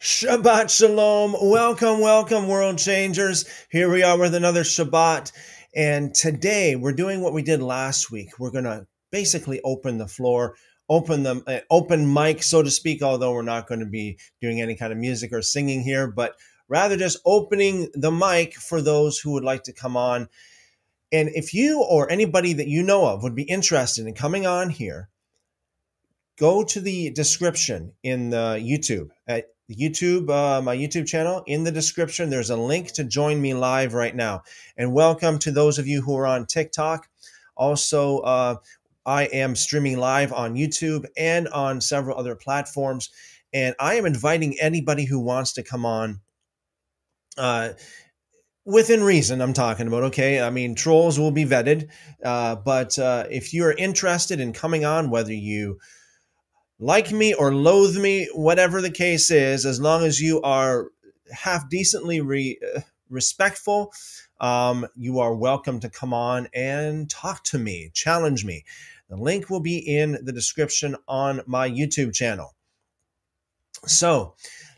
Shabbat Shalom. Welcome, welcome, world changers. Here we are with another Shabbat. And today we're doing what we did last week. We're going to basically open the floor, open the uh, open mic, so to speak, although we're not going to be doing any kind of music or singing here, but rather just opening the mic for those who would like to come on. And if you or anybody that you know of would be interested in coming on here, go to the description in the YouTube at the YouTube, uh, my YouTube channel. In the description, there's a link to join me live right now. And welcome to those of you who are on TikTok. Also, uh, I am streaming live on YouTube and on several other platforms. And I am inviting anybody who wants to come on. Uh, within reason i'm talking about okay i mean trolls will be vetted uh, but uh, if you're interested in coming on whether you like me or loathe me, whatever the case is, as long as you are half decently re, uh, respectful, um, you are welcome to come on and talk to me, challenge me. The link will be in the description on my YouTube channel. So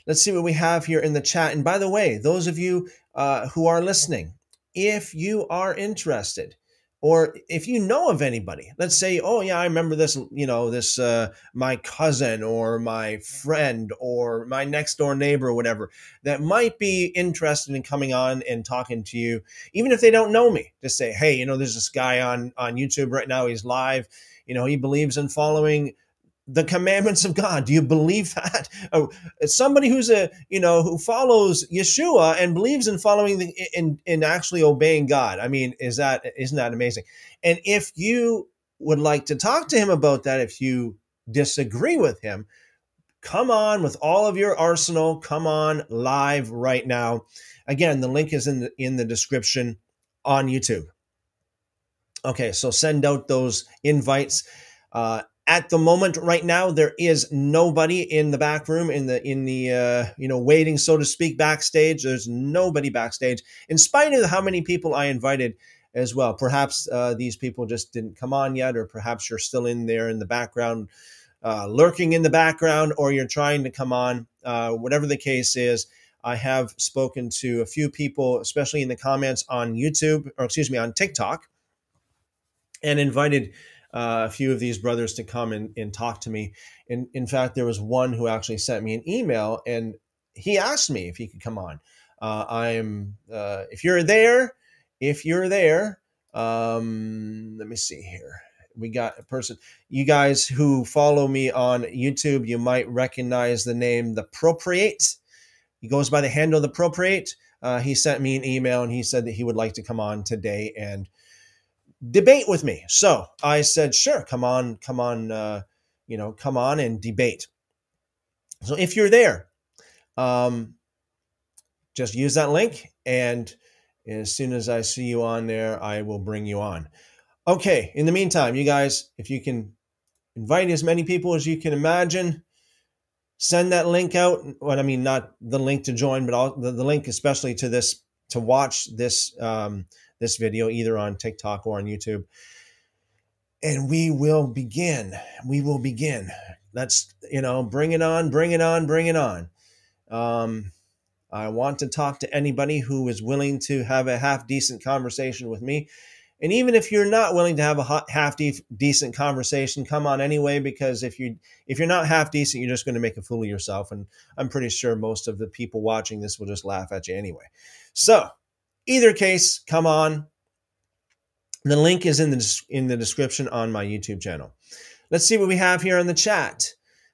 let's see what we have here in the chat. And by the way, those of you uh, who are listening, if you are interested, or if you know of anybody let's say oh yeah i remember this you know this uh, my cousin or my friend or my next door neighbor or whatever that might be interested in coming on and talking to you even if they don't know me just say hey you know there's this guy on on youtube right now he's live you know he believes in following the commandments of God. Do you believe that? Oh, somebody who's a you know who follows Yeshua and believes in following the in in actually obeying God. I mean, is that isn't that amazing? And if you would like to talk to him about that, if you disagree with him, come on with all of your arsenal. Come on live right now. Again, the link is in the in the description on YouTube. Okay, so send out those invites. Uh, at the moment right now there is nobody in the back room in the in the uh, you know waiting so to speak backstage. There's nobody backstage in spite of how many people i invited as well. Perhaps uh, these people just didn't come on yet or perhaps you're still in there in the background uh, lurking in the background or you're trying to come on. Uh, whatever the case is i have spoken to a few people especially in the comments on youtube or excuse me on tiktok and invited uh, a few of these brothers to come and, and talk to me. And in fact, there was one who actually sent me an email and he asked me if he could come on. Uh, I'm, uh, if you're there, if you're there, um, let me see here. We got a person, you guys who follow me on YouTube, you might recognize the name The Procreate. He goes by the handle The Procreate. Uh, he sent me an email and he said that he would like to come on today and debate with me. So I said, sure, come on, come on, uh, you know, come on and debate. So if you're there, um, just use that link. And as soon as I see you on there, I will bring you on. Okay. In the meantime, you guys, if you can invite as many people as you can imagine, send that link out. What I mean, not the link to join, but all, the, the link especially to this to watch this um, this video either on TikTok or on YouTube. And we will begin. We will begin. Let's, you know, bring it on, bring it on, bring it on. Um, I want to talk to anybody who is willing to have a half decent conversation with me. And even if you're not willing to have a half de- decent conversation, come on anyway. Because if you if you're not half decent, you're just going to make a fool of yourself. And I'm pretty sure most of the people watching this will just laugh at you anyway. So Either case, come on. The link is in the in the description on my YouTube channel. Let's see what we have here in the chat.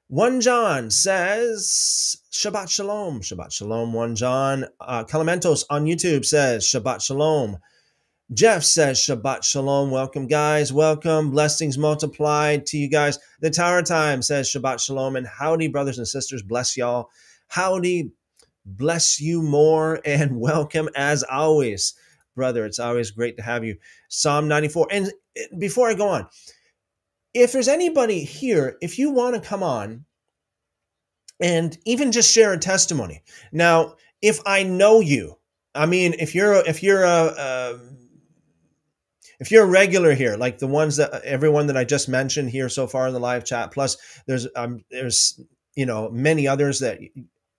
One John says Shabbat Shalom. Shabbat Shalom. One John. Uh, Calamentos on YouTube says Shabbat Shalom. Jeff says Shabbat Shalom. Welcome, guys. Welcome. Blessings multiplied to you guys. The Tower Time says Shabbat Shalom. And howdy, brothers and sisters. Bless y'all. Howdy, bless you more and welcome as always, brother. It's always great to have you. Psalm 94. And before I go on, if there's anybody here, if you want to come on and even just share a testimony. Now, if I know you, I mean, if you're if you're a, a if you're a regular here, like the ones that everyone that I just mentioned here so far in the live chat, plus there's um there's you know many others that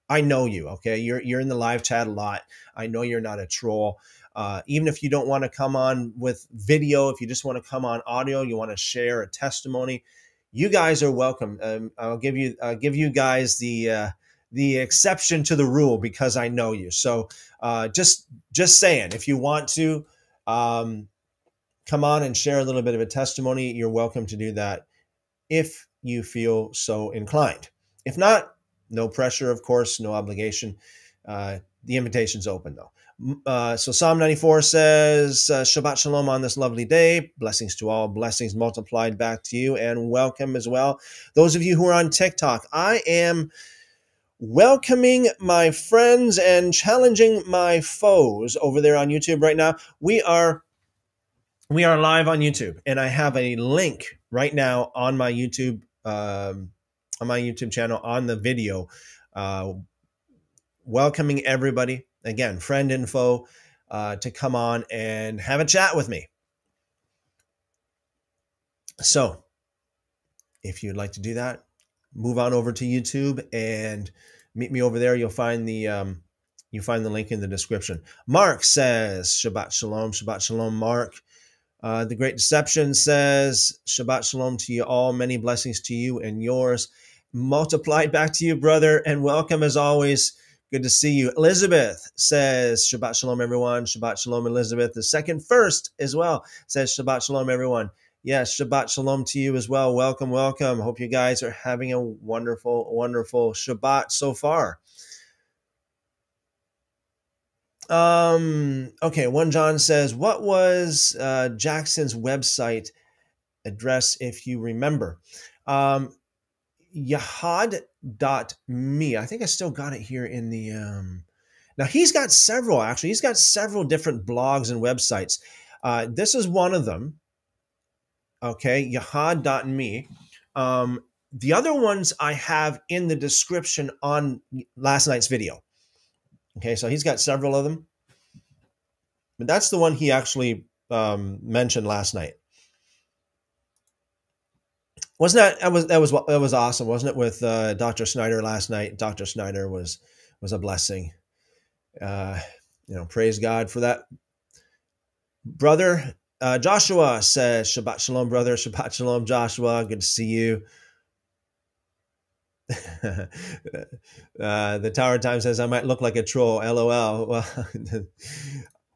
I know you. Okay, you're you're in the live chat a lot. I know you're not a troll. Uh, even if you don't want to come on with video, if you just want to come on audio, you want to share a testimony, you guys are welcome. Um, I'll give you I'll give you guys the uh, the exception to the rule because I know you. So uh, just just saying, if you want to um, come on and share a little bit of a testimony, you're welcome to do that if you feel so inclined. If not, no pressure, of course, no obligation. Uh, the invitation's open though. Uh, so Psalm 94 says, uh, Shabbat Shalom on this lovely day. Blessings to all, blessings multiplied back to you, and welcome as well. Those of you who are on TikTok, I am welcoming my friends and challenging my foes over there on YouTube right now. We are we are live on YouTube, and I have a link right now on my YouTube um, on my YouTube channel on the video, uh, welcoming everybody again, friend info, uh, to come on and have a chat with me. So, if you'd like to do that, move on over to YouTube and meet me over there. You'll find the um, you find the link in the description. Mark says Shabbat Shalom, Shabbat Shalom, Mark. Uh, the Great Deception says Shabbat Shalom to you all. Many blessings to you and yours. Multiplied back to you, brother, and welcome as always Good to see you. Elizabeth says, Shabbat Shalom, everyone. Shabbat Shalom, Elizabeth. The second first as well says, Shabbat Shalom, everyone. Yes, Shabbat Shalom to you as well. Welcome, welcome. Hope you guys are having a wonderful, wonderful Shabbat so far. Um, okay, one John says, What was uh, Jackson's website address if you remember? Um, yahad.me. I think I still got it here in the. Um... Now, he's got several, actually. He's got several different blogs and websites. Uh, this is one of them. Okay, yahad.me. Um, the other ones I have in the description on last night's video. Okay, so he's got several of them. But that's the one he actually um, mentioned last night wasn't that that was that was that was awesome, wasn't it? With uh, Dr. Snyder last night. Dr. Snyder was was a blessing. Uh, you know, praise God for that. Brother uh, Joshua says, Shabbat Shalom, brother. Shabbat Shalom, Joshua. Good to see you. uh, the Tower Time says, I might look like a troll. LOL.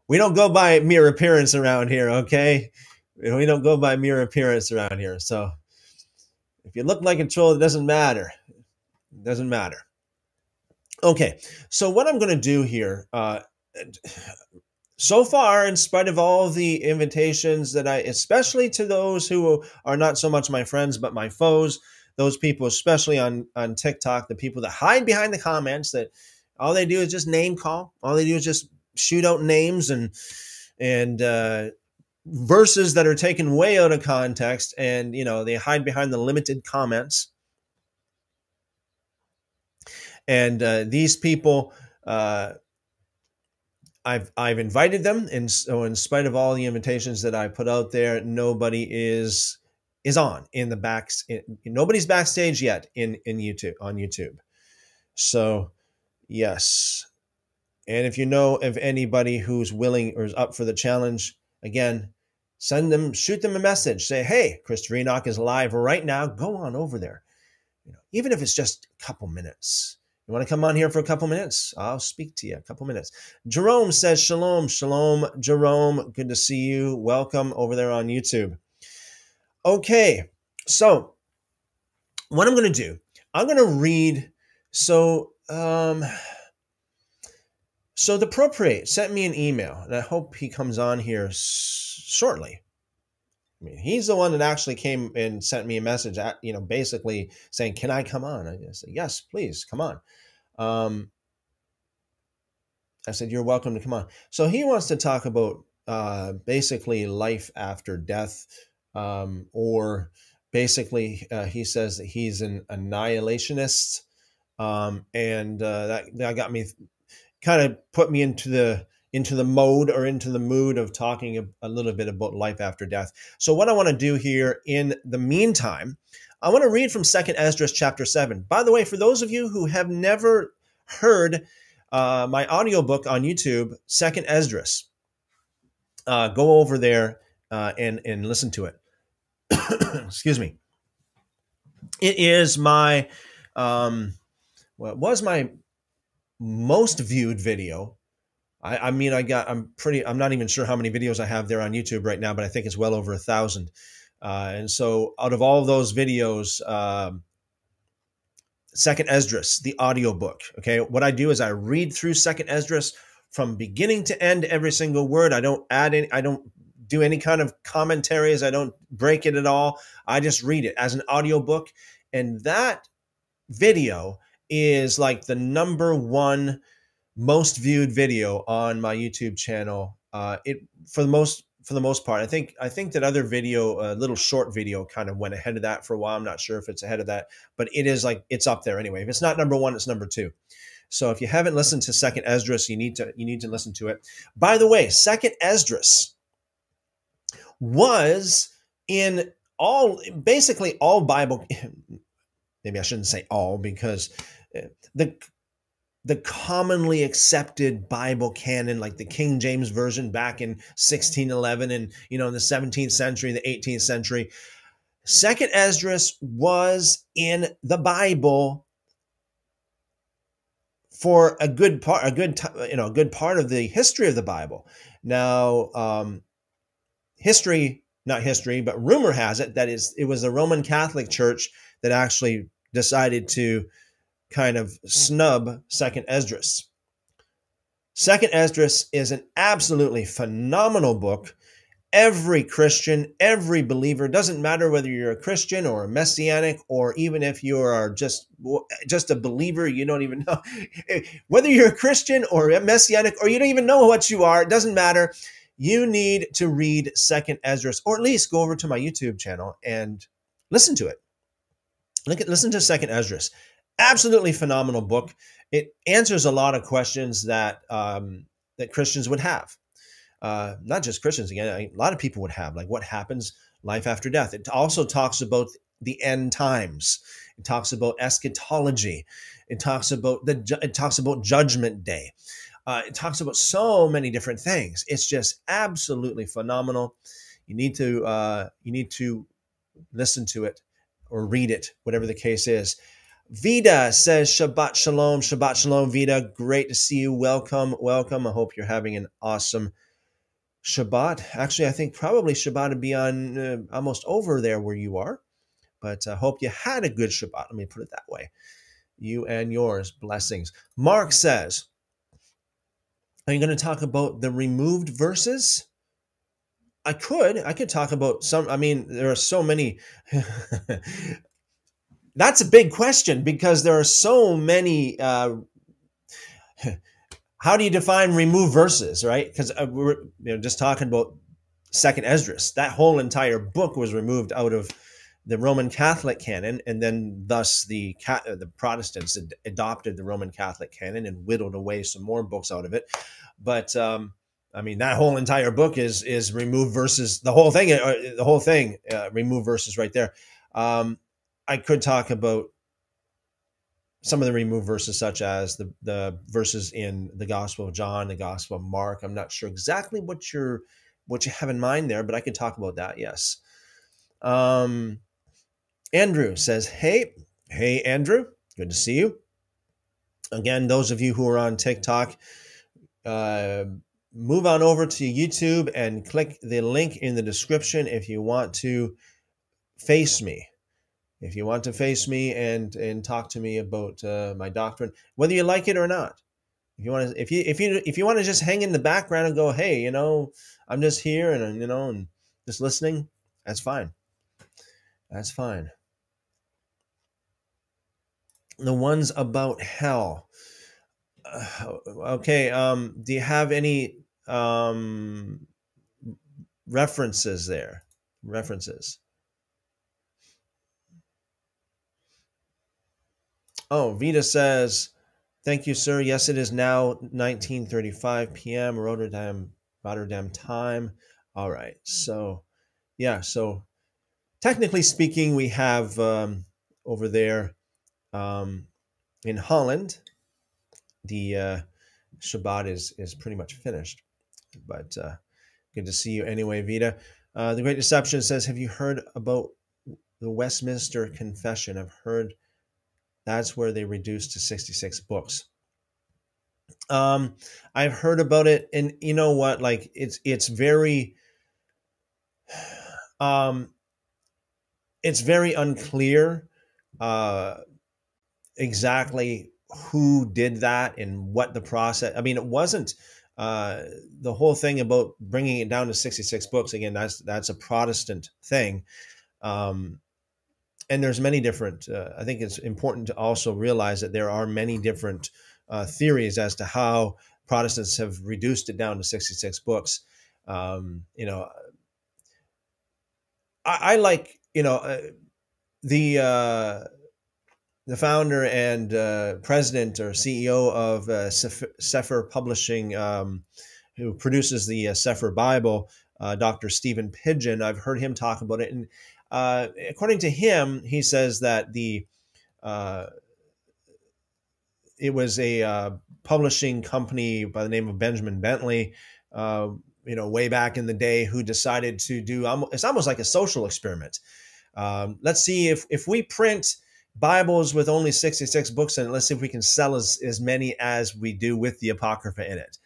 Well, we don't go by mere appearance around here, okay? We don't go by mere appearance around here. So if you look like a troll, it doesn't matter. It doesn't matter. Okay, so what I'm going to do here, uh, so far, in spite of all the invitations that I, especially to those who are not so much my friends but my foes, those people, especially on on TikTok, the people that hide behind the comments, that all they do is just name call, all they do is just shoot out names and and uh, verses that are taken way out of context and you know they hide behind the limited comments and uh, these people uh, I've I've invited them, and so in spite of all the invitations that I put out there, nobody is is on in the backs. In, nobody's backstage yet in in YouTube on YouTube. So yes, and if you know of anybody who's willing or is up for the challenge, again, send them, shoot them a message. Say, hey, Christopher Enoch is live right now. Go on over there. You know, even if it's just a couple minutes. You want to come on here for a couple minutes? I'll speak to you a couple minutes. Jerome says, Shalom, Shalom, Jerome. Good to see you. Welcome over there on YouTube. Okay, so what I'm going to do, I'm going to read. So, um, so the Procreate sent me an email, and I hope he comes on here shortly. I mean, he's the one that actually came and sent me a message, at, you know, basically saying, "Can I come on?" I said, "Yes, please, come on." Um, I said, "You're welcome to come on." So he wants to talk about uh, basically life after death, um, or basically, uh, he says that he's an annihilationist, um, and uh, that that got me kind of put me into the into the mode or into the mood of talking a, a little bit about life after death. So what I want to do here in the meantime, I want to read from Second Esdras chapter 7. By the way, for those of you who have never heard uh, my audiobook on YouTube, Second Esdras, uh, go over there uh, and and listen to it. Excuse me. It is my um, well, it was my most viewed video. I, I mean, I got I'm pretty. I'm not even sure how many videos I have there on YouTube right now, but I think it's well over a thousand. Uh, and so, out of all of those videos, um, Second Esdras, the audiobook. Okay, what I do is I read through Second Esdras from beginning to end, every single word. I don't add any. I don't do any kind of commentaries. I don't break it at all. I just read it as an audiobook. And that video is like the number one most viewed video on my YouTube channel. Uh, it for the most for the most part. I think I think that other video, a uh, little short video, kind of went ahead of that for a while. I'm not sure if it's ahead of that, but it is like it's up there anyway. If it's not number one, it's number two. So if you haven't listened to Second Esdras, you need to you need to listen to it. By the way, Second Esdras was in all basically all Bible. Maybe I shouldn't say all because the the commonly accepted Bible canon, like the King James version back in 1611 and you know in the 17th century, the 18th century. Second Esdras was in the Bible for a good part, a good you know, a good part of the history of the Bible. Now, um, history, not history, but rumor has it that is it was the Roman Catholic Church that actually decided to kind of snub Second Esdras. Second Esdras is an absolutely phenomenal book. Every Christian, every believer, doesn't matter whether you're a Christian or a messianic, or even if you are just just a believer, you don't even know whether you're a Christian or a messianic, or you don't even know what you are. It doesn't matter. You need to read Second Esdras, or at least go over to my YouTube channel and listen to it. Look at listen to Second Esdras absolutely phenomenal book. It answers a lot of questions that um, that Christians would have. Uh, not just Christians, again, a lot of people would have, like what happens life after death. It also talks about the end times. It talks about eschatology. It talks about the it talks about judgment day. Uh, it talks about so many different things. It's just absolutely phenomenal. You need to uh, you need to listen to it or read it, whatever the case is. Vida says Shabbat Shalom. Shabbat Shalom, Vida. Great to see you. Welcome, welcome. I hope you're having an awesome Shabbat. Actually, I think probably Shabbat would be on uh, almost over there where you are. But I hope you had a good Shabbat. Let me put it that way. You and yours. Blessings. Mark says, Are you going to talk about the removed verses? I could. I could talk about some. I mean, there are so many. that's a big question because there are so many. Uh, how do you define remove verses, right? Because uh, we're you know, just talking about Second Esdras. That whole entire book was removed out of the Roman Catholic canon, and then thus the uh, the Protestants ad- adopted the Roman Catholic canon and whittled away some more books out of it. But um, I mean, that whole entire book is is remove verses. The whole thing, uh, the whole thing, uh, remove verses right there. Um, I could talk about some of the removed verses, such as the the verses in the Gospel of John, the Gospel of Mark. I'm not sure exactly what you're what you have in mind there, but I could talk about that. Yes. Um, Andrew says, "Hey, hey, Andrew, good to see you." Again, those of you who are on TikTok, uh, move on over to YouTube and click the link in the description if you want to face me if you want to face me and and talk to me about uh, my doctrine, whether you like it or not. If you want to, if you if you if you want to just hang in the background and go, hey, you know, I'm just here and you know and just listening, that's fine. That's fine. The ones about hell. Uh, okay. Um, do you have any um, references there? References. Oh, Vita says, "Thank you, sir. Yes, it is now 19:35 p.m. Rotterdam, Rotterdam time. All right. So, yeah. So, technically speaking, we have um, over there um, in Holland. the uh, Shabbat is is pretty much finished. But uh, good to see you anyway, Vita. Uh, the Great Deception says, "Have you heard about the Westminster Confession?" I've heard that's where they reduced to sixty six books. Um, I've heard about it, and you know what? Like it's it's very, um, it's very unclear, uh, exactly who did that and what the process. I mean, it wasn't uh, the whole thing about bringing it down to 66 books. Again, that's that's a Protestant thing. Um, and there's many different. Uh, I think it's important to also realize that there are many different uh, theories as to how Protestants have reduced it down to 66 books. Um, you know, I, I, like you know uh, the uh, the founder and uh, president or CEO of uh, Sefer Publishing, um, who produces the uh, Sefer Bible, uh, Dr. Stephen Pidgeon. I've heard him talk about it, and uh, according to him, he says that the uh, it was a uh, publishing company by the name of Benjamin Bentley. you know, way back in the day, who decided to do it's almost like a social experiment. Um, let's see if if we print Bibles with only 66 books in it. Let's see if we can sell as, as many as we do with the Apocrypha in it.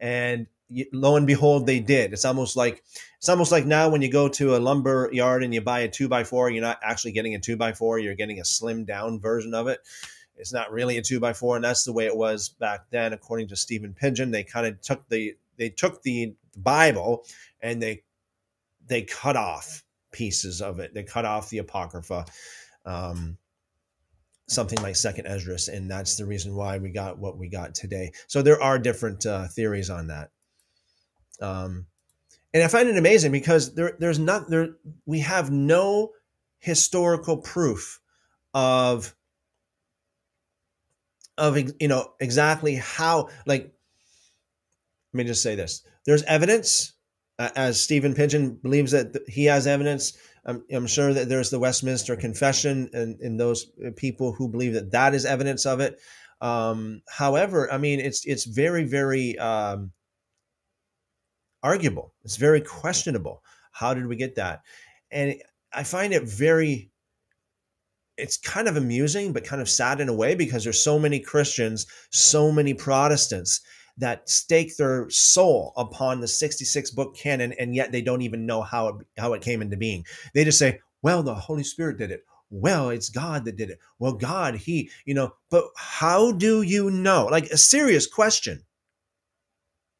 And lo and behold, they did. It's almost like it's almost like now when you go to a lumber yard and you buy a two by four, you're not actually getting a two by four, you're getting a slimmed down version of it. It's not really a two by four, and that's the way it was back then, according to Stephen Pidgeon. They kind of took the they took the Bible and they they cut off pieces of it. They cut off the Apocrypha. Um, something like second Esdras, and that's the reason why we got what we got today. So there are different uh, theories on that. Um, and I find it amazing because there, there's not there we have no historical proof of of you know exactly how like let me just say this there's evidence uh, as Stephen Pidgeon believes that he has evidence I'm, I'm sure that there's the Westminster Confession and, and those people who believe that that is evidence of it. Um, however, I mean, it's it's very very um, arguable. It's very questionable. How did we get that? And I find it very. It's kind of amusing, but kind of sad in a way because there's so many Christians, so many Protestants that stake their soul upon the 66 book canon and yet they don't even know how it, how it came into being they just say well the holy spirit did it well it's god that did it well god he you know but how do you know like a serious question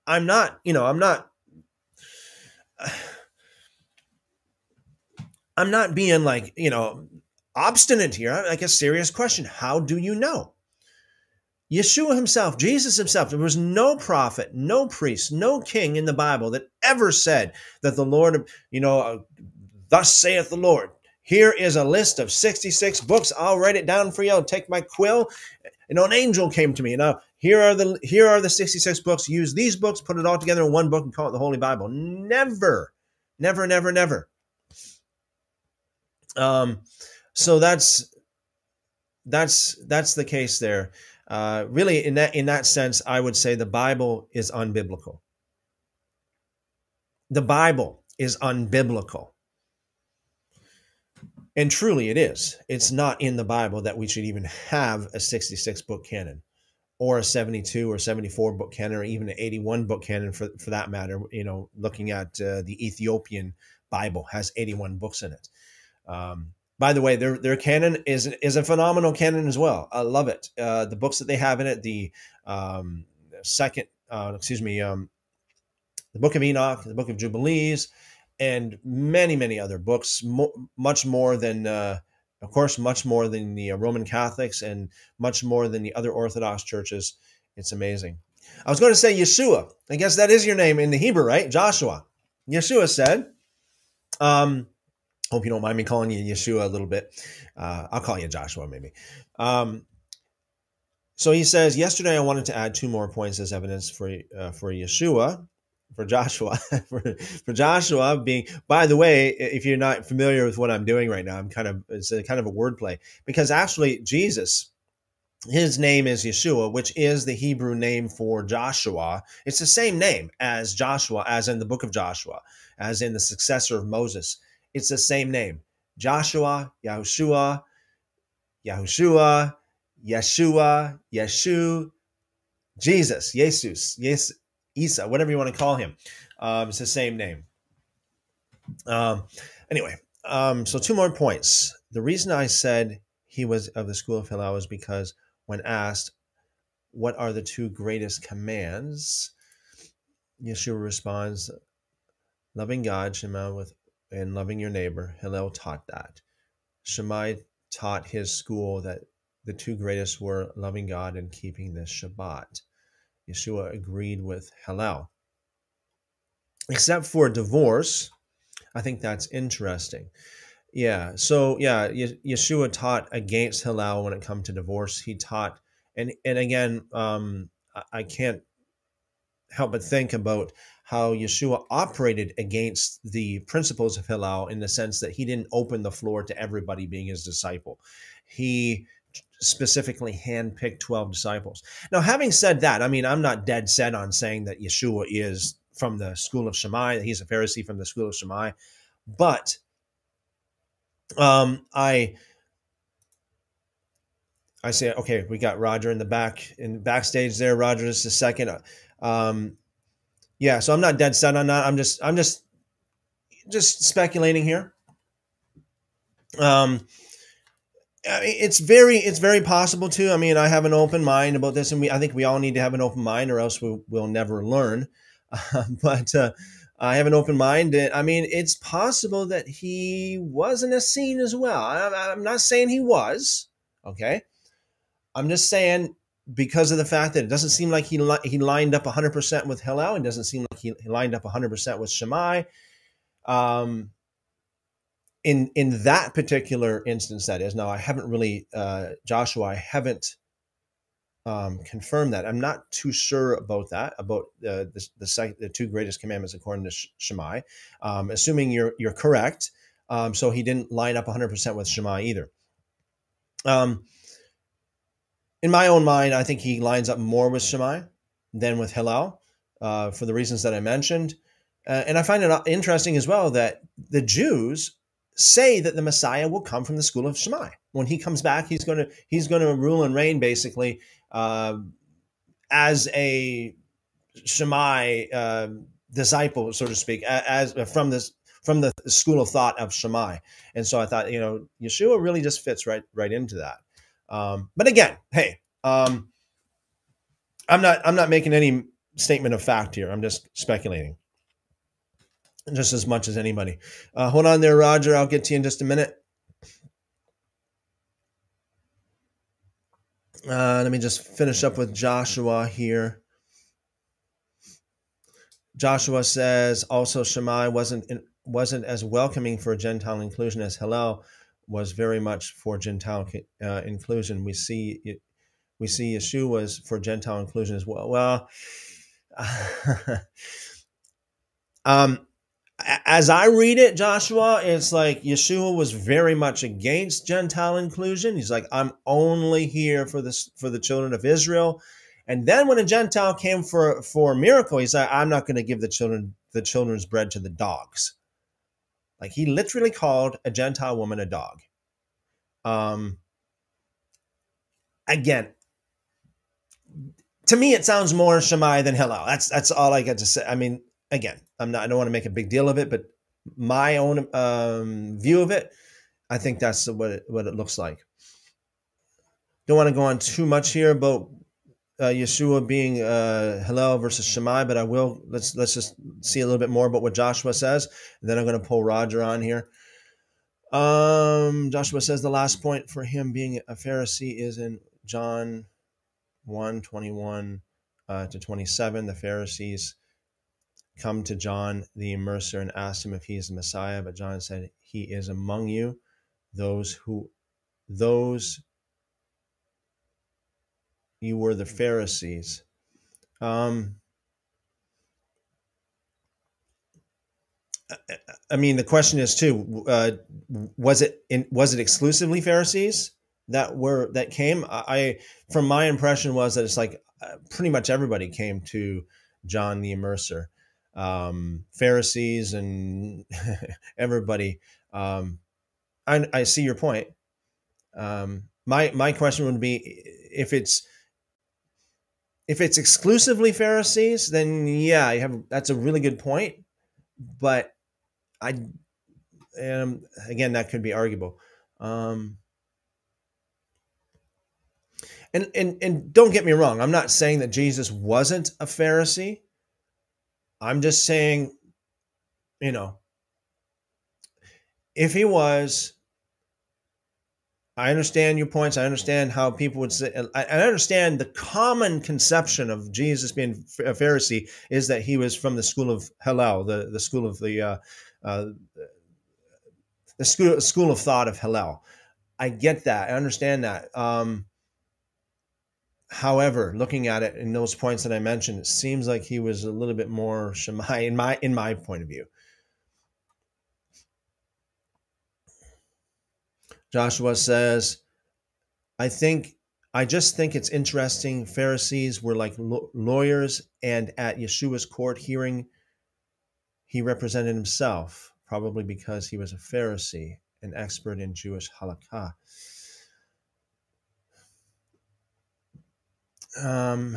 i'm not you know i'm not i'm not being like you know obstinate here I like a serious question how do you know Yeshua himself, Jesus himself, there was no prophet, no priest, no king in the Bible that ever said that the Lord, you know, uh, thus saith the Lord. Here is a list of 66 books. I'll write it down for you. I'll take my quill. You know, an angel came to me. Now, here are the here are the 66 books. Use these books, put it all together in one book and call it the Holy Bible. Never, never, never, never. Um, so that's that's that's the case there. Uh, really, in that in that sense, I would say the Bible is unbiblical. The Bible is unbiblical. And truly it is. It's not in the Bible that we should even have a 66 book canon or a 72 or 74 book canon or even an 81 book canon for, for that matter. You know, looking at uh, the Ethiopian Bible has 81 books in it. Um, by the way, their their canon is is a phenomenal canon as well. I love it. Uh, the books that they have in it, the um, second, uh, excuse me, um, the Book of Enoch, the Book of Jubilees, and many many other books. Mo- much more than, uh, of course, much more than the uh, Roman Catholics, and much more than the other Orthodox churches. It's amazing. I was going to say Yeshua. I guess that is your name in the Hebrew, right? Joshua. Yeshua said. Um, Hope you don't mind me calling you Yeshua a little bit. Uh, I'll call you Joshua maybe. Um, so he says, yesterday I wanted to add two more points as evidence for uh, for Yeshua, for Joshua, for, for Joshua being. By the way, if you're not familiar with what I'm doing right now, I'm kind of it's a kind of a wordplay because actually Jesus his name is Yeshua, which is the Hebrew name for Joshua. It's the same name as Joshua, as in the book of Joshua, as in the successor of Moses. It's the same name Joshua, Yahushua, Yahushua, Yeshua, Yeshu, Jesus, Jesus, yes, Isa, whatever you want to call him. Um, it's the same name. Um, anyway, um, so two more points. The reason I said he was of the school of Hillel is because when asked, What are the two greatest commands? Yeshua responds, Loving God, Shema, with, and loving your neighbor. Hillel taught that. Shammai taught his school that the two greatest were loving God and keeping the Shabbat. Yeshua agreed with Hillel. Except for divorce, I think that's interesting. Yeah. So yeah, Yeshua taught against Hillel when it come to divorce. He taught, and and again, um, I can't help but think about how Yeshua operated against the principles of Hillel in the sense that he didn't open the floor to everybody being his disciple. He specifically handpicked 12 disciples. Now, having said that, I mean, I'm not dead set on saying that Yeshua is from the school of Shammai, that he's a Pharisee from the school of Shammai, but um, I I say, okay, we got Roger in the back in backstage there. Roger is the second. Um, yeah, so I'm not dead set on that. I'm just I'm just just speculating here. Um, it's very it's very possible too. I mean, I have an open mind about this, and we I think we all need to have an open mind, or else we, will never learn. Uh, but uh, I have an open mind. I mean, it's possible that he was an Essene as well. I'm not saying he was, okay? I'm just saying because of the fact that it doesn't seem like he li- he lined up 100% with Hillel. It doesn't seem like he, he lined up 100% with Shammai. Um, in in that particular instance, that is. Now, I haven't really uh, Joshua. I haven't um, confirm that. I'm not too sure about that, about uh, the, the, the, two greatest commandments according to Shammai. Um, assuming you're you're correct, um, so he didn't line up 100% with Shammai either. Um, in my own mind, I think he lines up more with Shammai than with Hillel uh, for the reasons that I mentioned. Uh, and I find it interesting as well that the Jews say that the Messiah will come from the school of Shammai. When he comes back, he's going to he's going to rule and reign basically uh, as a Shammai uh, disciple, so to speak, as, as from this from the school of thought of Shammai. And so I thought, you know, Yeshua really just fits right right into that. Um, but again, hey, um, I'm not I'm not making any statement of fact here. I'm just speculating, just as much as anybody. Uh, hold on there, Roger. I'll get to you in just a minute. Uh, let me just finish up with Joshua here. Joshua says also Shammai wasn't in, wasn't as welcoming for Gentile inclusion as Hillel was very much for Gentile uh, inclusion. We see it, we see Yeshua was for Gentile inclusion as well. Well, um, as I read it, Joshua, it's like Yeshua was very much against Gentile inclusion. He's like, I'm only here for this for the children of Israel. And then when a Gentile came for for a miracle, he's like, I'm not going to give the children the children's bread to the dogs. Like he literally called a Gentile woman a dog. Um again, to me it sounds more Shammai than Hillel. That's that's all I got to say. I mean, again, I'm not. I don't want to make a big deal of it, but my own um, view of it, I think that's what it, what it looks like. Don't want to go on too much here about uh, Yeshua being uh, Hillel versus Shammai, but I will. Let's let's just see a little bit more about what Joshua says, and then I'm going to pull Roger on here. Um, Joshua says the last point for him being a Pharisee is in John 1 21 uh, to 27. The Pharisees come to John the immerser and asked him if he is the Messiah, but John said, He is among you, those who those you were the Pharisees. Um, I mean, the question is too: uh, was it in, was it exclusively Pharisees? that were that came. I from my impression was that it's like uh, pretty much everybody came to John the Immerser, um, Pharisees and everybody. Um, I, I see your point. Um, my my question would be if it's if it's exclusively Pharisees, then yeah, you have that's a really good point. But I, um, again, that could be arguable. Um, and and and don't get me wrong, I'm not saying that Jesus wasn't a Pharisee. I'm just saying, you know, if he was, I understand your points. I understand how people would say, I, understand the common conception of Jesus being a Pharisee is that he was from the school of Hillel, the, the school of the, uh, uh, the school, school of thought of Hillel. I get that. I understand that. Um, however, looking at it in those points that I mentioned, it seems like he was a little bit more Shammai in my in my point of view. Joshua says, I think, I just think it's interesting. Pharisees were like lawyers, and at Yeshua's court hearing, he represented himself, probably because he was a Pharisee, an expert in Jewish halakha. Um,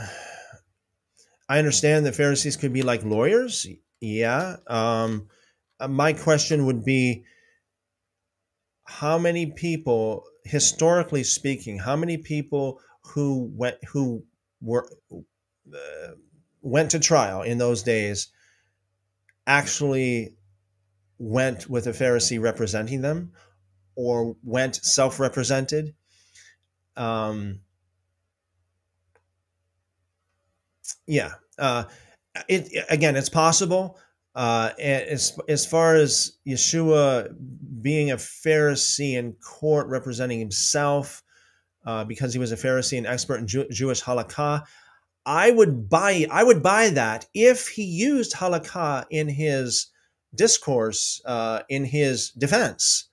I understand that Pharisees could be like lawyers. Yeah. Um, uh, my question would be how many people, historically speaking, how many people who went who were uh, went to trial in those days actually went with a Pharisee representing them, or went self-represented? Um, yeah. Uh, it again, it's possible. Uh, as as far as Yeshua being a Pharisee in court representing himself, uh, because he was a Pharisee and expert in Jew- Jewish halakha, I would buy I would buy that if he used halakha in his discourse uh, in his defense.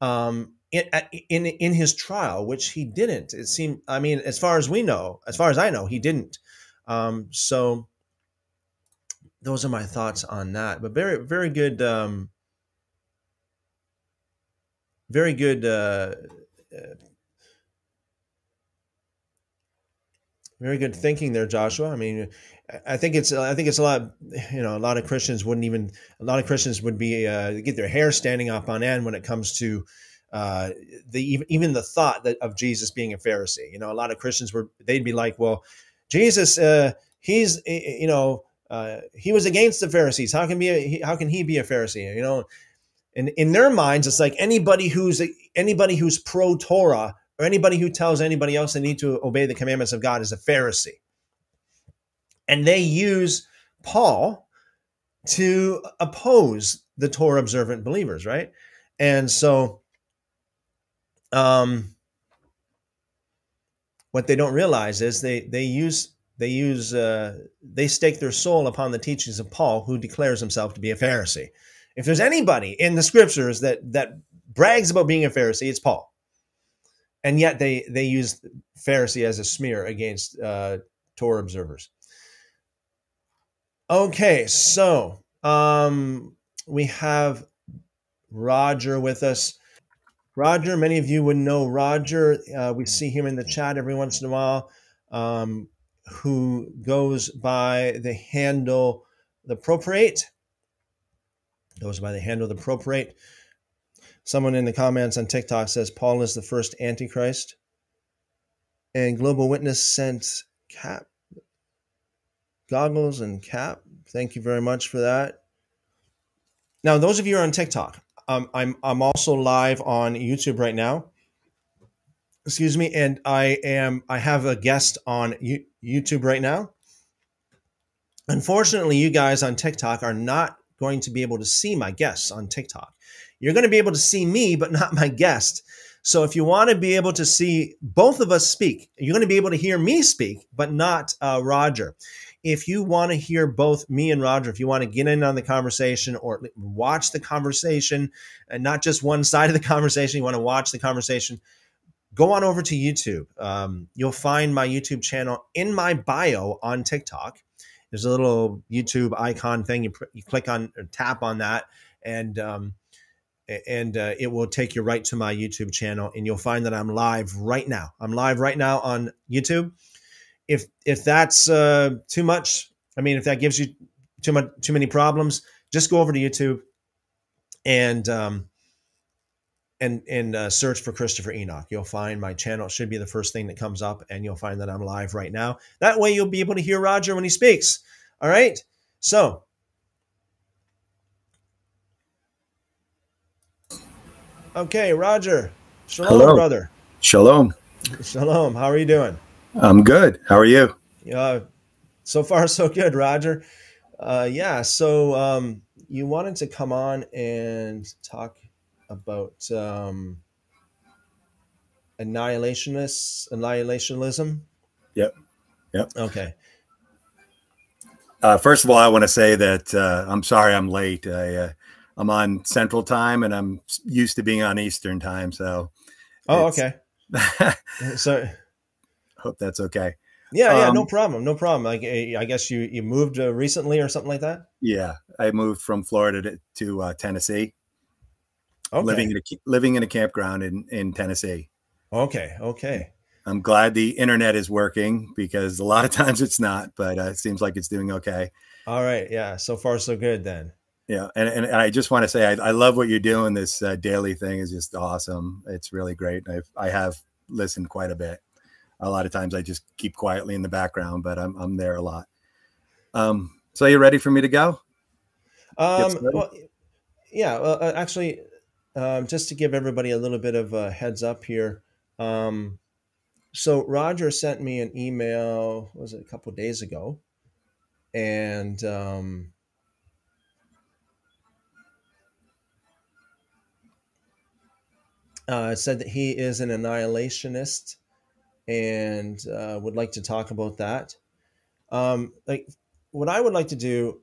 Um, in, in in his trial, which he didn't. It seemed. I mean, as far as we know, as far as I know, he didn't. Um, so those are my thoughts on that. But very, very good, um, very good, uh, uh, very good thinking there, Joshua. I mean, I think it's, I think it's a lot. You know, a lot of Christians wouldn't even, a lot of Christians would be uh, get their hair standing up on end when it comes to uh, the even, even the thought that of Jesus being a Pharisee. You know, a lot of Christians were they'd be like, well, Jesus, uh, he's you know uh, he was against the Pharisees. How can be a, how can he be a Pharisee? You know, and in their minds, it's like anybody who's anybody who's pro Torah or anybody who tells anybody else they need to obey the commandments of God is a Pharisee, and they use Paul to oppose the Torah observant believers, right? And so, um, what they don't realize is they they use they use uh, they stake their soul upon the teachings of Paul, who declares himself to be a Pharisee. If there's anybody in the scriptures that that brags about being a Pharisee, it's Paul. And yet they they use Pharisee as a smear against uh, Torah observers. Okay, so um, we have Roger with us. Roger, many of you would know Roger. Uh, we see him in the chat every once in a while. Um, who goes by the handle the Proprate. Goes by the handle the Proprate. Someone in the comments on TikTok says Paul is the first Antichrist. And Global Witness sent cap goggles and cap. Thank you very much for that. Now, those of you are on TikTok, um, I'm I'm also live on YouTube right now. Excuse me and i am i have a guest on youtube right now. Unfortunately you guys on tiktok are not going to be able to see my guests on tiktok. You're going to be able to see me but not my guest. So if you want to be able to see both of us speak you're going to be able to hear me speak but not uh, roger if you want to hear both me and Roger, if you want to get in on the conversation or watch the conversation and not just one side of the conversation, you want to watch the conversation, go on over to YouTube. Um, you'll find my YouTube channel in my bio on TikTok. There's a little YouTube icon thing. You, you click on or tap on that, and um, and uh, it will take you right to my YouTube channel, and you'll find that I'm live right now. I'm live right now on YouTube. If if that's uh, too much, I mean, if that gives you too much too many problems, just go over to YouTube and um, and and uh, search for Christopher Enoch. You'll find my channel. It should be the first thing that comes up, and you'll find that I'm live right now. That way, you'll be able to hear Roger when he speaks. All right. So, okay, Roger. Shalom, Hello. brother. Shalom. Shalom. How are you doing? I'm good. How are you? Uh, so far, so good, Roger. Uh, yeah. So, um, you wanted to come on and talk about um, annihilationists, annihilationism. Yep. Yep. Okay. Uh, first of all, I want to say that uh, I'm sorry I'm late. I, uh, I'm on Central Time and I'm used to being on Eastern Time, so. Oh, okay. So, Hope that's okay. yeah, yeah, no Um, problem, no problem. Like, eh, I guess you you moved uh, recently or something like that. Yeah, I moved from Florida to, to uh, Tennessee, Okay. living in a living in a campground in in Tennessee. Okay. Okay. I'm glad the internet is working because a lot of times it's not, but uh, it seems like it's doing okay. All right. Yeah. So far, so good then. Yeah, and, and I just want to say I, I love what you're doing. This uh, daily thing is just awesome. It's really great. I've I have listened quite a bit. A lot of times I just keep quietly in the background, but I'm I'm there a lot. Um, so you ready for me to go? Um, well, yeah. Well, uh, actually, um, just to give everybody a little bit of a heads up here. Um, so Roger sent me an email. Was it a couple days ago? And um, uh, said that he is an annihilationist and uh, would like to talk about that. Um, like, what I would like to do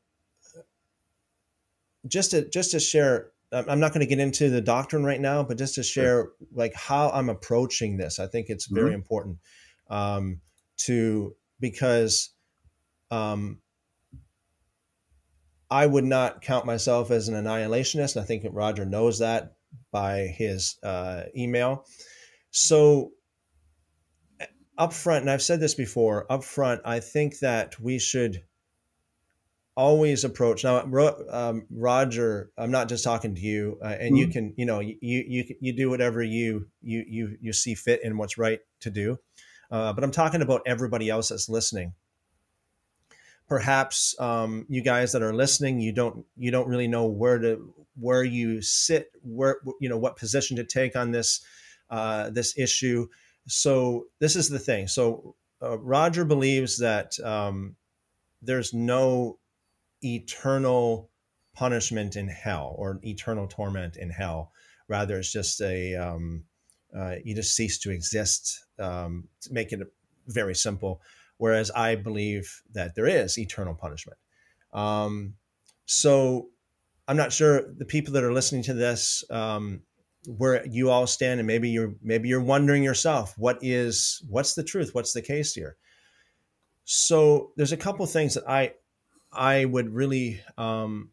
just to just to share i'm not going to get into the doctrine right now but just to share like how i'm approaching this i think it's very important um, to because um, i would not count myself as an annihilationist i think roger knows that by his uh, email. So up front and i've said this before up front i think that we should always approach now um, roger i'm not just talking to you uh, and you Mhm. can you know you you you do whatever you you you you see fit and what's right to do uh, but i'm talking about everybody else that's listening perhaps um, you guys that are listening you don't you don't really know where to where you sit where you know what position to take on this uh, this issue so this is the thing so uh, roger believes that um, there's no eternal punishment in hell or eternal torment in hell. Rather, it's just a um, uh, you just cease to exist. Um, to make it very simple. Whereas I believe that there is eternal punishment. Um, so I'm not sure the people that are listening to this um, where you all stand, and maybe you're maybe you're wondering yourself, what is what's the truth? What's the case here? So there's a couple things that I I would really um,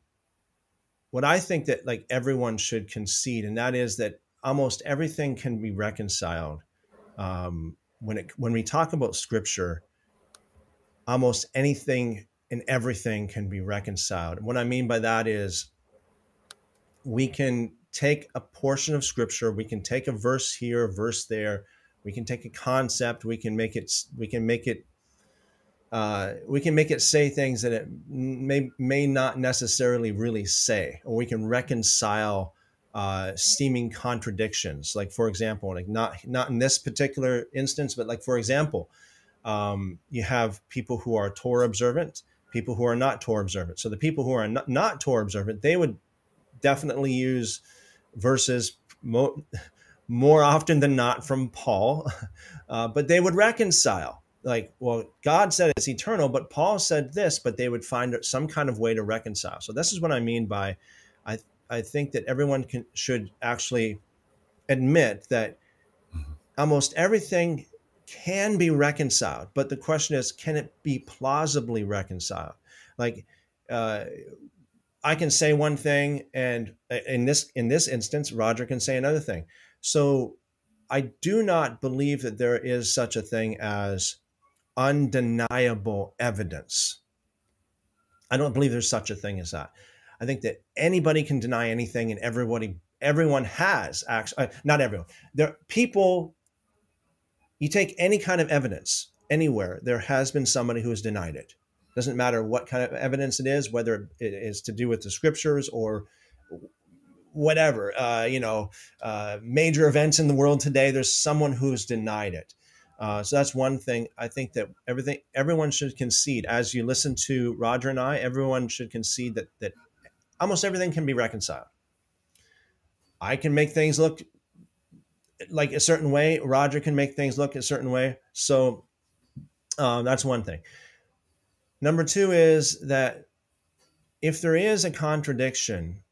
what I think that like everyone should concede, and that is that almost everything can be reconciled um, when it when we talk about scripture. Almost anything and everything can be reconciled. What I mean by that is we can take a portion of scripture, we can take a verse here, a verse there, we can take a concept, we can make it we can make it uh, we can make it say things that it may may not necessarily really say, or we can reconcile uh, seeming contradictions. Like for example, like not not in this particular instance, but like for example, um, you have people who are Torah observant, people who are not Torah observant. So the people who are not, not Torah observant, they would definitely use verses mo- more often than not from Paul, uh, but they would reconcile. Like well god said it's eternal but paul said this but they would find some kind of way to reconcile. So this is what i mean by i i think that everyone can should actually admit that almost everything can be reconciled, but the question is, can it be plausibly reconciled? Like, uh, I can say one thing, and uh, in this in this instance, Roger can say another thing. So, I do not believe that there is such a thing as undeniable evidence. I don't believe there's such a thing as that. I think that anybody can deny anything, and everybody, everyone has actually, uh, not everyone. There, people. You take any kind of evidence anywhere, there has been somebody who has denied it. Doesn't matter what kind of evidence it is, whether it is to do with the scriptures or whatever. Uh, you know, uh, major events in the world today. There's someone who's denied it. Uh, so that's one thing. I think that everything, everyone should concede. As you listen to Roger and I, everyone should concede that that almost everything can be reconciled. I can make things look like a certain way. Roger can make things look a certain way. So uh, that's one thing. Number two is that if there is a contradiction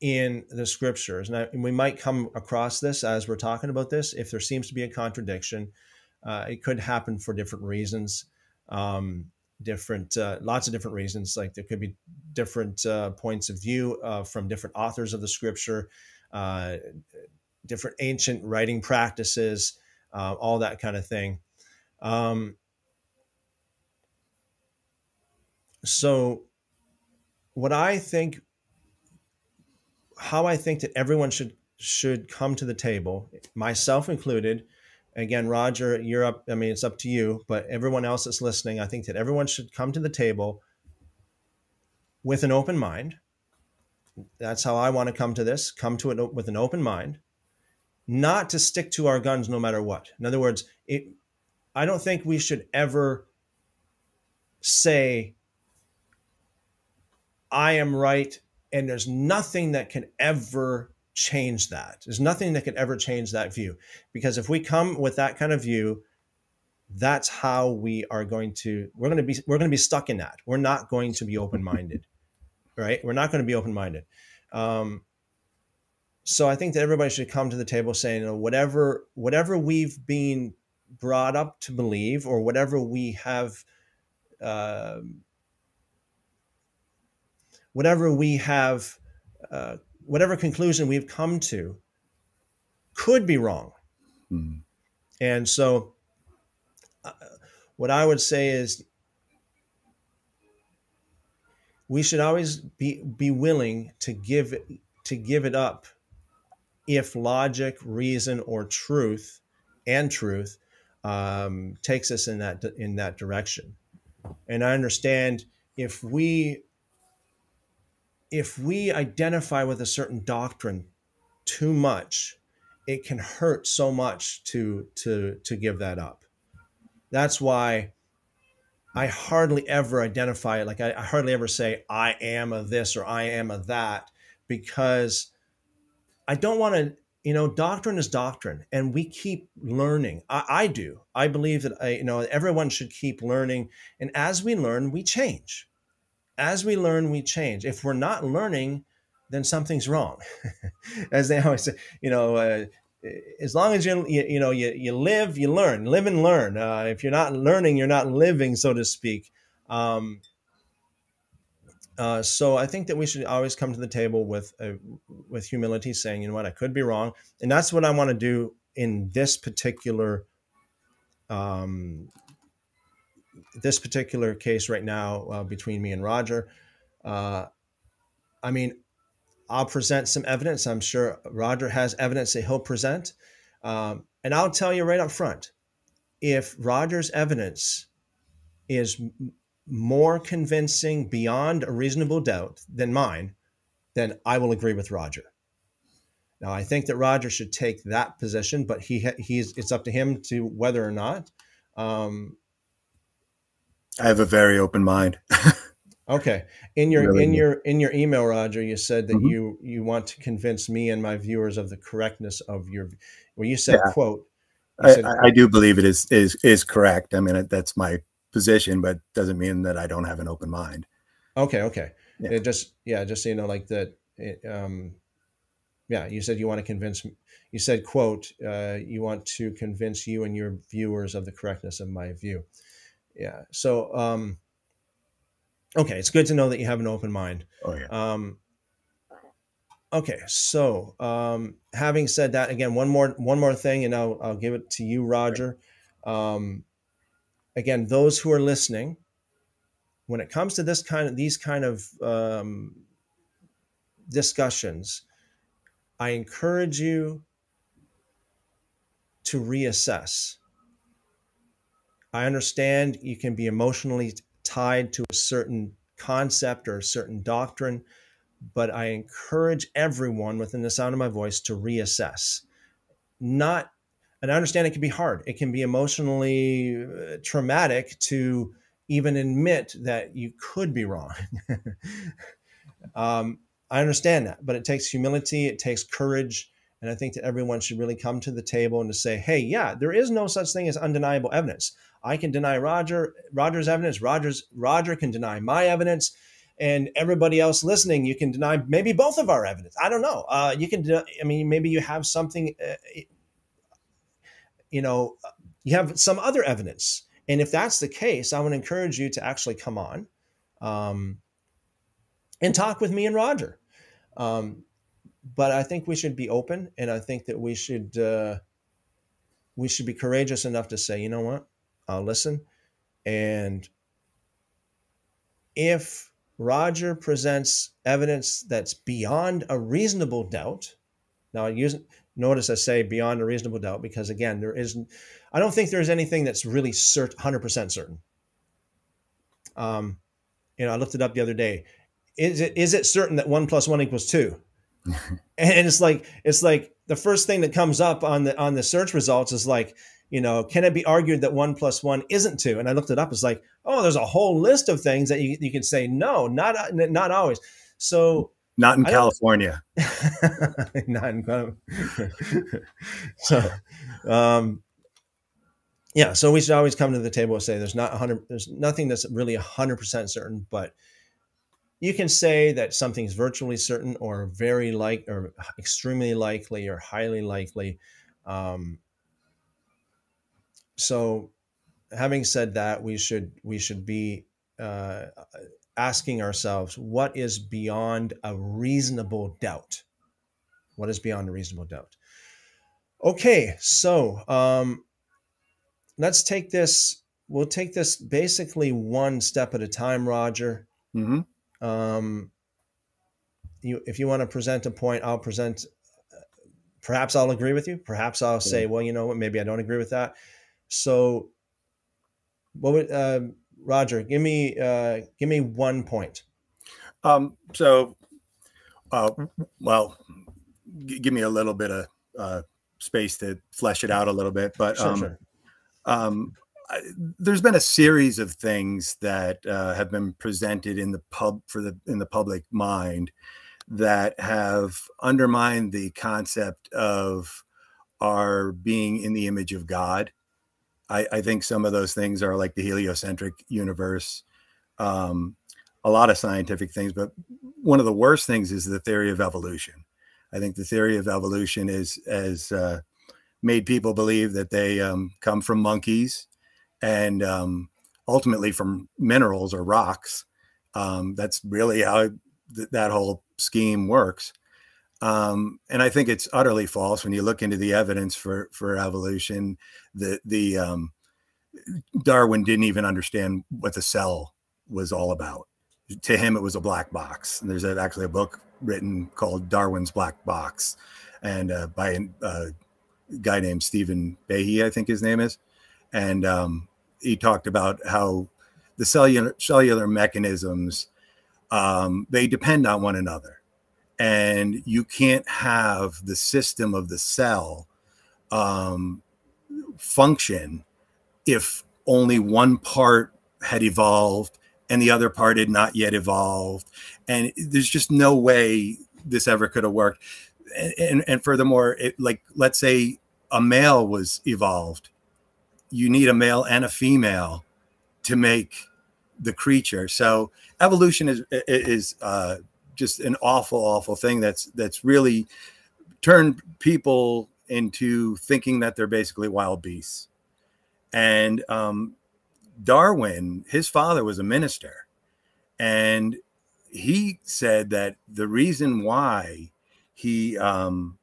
in the scriptures. And, and, we might come across this as we're talking about this. If there seems to be a contradiction, uh, it could happen for different reasons, um, different, uh, lots of different reasons. Like there could be different uh, points of view uh, from different authors of the scripture, uh, different ancient writing practices, uh, all that kind of thing. Um, so, what I think how I think that everyone should should come to the table, myself included. Again, Roger, you're up. I mean, it's up to you, but everyone else that's listening, I think that everyone should come to the table with an open mind. That's how I want to come to this. Come to it with an open mind, not to stick to our guns no matter what. In other words, it, I don't think we should ever say, I am right and there's nothing that can ever change that. There's nothing that can ever change that view. Because if we come with that kind of view, that's how we are going to we're going to be we're going to be stuck in that. We're not going to be open-minded. Right? We're not going to be open-minded. Um, so I think that everybody should come to the table saying, you know, whatever whatever we've been brought up to believe, or whatever we have uh, whatever we have, uh, whatever conclusion we've come to, could be wrong. Mm-hmm. And so, uh, what I would say is, we should always be be willing to give it, to give it up if logic, reason, or truth and truth um, takes us in that in that direction. And I understand if we if we identify with a certain doctrine too much, it can hurt so much to to to give that up. That's why I hardly ever identify. Like I, I hardly ever say I am a this or I am a that because I don't want to. You know, doctrine is doctrine, and we keep learning. I, I do. I believe that I, you know everyone should keep learning, and as we learn, we change as we learn, we change. If we're not learning, then something's wrong. as they always say, you know, uh, as long as you, you, you know you, you live, you learn. Live and learn. Uh, if you're not learning, you're not living, so to speak. Um, uh, so I think that we should always come to the table with uh, with humility, saying, you know what, I could be wrong, and that's what I want to do in this particular um, this particular case right now uh, between me and Roger, uh, I mean, I'll present some evidence. I'm sure Roger has evidence that he'll present. Um, and I'll tell you right up front if Roger's evidence is more convincing beyond a reasonable doubt than mine, then I will agree with Roger. Now, I think that Roger should take that position, but he he's it's up to him to whether or not. Um, I have a very open mind. okay. In your really in your in your email, Roger, you said that mm-hmm. you you want to convince me and my viewers of the correctness of your. Well, you said yeah. quote. You I, I, do believe it is is is correct. I mean, that's my position, but doesn't mean that I don't have an open mind. Okay. Okay. Yeah. It just yeah, just so you know, like that. It, um, yeah, you said you want to convince. You said, "quote uh, You want to convince you and your viewers of the correctness of my view." Yeah. So, um, okay, it's good to know that you have an open mind. Oh yeah. Um, okay, so um, having said that, again, one more one more thing, and I'll I'll give it to you, Roger. Um, again, those who are listening, when it comes to this kind of these kind of um, discussions, I encourage you to reassess. I understand you can be emotionally tied to a certain concept or a certain doctrine, but I encourage everyone within the sound of my voice to reassess. Not, and I understand it can be hard. It can be emotionally uh, traumatic to even admit that you could be wrong. um, I understand that, but it takes humility, it takes courage, and I think that everyone should really come to the table and to say, "Hey, yeah, there is no such thing as undeniable evidence. I can deny Roger Roger's evidence. Rogers Roger can deny my evidence." And everybody else listening, you can deny maybe both of our evidence. I don't know. Uh, you can, I mean, maybe you have something, uh, you know, you have some other evidence. And if that's the case, I would encourage you to actually come on um, and talk with me and Roger. Um, but I think we should be open, and I think that we should uh, we should be courageous enough to say, you know what, I'll listen, and if Roger presents evidence that's beyond a reasonable doubt, now I use notice I say beyond a reasonable doubt because again, there isn't. I don't think there's anything that's really cert, 100% certain. Um, you know, I looked it up the other day is it is it certain that one plus one equals two? And it's like it's like the first thing that comes up on the on the search results is like you know can it be argued that one plus one isn't two? And i looked it up. It's like oh there's a whole list of things that you, you can say no not not always. So not in california. Not in so um yeah so we should always come to the table and say there's not 100 there's nothing that's really 100% certain but you can say that something's virtually certain or very like or extremely likely or highly likely um, so having said that we should we should be uh, asking ourselves what is beyond a reasonable doubt? What is beyond a reasonable doubt? Okay so um, let's take this we'll take this basically one step at a time roger. Mm-hmm. Um, you, if you want to present a point, I'll present. Perhaps I'll agree with you. Perhaps I'll say, well, you know what? Maybe I don't agree with that. So, what would uh, Roger give me? Uh, give me one point. Um, so, uh, well, g- give me a little bit of uh, space to flesh it out a little bit, but sure, um, sure. um, there's been a series of things that uh, have been presented in the pub for the in the public mind that have undermined the concept of our being in the image of God. I, I think some of those things are like the heliocentric universe, um, a lot of scientific things, but one of the worst things is the theory of evolution. I think the theory of evolution is has uh, made people believe that they um, come from monkeys and um, ultimately from minerals or rocks. Um, that's really how th- that whole scheme works. Um, and I think it's utterly false when you look into the evidence for for evolution. The the um, Darwin didn't even understand what the cell was all about. To him, it was a black box. And there's a, actually a book written called Darwin's Black Box, and uh, by a uh, guy named Stephen Behe, I think his name is. And um, he talked about how the cellular cellular mechanisms um, they depend on one another, and you can't have the system of the cell um, function if only one part had evolved and the other part had not yet evolved, and there's just no way this ever could have worked. And, and, and furthermore, it, like let's say a male was evolved you need a male and a female to make the creature. So evolution is is uh, just an awful, awful thing. That's that's really turned people into thinking that they're basically wild beasts. And um, Darwin, his father was a minister, and he said that the reason why he um,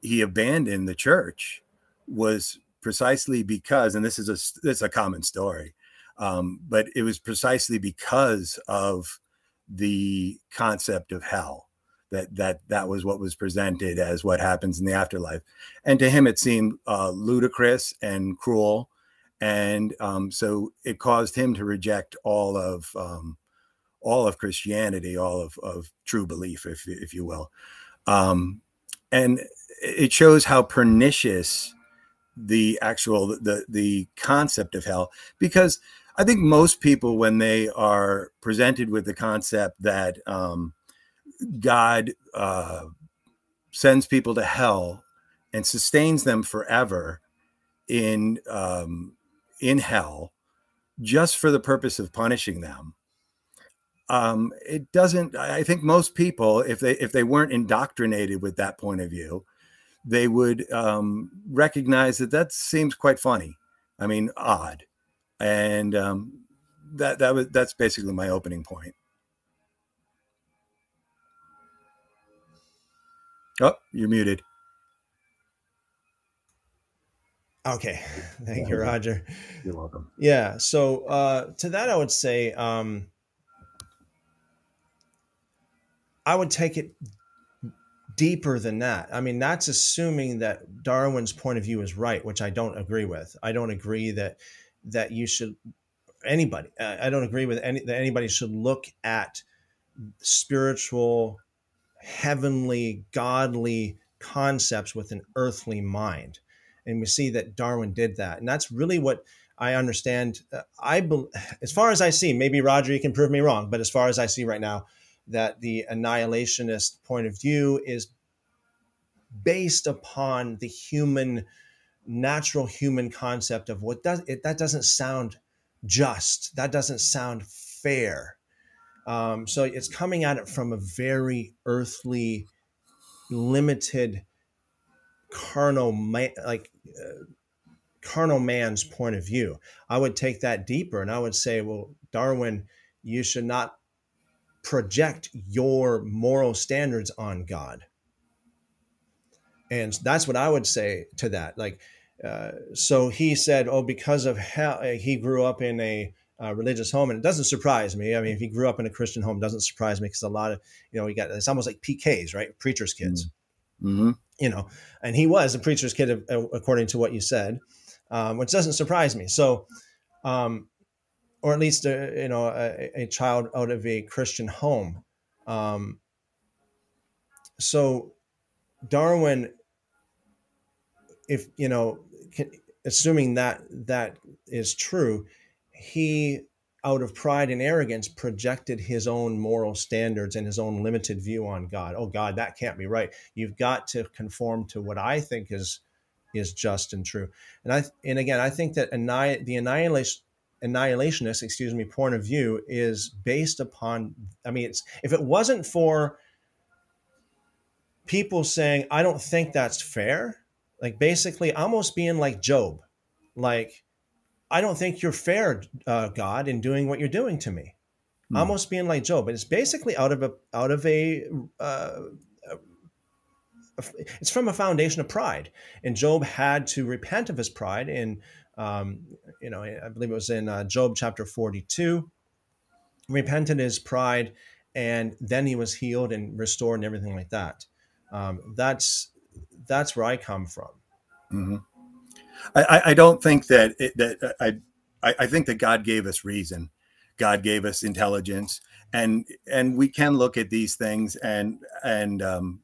he abandoned the church was precisely because, and this is a this is a common story, um, but it was precisely because of the concept of hell that that that was what was presented as what happens in the afterlife. And to him it seemed uh, ludicrous and cruel. And um, so it caused him to reject all of um, all of christianity all of, of true belief if, if you will. Um, and it shows how pernicious the actual the the concept of hell because i think most people when they are presented with the concept that um, God uh, sends people to hell and sustains them forever in um, in hell just for the purpose of punishing them. Um, it doesn't. I think most people, if they if they weren't indoctrinated with that point of view, they would um, recognize that that seems quite funny. I mean, odd, and um, that that was that's basically my opening point. Oh, you're muted. Okay. Thank you, Roger. You're welcome. Yeah. So uh, to that, I would say um, I would take it deeper than that. I mean, that's assuming that Darwin's point of view is right, which I don't agree with. I don't agree that that you should anybody. I don't agree with any that anybody should look at spiritual heavenly, godly concepts with an earthly mind. And we see that Darwin did that. And that's really what I understand. Uh, I, as far as I see, maybe Roger, you can prove me wrong, but as far as I see right now, that the annihilationist point of view is based upon the human, natural human concept of what does it, that doesn't sound just, that doesn't sound fair um, so it's coming at it from a very earthly, limited, carnal, like uh, carnal man's point of view. I would take that deeper and I would say, well, Darwin, you should not project your moral standards on God. And that's what I would say to that. Like, uh, so he said, oh, because of hell, he grew up in a uh, religious home, and it doesn't surprise me. I mean, if he grew up in a Christian home, doesn't surprise me because a lot of you know, we got it's almost like PKs, right? Preachers' kids, mm-hmm. you know, and he was a preacher's kid uh, according to what you said, um, which doesn't surprise me. So, um, or at least a, you know, a, a, child out of a Christian home. Um, so, Darwin, if you know, assuming that that is true he out of pride and arrogance projected his own moral standards and his own limited view on God. Oh God, that can't be right. You've got to conform to what I think is is just and true. And I and again, I think that the annihilation annihilationist, excuse me, point of view is based upon I mean, it's if it wasn't for people saying I don't think that's fair, like basically almost being like Job. Like I don't think you're fair, uh, God, in doing what you're doing to me. Hmm. Almost being like Job, but it's basically out of a out of a, uh, it's from a foundation of pride. And Job had to repent of his pride. In um, you know, I believe it was in uh, Job chapter forty-two. Repented his pride, and then he was healed and restored and everything like that. Um, that's that's where I come from. Mm-hmm. I, I don't think that it, that I, I think that God gave us reason. God gave us intelligence, and and we can look at these things and and um,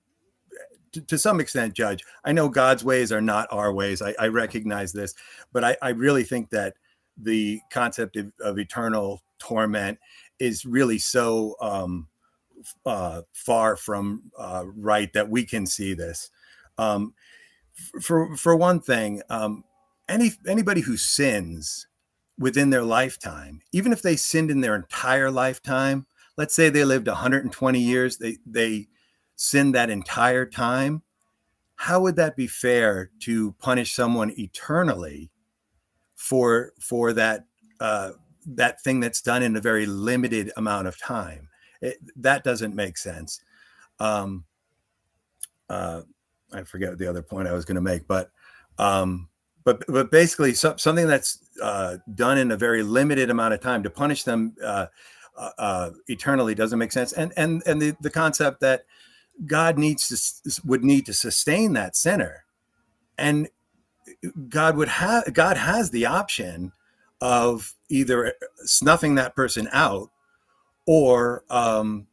to, to, some extent judge. I know God's ways are not our ways. I, I recognize this, but I, I, really think that the concept of, of eternal torment is really so um, uh, far from uh, right that we can see this. Um, for for one thing, um, any anybody who sins within their lifetime, even if they sinned in their entire lifetime, let's say they lived 120 years, they they sinned that entire time, how would that be fair to punish someone eternally for for that uh, that thing that's done in a very limited amount of time? It, that doesn't make sense. Um, uh, I forget the other point I was going to make, but um, but but basically so, something that's uh, done in a very limited amount of time to punish them uh, uh, uh eternally doesn't make sense. And and and the, the concept that God needs to would need to sustain that sinner, and God would have God has the option of either snuffing that person out or um,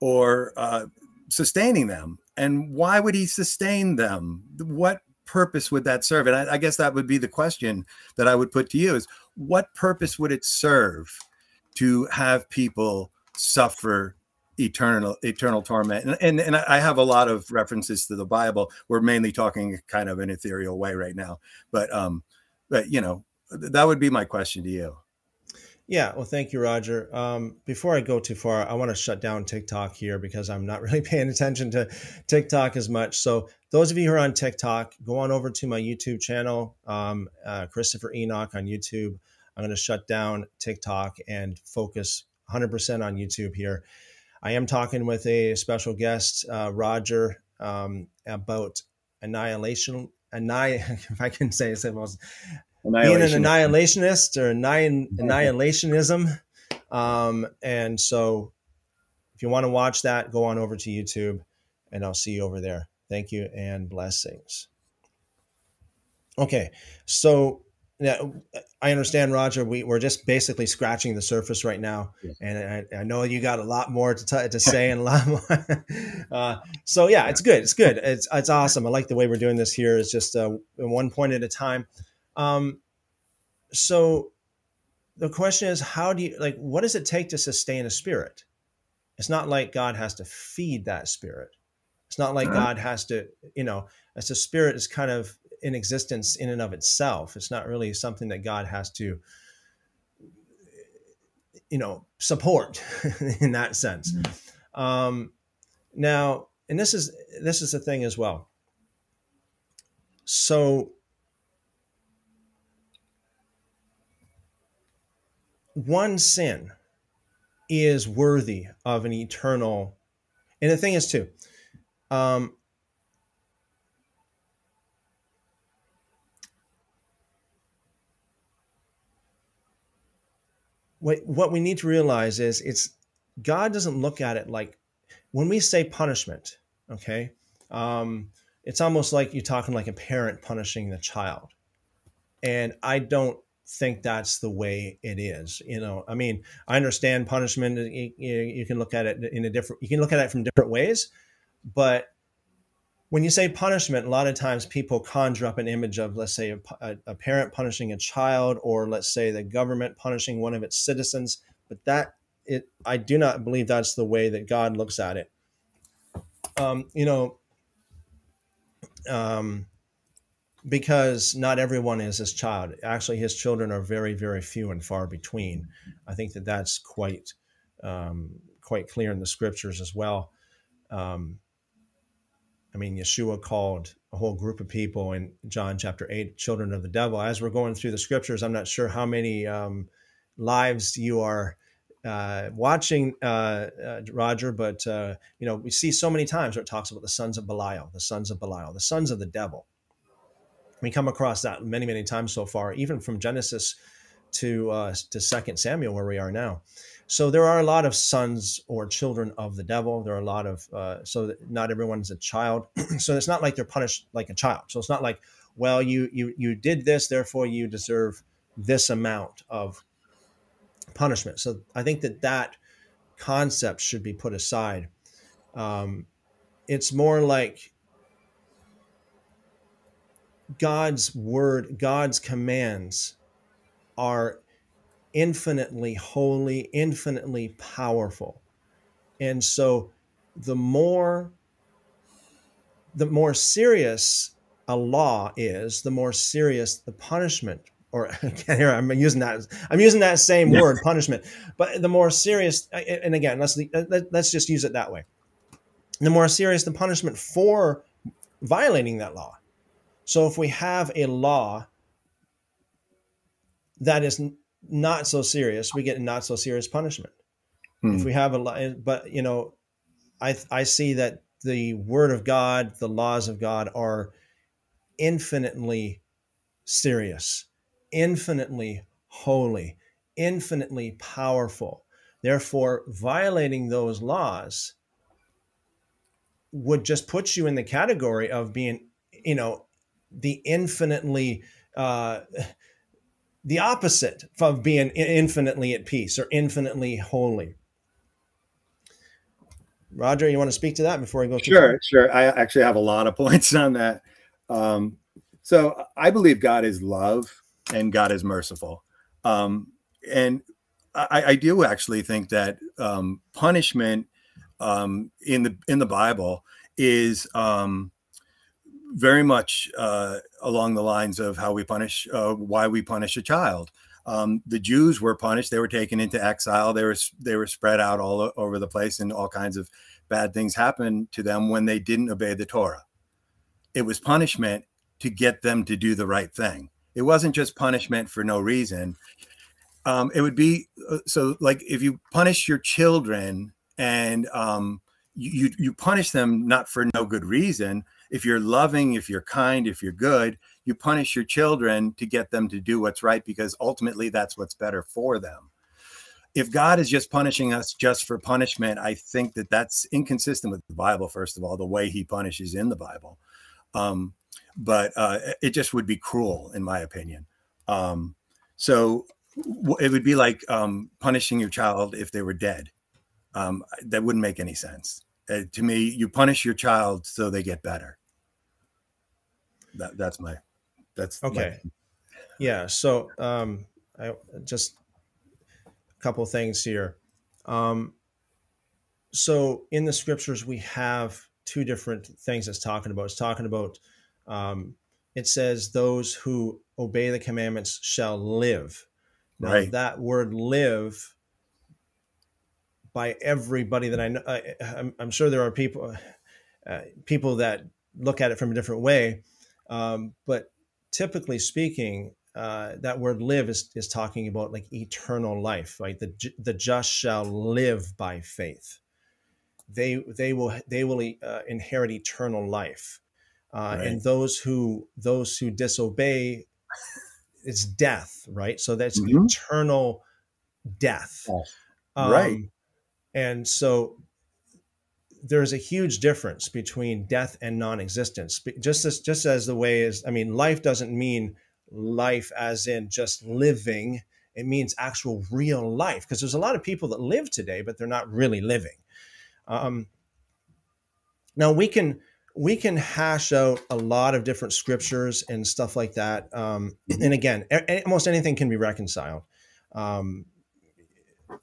or uh, sustaining them. And why would he sustain them? What purpose would that serve? And I, I, guess that would be the question that I would put to you is what purpose would it serve to have people suffer eternal eternal torment? And, and, and I have a lot of references to the Bible. We're mainly talking kind of an ethereal way right now. But um, but you know, that would be my question to you. Yeah, well, thank you, Roger. Um, before I go too far, I want to shut down TikTok here because I'm not really paying attention to TikTok as much. So, those of you who are on TikTok, go on over to my YouTube channel, um, uh, Christopher Enoch on YouTube. I'm going to shut down TikTok and focus 100% on YouTube here. I am talking with a special guest, uh, Roger, um, about annihilation. Annihil- if I can say it, being an annihilationist or annihilationism. Um, and so if you want to watch that, go on over to YouTube and I'll see you over there. Thank you and blessings. Okay, so now I understand, Roger. We, we're just basically scratching the surface right now, and I, I, know you got a lot more to, t- to say and a lot more. uh, so yeah, it's good. It's good. It's it's awesome. I like the way we're doing this here. It's just uh, one point at a time. Um, so the question is, how do you like? What does it take to sustain a spirit? It's not like God has to feed that spirit. It's not like uh-huh. God has to, you know, as a spirit is kind of in existence in and of itself. It's not really something that God has to, you know, support in that sense. Mm-hmm. Um, now, and this is this is the thing as well. So one sin is worthy of an eternal. And the thing is, too, um, what, what we need to realize is it's God doesn't look at it like when we say punishment, okay, um, it's almost like you're talking like a parent punishing the child. And I don't think that's the way it is. You know, I mean, I understand punishment. You, you, can look at it in a different. You can look at it from different ways, but when you say punishment, a lot of times people conjure up an image of, let's say, a, a parent punishing a child, or let's say the government punishing one of its citizens. But that it, I do not believe that's the way that God looks at it. Um, you know, um, because not everyone is his child. Actually, his children are very, very few and far between. I think that that's quite um, quite clear in the scriptures as well. Um, I mean, Yeshua called a whole group of people in John chapter eight children of the devil. As we're going through the scriptures, I'm not sure how many um, lives you are uh, watching, uh, uh, Roger, but uh, you know we see so many times where it talks about the sons of Belial, the sons of Belial, the sons of the devil we come across that many many times so far even from genesis to uh, to second samuel where we are now so there are a lot of sons or children of the devil. There are a lot of uh, so not everyone's a child. So it's not like they're punished like a child. So it's not like well you you you did this therefore you deserve this amount of punishment. So i think that that concept should be put aside. Um, it's more like God's word, God's commands are infinitely holy, infinitely powerful. And so the more the more serious a law is, the more serious the punishment or here I'm using that I'm using that same yeah. word punishment, but the more serious and again let's let's just use it that way. The more serious the punishment for violating that law. So if we have a law that is not so serious, we get not so serious punishment. Hmm. If we have a but you know, I I see that the word of God, the laws of God are infinitely serious, infinitely holy, infinitely powerful. Therefore, violating those laws would just put you in the category of being, you know, the infinitely uh, the opposite of being infinitely at peace or infinitely holy. Roger, you want to speak to that before I go? Sure, sure. I actually have a lot of points on that. Um, so I believe God is love and God is merciful. Um, and I, I, do actually think that um, punishment um, in the in the Bible is um, very much uh, along the lines of how we punish, uh, why we punish a child. Um, the Jews were punished; they were taken into exile. They were they were spread out all over the place, and all kinds of bad things happened to them when they didn't obey the Torah. It was punishment to get them to do the right thing. It wasn't just punishment for no reason. Um, it would be uh, so like if you punish your children and um, you you punish them not for no good reason. If you're loving, if you're kind, if you're good, you punish your children to get them to do what's right because ultimately that's what's better for them. If God is just punishing us just for punishment, I think that that's inconsistent with the Bible. First of all, the way He punishes in the Bible, um, but uh, it just would be cruel, in my opinion. Um, so it would be like um, punishing your child if they were dead. Um, that wouldn't make any sense. Uh, to me, you punish your child so they get better. That, that's my, that's okay. My... Yeah. So um, I just a couple things here. Um, so in the scriptures, we have two different things it's talking about. It's talking about, um, it says, those who obey the commandments shall live. Now, right. that word live by everybody that I know, I, am I'm sure there are people, uh, people that look at it from a different way. Um, but typically speaking, uh, that word live is, is talking about like eternal life, right? The, the just shall live by faith. They, they will, they will uh, inherit eternal life. Uh, right. And those who, those who disobey it's death, right? So that's mm-hmm. eternal death. Um, right. And so there's a huge difference between death and non-existence. Just as just as the way is, I mean, life doesn't mean life as in just living. It means actual real life because there's a lot of people that live today, but they're not really living. Um, now we can we can hash out a lot of different scriptures and stuff like that. Um, and again, almost anything can be reconciled. Um,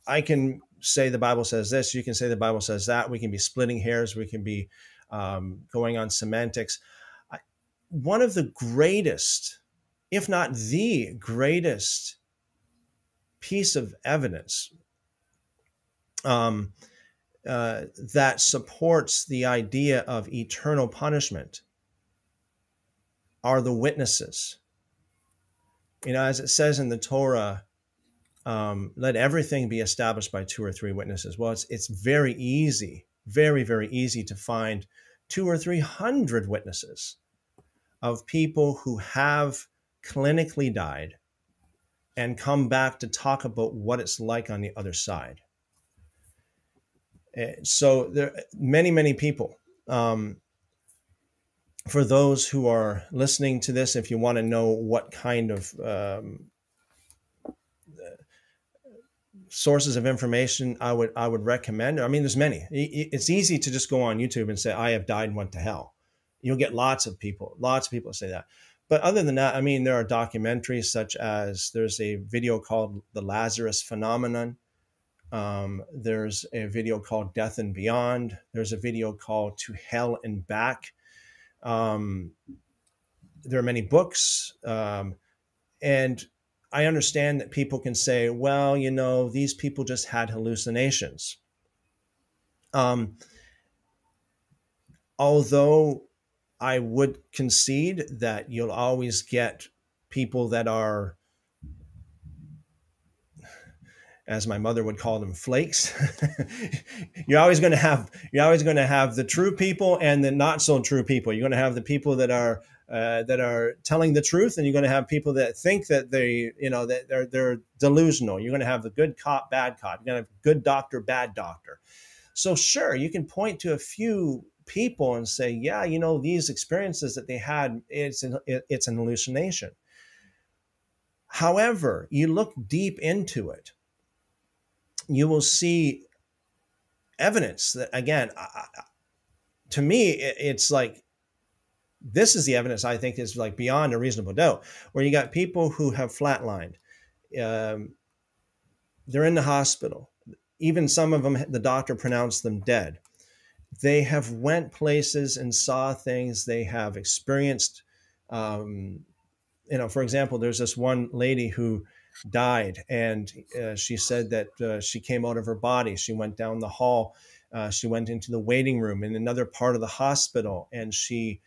I can say the Bible says this, you can say the Bible says that. We can be splitting hairs, we can be um, going on semantics. I, one of the greatest, if not the greatest piece of evidence um, uh, that supports the idea of eternal punishment are the witnesses. You know, as it says in the Torah, um, let everything be established by two or three witnesses. Well, it's it's very easy, very very easy to find two or three hundred witnesses of people who have clinically died and come back to talk about what it's like on the other side. Eh, so there are many, many people. Um, for those who are listening to this, if you want to know what kind of um, sources of information I would I would recommend. I mean, there's many. It's easy to just go on YouTube and say I have died and went to hell. You'll get lots of people, lots of people say that. But other than that, I mean, there are documentaries such as there's a video called The Lazarus Phenomenon. Um, there's a video called Death and Beyond. There's a video called To Hell and Back. Um, there are many books. Um, and I understand that people can say, well, you know, these people just had hallucinations. Um, although I would concede that you'll always get people that are as my mother would call them flakes you're always going to have you're always going to have the true people and the not so true people you're going to have the people that are uh, that are telling the truth and you're going to have people that think that they you know that they're they're delusional. You're going to have the good cop bad cop. You're going to have good doctor bad doctor. So sure you can point to a few people and say yeah you know these experiences that they had it's an, it's an hallucination. However you look deep into it you will see evidence that again I, to me it's like this is the evidence i think is like beyond a reasonable doubt where you got people who have flatlined um, they're in the hospital even some of them the doctor pronounced them dead they have went places and saw things they have experienced um, you know for example there's this one lady who died. And uh, she said that uh, she came out of her body. She went down the hall. Uh, she went into the waiting room in another part of the hospital and she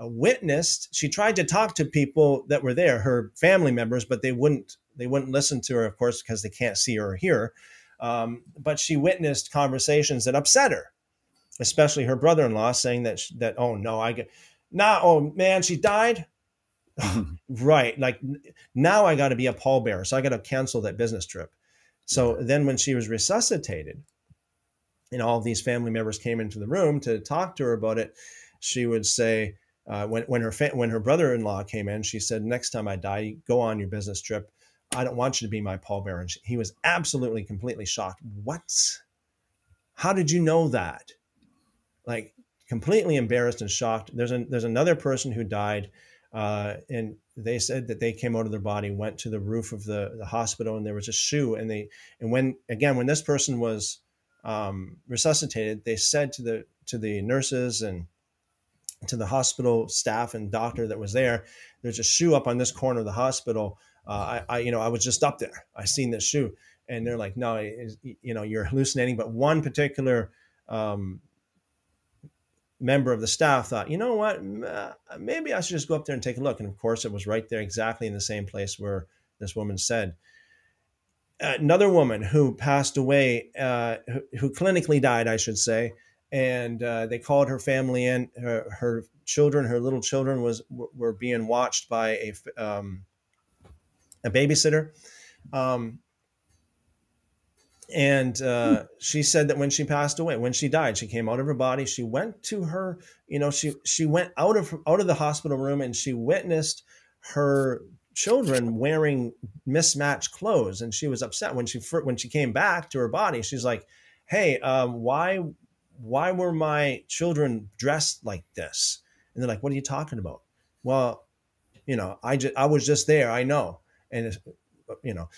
witnessed she tried to talk to people that were there her family members but they wouldn't they wouldn't listen to her of course because they can't see her or hear um, but she witnessed conversations that upset her especially her brother-in-law saying that that oh no i get now oh man she died right. Like now I got to be a pallbearer. So I got to cancel that business trip. So then when she was resuscitated, and all these family members came into the room to talk to her about it, she would say, uh, when, when her fa- when her brother-in-law came in, she said, "Next time I die, go on your business trip. I don't want you to be my pallbearer." And he was absolutely, completely shocked. What? How did you know that? Like completely embarrassed and shocked. There's a, there's another person who died uh, and they said that they came out of their body, went to the roof of the, the hospital, and there was a shoe. And they and when again when this person was um, resuscitated, they said to the to the nurses and to the hospital staff and doctor that was there, there's a shoe up on this corner of the hospital. Uh, I, I, you know, I was just up there. I seen this shoe, and they're like, no, you know, you're hallucinating. But one particular um, member of the staff thought, you know what, uh, maybe I should just go up there and take a look. And of course, it was right there, exactly in the same place where this woman said. Another woman who passed away, uh, who, who, clinically died, I should say, and uh, they called her family in. Her, her, children, her little children, was were being watched by a um, a babysitter. Um, and uh, she said that when she passed away when she died she came out of her body she went to her you know she she went out of out of the hospital room and she witnessed her children wearing mismatched clothes and she was upset when she when she came back to her body she's like hey um, why why were my children dressed like this and they're like what are you talking about well you know i just i was just there i know and you know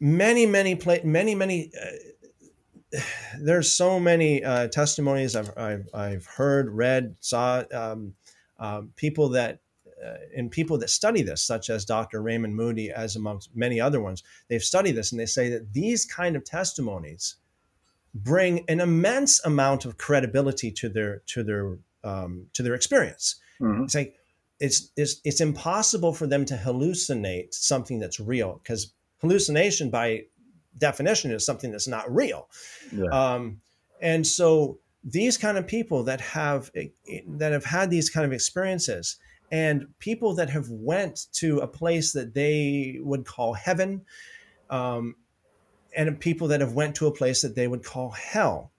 many, many, play, many, many. Uh, there's so many uh, testimonies I've, I've, I've, heard, read, saw um, um, people that uh, and people that study this, such as Dr. Raymond Moody, as amongst many other ones, they've studied this and they say that these kind of testimonies bring an immense amount of credibility to their to their um, to their experience. Mm-hmm. It's like it's, it's it's impossible for them to hallucinate something that's real because hallucination by definition is something that's not real yeah. um, and so these kind of people that have that have had these kind of experiences and people that have went to a place that they would call heaven um, and people that have went to a place that they would call hell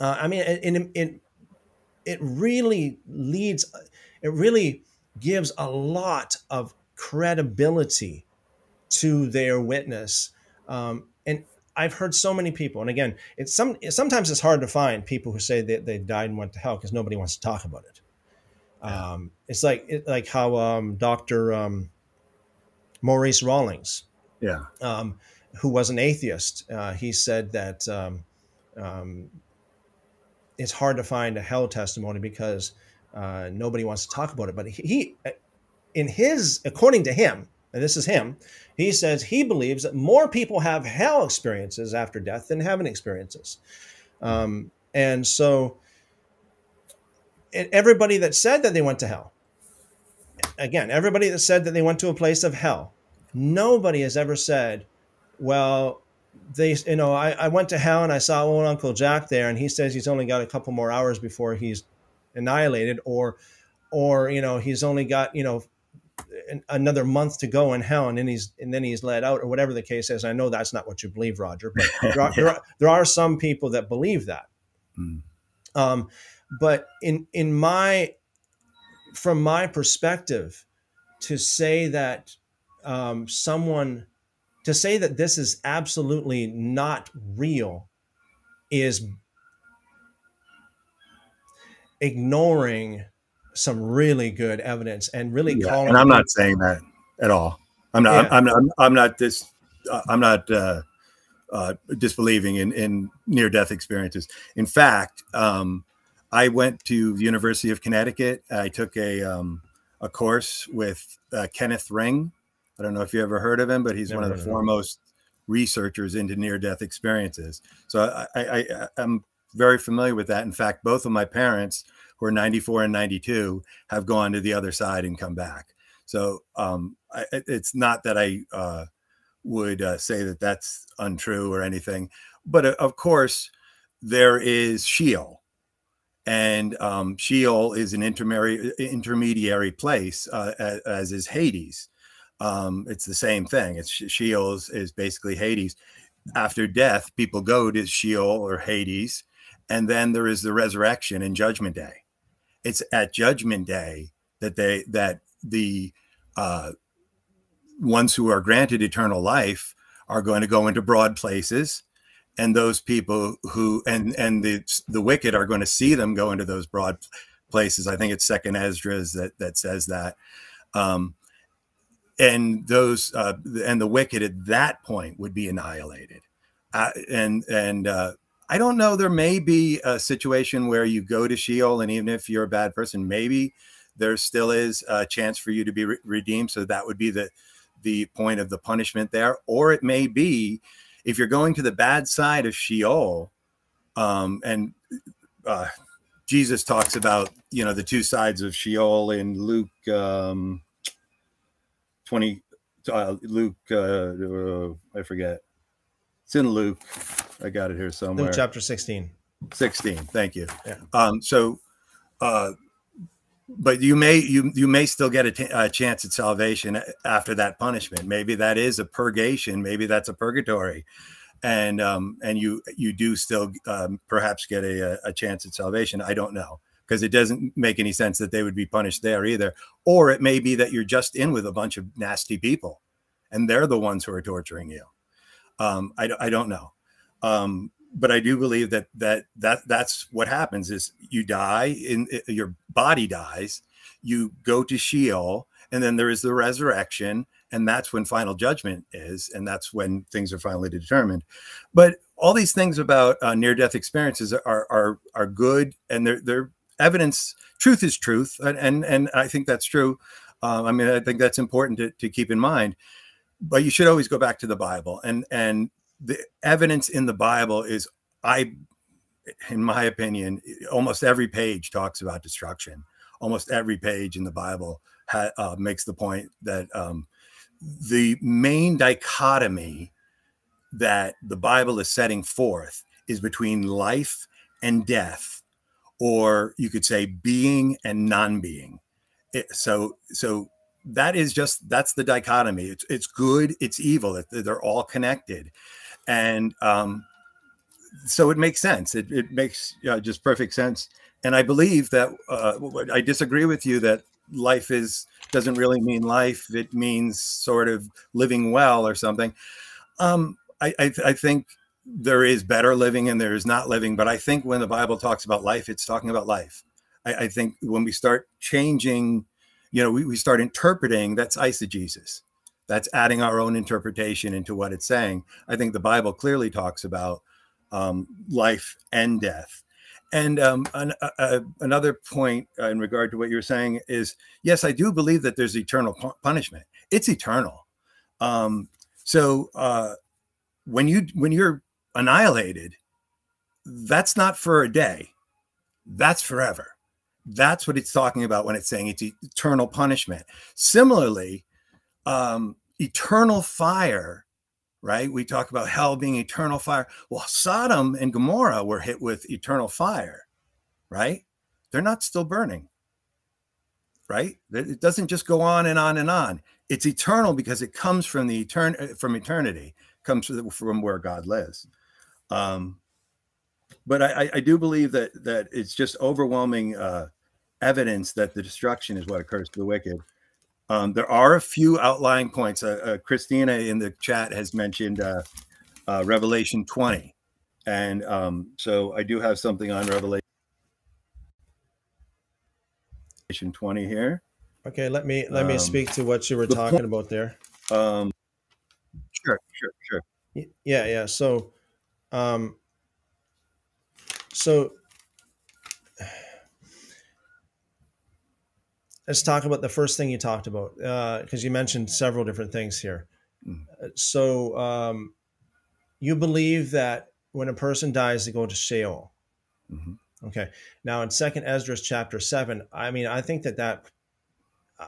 uh, i mean it, it, it really leads it really gives a lot of credibility to their witness. Um, and I've heard so many people, and again, it's some sometimes it's hard to find people who say that they died and went to hell because nobody wants to talk about it. Yeah. Um, it's like it, like how um, Doctor um, Maurice Rawlings, yeah, um, who was an atheist, uh, he said that um, it's hard to find a hell testimony because uh, nobody wants to talk about it. But he, he, in his, according to him, and this is him, he says he believes that more people have hell experiences after death than heaven experiences. Um, and so everybody that said that they went to hell, again, everybody that said that they went to a place of hell, nobody has ever said, well, they, you know, I, I went to hell and I saw old Uncle Jack there, and he says he's only got a couple more hours before he's annihilated, or, or you know, he's only got you know another month to go in hell and then he's and then he's let out or whatever the case is i know that's not what you believe roger but there are, yeah. there, are there, are, some people that believe that mm. um, but in in my from my perspective to say that um, someone to say that this is absolutely not real is ignoring some really good evidence and really yeah, calling. And I'm not saying that at all. I'm not. Yeah. I'm, I'm, I'm. not this. Uh, I'm not uh, uh, disbelieving in in near death experiences. In fact, um, I went to the University of Connecticut. I took a um, a course with uh, Kenneth Ring. I don't know if you ever heard of him, but he's Never one of the foremost researchers into near death experiences. So I, I, I I'm very familiar with that. In fact, both of my parents who are 94 and 92 have gone to the other side and come back. So um, I, it's not that I uh, would uh, say that that's untrue or anything, but uh, of course there is Sheol, and um, Sheol is an intermediary intermediary place, uh, as, as, is Hades. Um, it's the same thing. It's Sheol is, is basically Hades. After death, people go to Sheol or Hades, and then there is the resurrection and Judgment Day it's at Judgment Day that they that the uh, ones who are granted eternal life are going to go into broad places, and those people who and and the the wicked are going to see them go into those broad places. I think it's Second Esdras that that says that. Um, and those uh, and the wicked at that point would be annihilated, uh, and and uh, I don't know. There may be a situation where you go to Sheol, and even if you're a bad person, maybe there still is a chance for you to be re- redeemed. So that would be the the point of the punishment there. Or it may be if you're going to the bad side of Sheol, um, and uh, Jesus talks about you know the two sides of Sheol in Luke um, twenty. Uh, Luke, uh, uh I forget it's in Luke. I got it here somewhere. Luke chapter 16. 16. Thank you. Yeah. Um, so, uh, but you may you you may still get a, t- a chance at salvation after that punishment. Maybe that is a purgation. Maybe that's a purgatory, and um, and you you do still um, perhaps get a, a chance at salvation. I don't know because it doesn't make any sense that they would be punished there either. Or it may be that you're just in with a bunch of nasty people, and they're the ones who are torturing you. Um, I, I don't know. Um, but I do believe that that that that's what happens is you die in your body dies, you go to Sheol, and then there is the resurrection, and that's when final judgment is, and that's when things are finally determined. But all these things about uh, near death experiences are are are good, and they're they're evidence. Truth is truth, and and, and I think that's true. Um, I mean, I think that's important to, to keep in mind but you should always go back to the Bible. And and the evidence in the Bible is I in my opinion, almost every page talks about destruction. Almost every page in the Bible ha, uh, makes the point that um, the main dichotomy that the Bible is setting forth is between life and death, or you could say being and non-being. It, so, so that is just that's the dichotomy. It's it's good, it's evil. They're all connected, and um, so it makes sense. It it makes you know, just perfect sense. And I believe that uh, I disagree with you that life is doesn't really mean life. It means sort of living well or something. Um, I, I, I think there is better living and there is not living. But I think when the Bible talks about life, it's talking about life. I, I think when we start changing you know, we, we start interpreting, that's eisegesis. That's adding our own interpretation into what it's saying. I think the Bible clearly talks about um, life and death. And um, an, uh, another point in regard to what you're saying is yes, I do believe that there's eternal pu- punishment. It's eternal. Um, so uh, when you when you're annihilated, that's not for a day. That's forever that's what it's talking about when it's saying it's eternal punishment. Similarly, um, eternal fire, right? We talk about hell being eternal fire. Well, Sodom and Gomorrah were hit with eternal fire, right? They're not still burning, right? It doesn't just go on and on and on. It's eternal because it comes from the etern- from eternity, comes from where God lives. Um, but I, I, do believe that that it's just overwhelming uh, evidence that the destruction is what occurs to the wicked. Um, there are a few outlying points. Uh, uh, Christina in the chat has mentioned uh, uh, Revelation 20, and um, so I do have something on Revelation 20 here. Okay, let me let me um, speak to what you were talking point, about there. Um, sure, sure, sure. Yeah, yeah. So, um, so let's talk about the first thing you talked about because uh, you mentioned several different things here. Mm. So um, you believe that when a person dies, they go to Sheol. Mm-hmm. Okay. Now in Second Esdras chapter seven, I mean, I think that that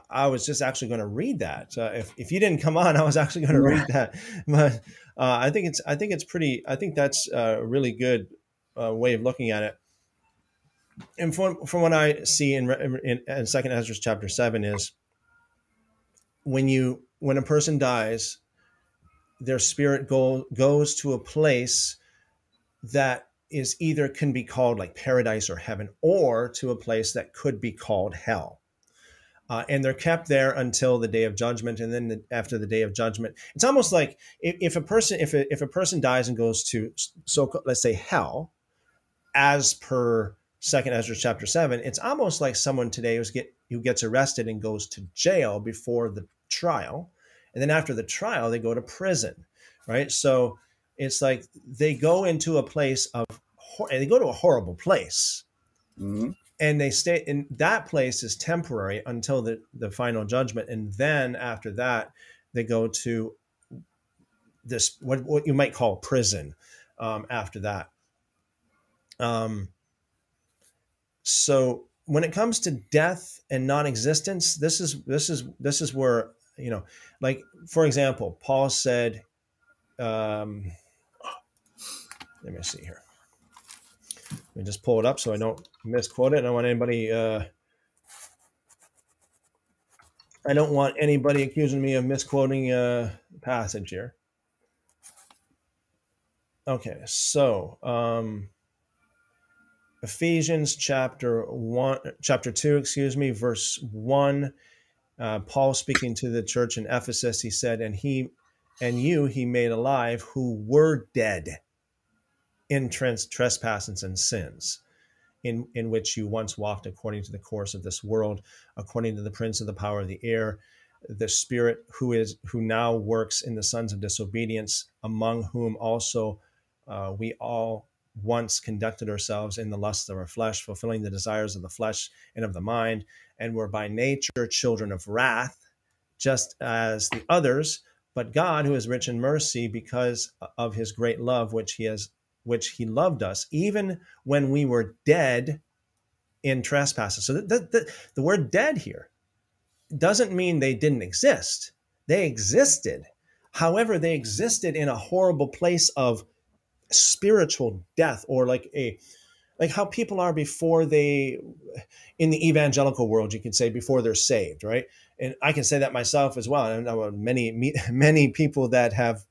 I was just actually going to read that. Uh, if, if you didn't come on, I was actually going to read that. But uh, I think it's I think it's pretty. I think that's a really good uh, way of looking at it. And from from what I see in, in, in Second Ezra chapter seven is when you when a person dies, their spirit go, goes to a place that is either can be called like paradise or heaven, or to a place that could be called hell. Uh, and they're kept there until the day of judgment and then the, after the day of judgment it's almost like if, if a person if a, if a person dies and goes to so let's say hell as per second Ezra chapter seven, it's almost like someone today who's get who gets arrested and goes to jail before the trial. And then after the trial, they go to prison. Right. So it's like they go into a place of and they go to a horrible place. Mm-hmm. And they stay in that place is temporary until the, the final judgment. And then after that, they go to this what, what you might call prison um, after that. Um, so when it comes to death and non-existence, this is this is this is where you know, like for example, Paul said, um, let me see here. Let me just pull it up so I don't misquote it. I don't want anybody. Uh, I don't want anybody accusing me of misquoting a passage here. Okay, so um, Ephesians chapter one, chapter two, excuse me, verse one. Uh, Paul speaking to the church in Ephesus, he said, "And he, and you, he made alive who were dead in trespasses and sins." In, in which you once walked according to the course of this world, according to the prince of the power of the air, the spirit who is who now works in the sons of disobedience, among whom also uh, we all once conducted ourselves in the lusts of our flesh, fulfilling the desires of the flesh and of the mind, and were by nature children of wrath, just as the others. But God, who is rich in mercy, because of his great love which he has which he loved us, even when we were dead in trespasses. So the, the, the word dead here doesn't mean they didn't exist. They existed. However, they existed in a horrible place of spiritual death or like a like how people are before they in the evangelical world you could say before they're saved right and i can say that myself as well know many many people that have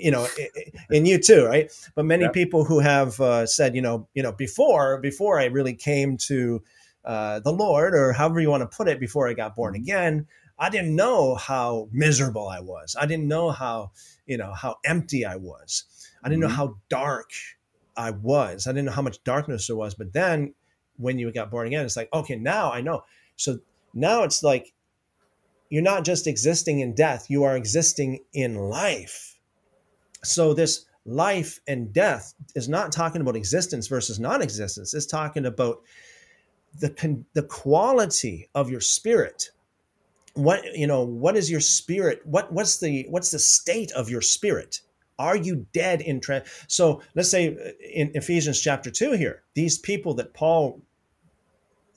you know in you too right but many yeah. people who have uh, said you know you know before before i really came to uh, the lord or however you want to put it before i got born mm-hmm. again i didn't know how miserable i was i didn't know how you know how empty i was I didn't mm-hmm. know how dark I was. I didn't know how much darkness there was. But then when you got born again, it's like, okay, now I know. So now it's like you're not just existing in death, you are existing in life. So this life and death is not talking about existence versus non-existence. It's talking about the the quality of your spirit. What you know, what is your spirit? What what's the what's the state of your spirit? Are you dead in trans? So let's say uh, in Ephesians chapter 2 here, these people that Paul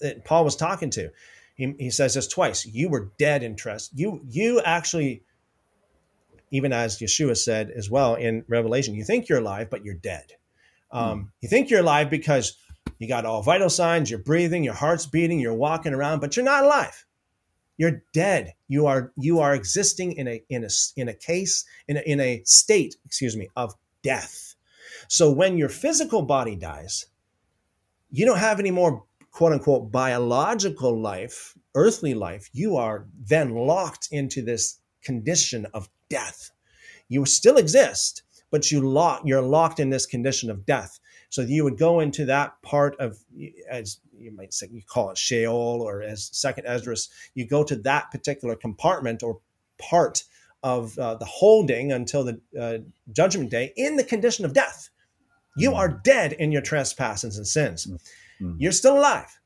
that Paul was talking to. He, he says this twice. You were dead in trust. You you actually, even as Yeshua said as well in Revelation, you think you're alive, but you're dead. Um, hmm. You think you're alive because you got all vital signs, you're breathing, your heart's beating, you're walking around, but you're not alive. You're dead. You are you are existing in a in a in a case in a, in a state, excuse me, of death. So when your physical body dies, you don't have any more quote unquote biological life, earthly life. You are then locked into this condition of death. You still exist, but you lock you're locked in this condition of death. So you would go into that part of, as you might say, you call it Sheol, or as Second Esdras, you go to that particular compartment or part of uh, the holding until the uh, judgment day in the condition of death. You mm. are dead in your trespasses and sins. Mm. You're still alive.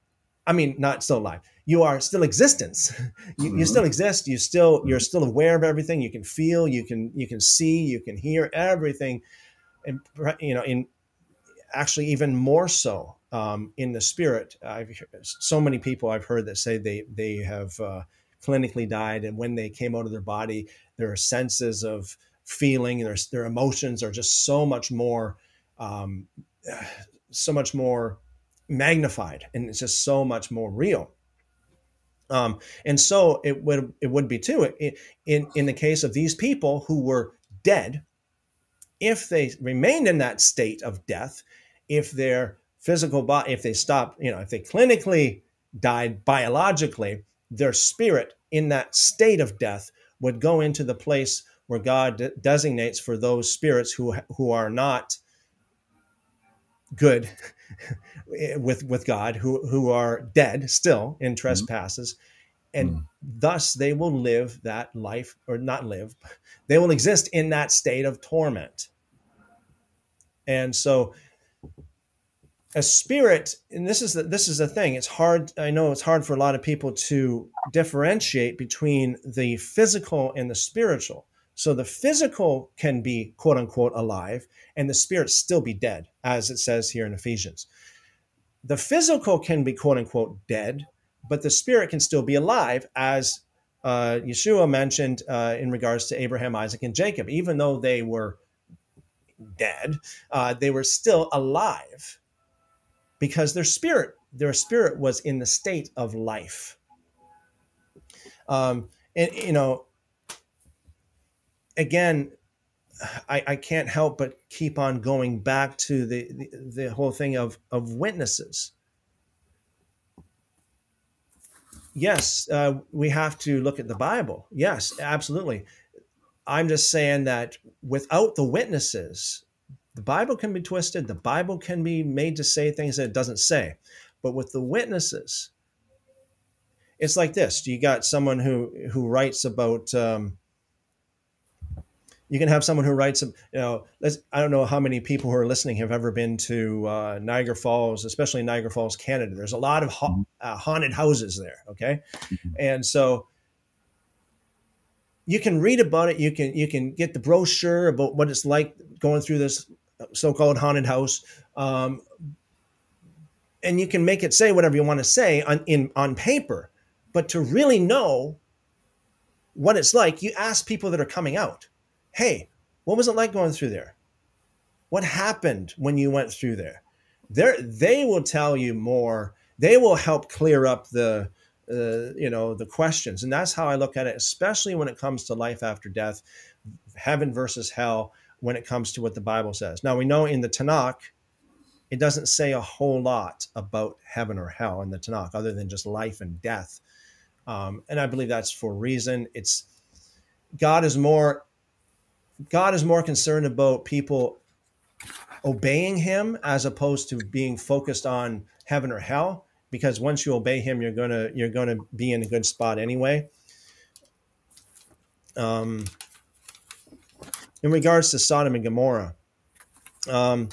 I mean, not still alive. You are still existence. you, mm-hmm. you, still exist. You still you're mm-hmm. still aware of everything. You can feel. You can you can see. You can hear everything. And you know, in actually even more so um, in the spirit. I've so many people I've heard that say they they have uh, clinically died, and when they came out of their body, their senses of feeling, their their emotions are just so much more, um, so much more magnified, and it's just so much more real. Um, and so it would it would be too in in the case of these people who were dead if they remained in that state of death, if their physical body, if they stop, you know, if they clinically died biologically, their spirit in that state of death would go into the place where God de- designates for those spirits who who are not good with with God, who who are dead still in mm-hmm. trespasses, and mm. thus they will live that life or not live they will exist in that state of torment and so a spirit and this is the, this is the thing it's hard i know it's hard for a lot of people to differentiate between the physical and the spiritual so the physical can be quote unquote alive and the spirit still be dead as it says here in ephesians the physical can be quote unquote dead but the spirit can still be alive, as uh, Yeshua mentioned uh, in regards to Abraham, Isaac, and Jacob. Even though they were dead, uh, they were still alive because their spirit, their spirit was in the state of life. Um, and you know, again, I, I, can't help but keep on going back to the, the, the whole thing of of witnesses yes, uh, we have to look at the Bible. Yes, absolutely. I'm just saying that without the witnesses, the Bible can be twisted. The Bible can be made to say things that it doesn't say. But with the witnesses, it's like this: you got someone who who writes about um, you can have someone who writes, you know, I don't know how many people who are listening have ever been to uh, Niagara Falls, especially Niagara Falls, Canada. There's a lot of ha- mm-hmm. uh, haunted houses there. Okay. Mm-hmm. And so you can read about it. You can, you can get the brochure about what it's like going through this so-called haunted house. Um, and you can make it say whatever you want to say on, in, on paper, but to really know what it's like, you ask people that are coming out hey, what was it like going through there? What happened when you went through there? There, they will tell you more. They will help clear up the, uh, you know, the questions, and that's how I look at it, especially when it comes to life after death, heaven versus hell. When it comes to what the Bible says, now we know in the Tanakh, it doesn't say a whole lot about heaven or hell in the Tanakh, other than just life and death. Um, and I believe that's for reason. It's God is more God is more concerned about people obeying him as opposed to being focused on heaven or hell because once you obey him you're going to you're going to be in a good spot anyway. Um, in regards to Sodom and Gomorrah um,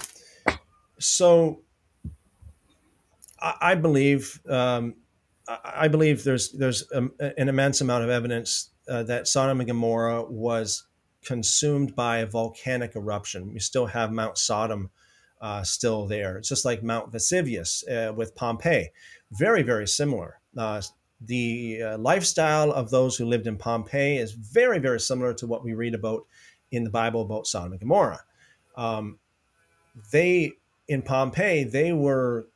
so I, I believe um, I believe there's there's a, an immense amount of evidence uh, that Sodom and Gomorrah was consumed by a volcanic eruption. We still have Mount Sodom uh, still there. It's just like Mount Vesuvius uh, with Pompeii, very very similar. Uh, the uh, lifestyle of those who lived in Pompeii is very very similar to what we read about in the Bible about Sodom and Gomorrah. Um, they in Pompeii they were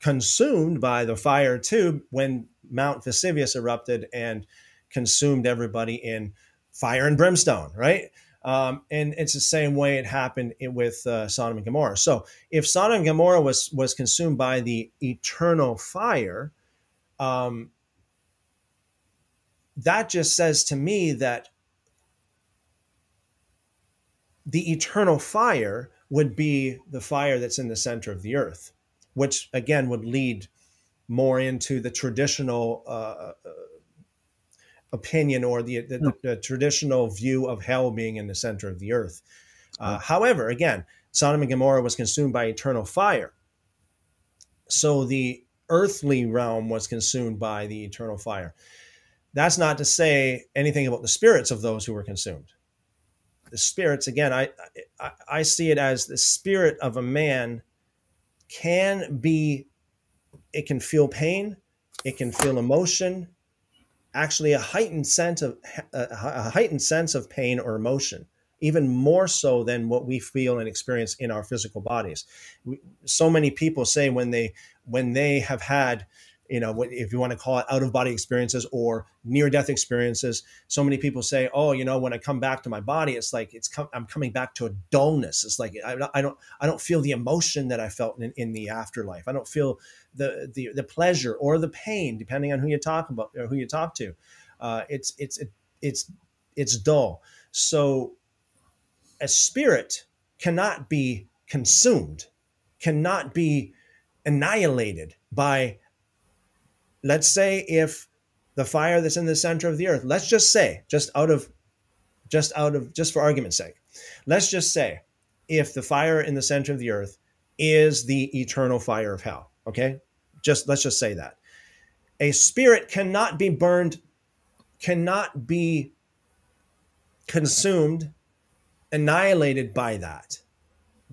consumed by the fire too when Mount Vesuvius erupted and consumed everybody in fire and brimstone, right? Um, and it's the same way it happened with uh, Sodom and Gomorrah. So if Sodom and Gomorrah was was consumed by the eternal fire, um, that just says to me that the eternal fire would be the fire that's in the center of the earth, which again would lead more into the traditional uh, opinion or the, the, the, traditional view of hell being in the center of the earth. Uh, however, again, Sodom and Gomorrah was consumed by eternal fire. So the earthly realm was consumed by the eternal fire. That's not to say anything about the spirits of those who were consumed. The spirits, again, I, I, I see it as the spirit of a man can be, it can feel pain, it can feel emotion, actually a heightened sense of a heightened sense of pain or emotion even more so than what we feel and experience in our physical bodies. We, so many people say when they when they have had you know if you want to call it out of body experiences or near death experiences so many people say oh you know when i come back to my body it's like it's com- i'm coming back to a dullness. It's like i, I don't i don't feel the emotion that i felt in, in the afterlife. I don't feel the, the the pleasure or the pain depending on who you talk about or who you talk to. Uh, it's it's it, it's it's dull. So a spirit cannot be consumed cannot be annihilated by let's say if the fire that's in the center of the earth, let's just say, just out of, just out of, just for argument's sake, let's just say if the fire in the center of the earth is the eternal fire of hell, okay? Just let's just say that. A spirit cannot be burned, cannot be consumed, annihilated by that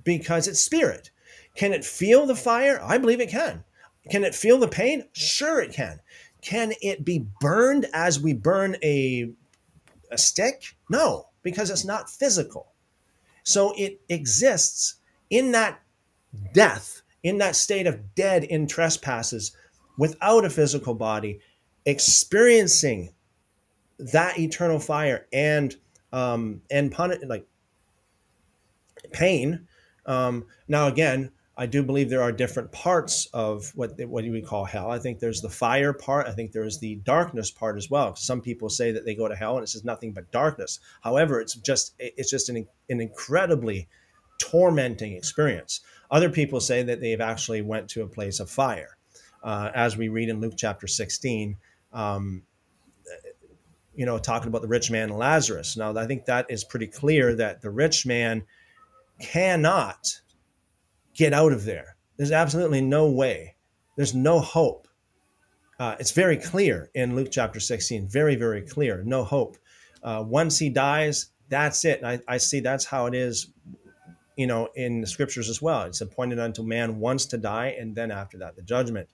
because it's spirit. Can it feel the fire? I believe it can. Can it feel the pain? Sure, it can. Can it be burned as we burn a, a stick? No, because it's not physical. So it exists in that death, in that state of dead in trespasses, without a physical body, experiencing that eternal fire and um, and pun- like pain. Um, now again, I do believe there are different parts of what what we call hell. I think there's the fire part. I think there's the darkness part as well. Some people say that they go to hell and it's just nothing but darkness. However, it's just it's just an, an incredibly tormenting experience. Other people say that they've actually went to a place of fire, uh, as we read in Luke chapter 16. Um, you know, talking about the rich man and Lazarus. Now, I think that is pretty clear that the rich man cannot get out of there. There's absolutely no way. There's no hope. Uh, it's very clear in Luke chapter 16, very, very clear. No hope. Uh, once he dies, that's it. I, I see that's how it is, you know, in the scriptures as well. It's appointed unto man once to die, and then after that, the judgment.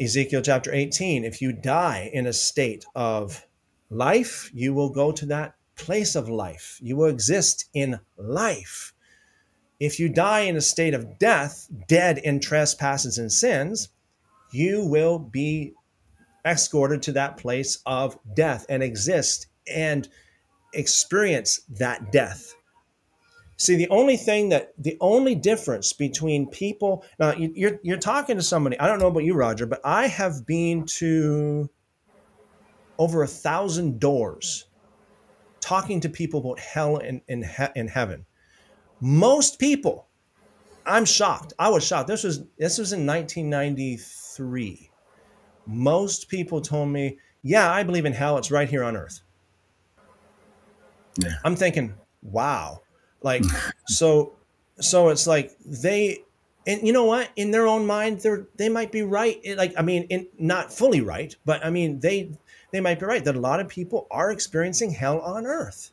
Ezekiel chapter 18 if you die in a state of life, you will go to that place of life. You will exist in life. If you die in a state of death, dead in trespasses and sins, you will be escorted to that place of death and exist and experience that death. See, the only thing that the only difference between people now you're you're talking to somebody. I don't know about you, Roger, but I have been to over a thousand doors talking to people about hell and in, in heaven. Most people, I'm shocked. I was shocked. This was this was in 1993. Most people told me, "Yeah, I believe in hell. It's right here on earth." Yeah. I'm thinking, "Wow." Like so so it's like they and you know what in their own mind they're they might be right like i mean in, not fully right but i mean they they might be right that a lot of people are experiencing hell on earth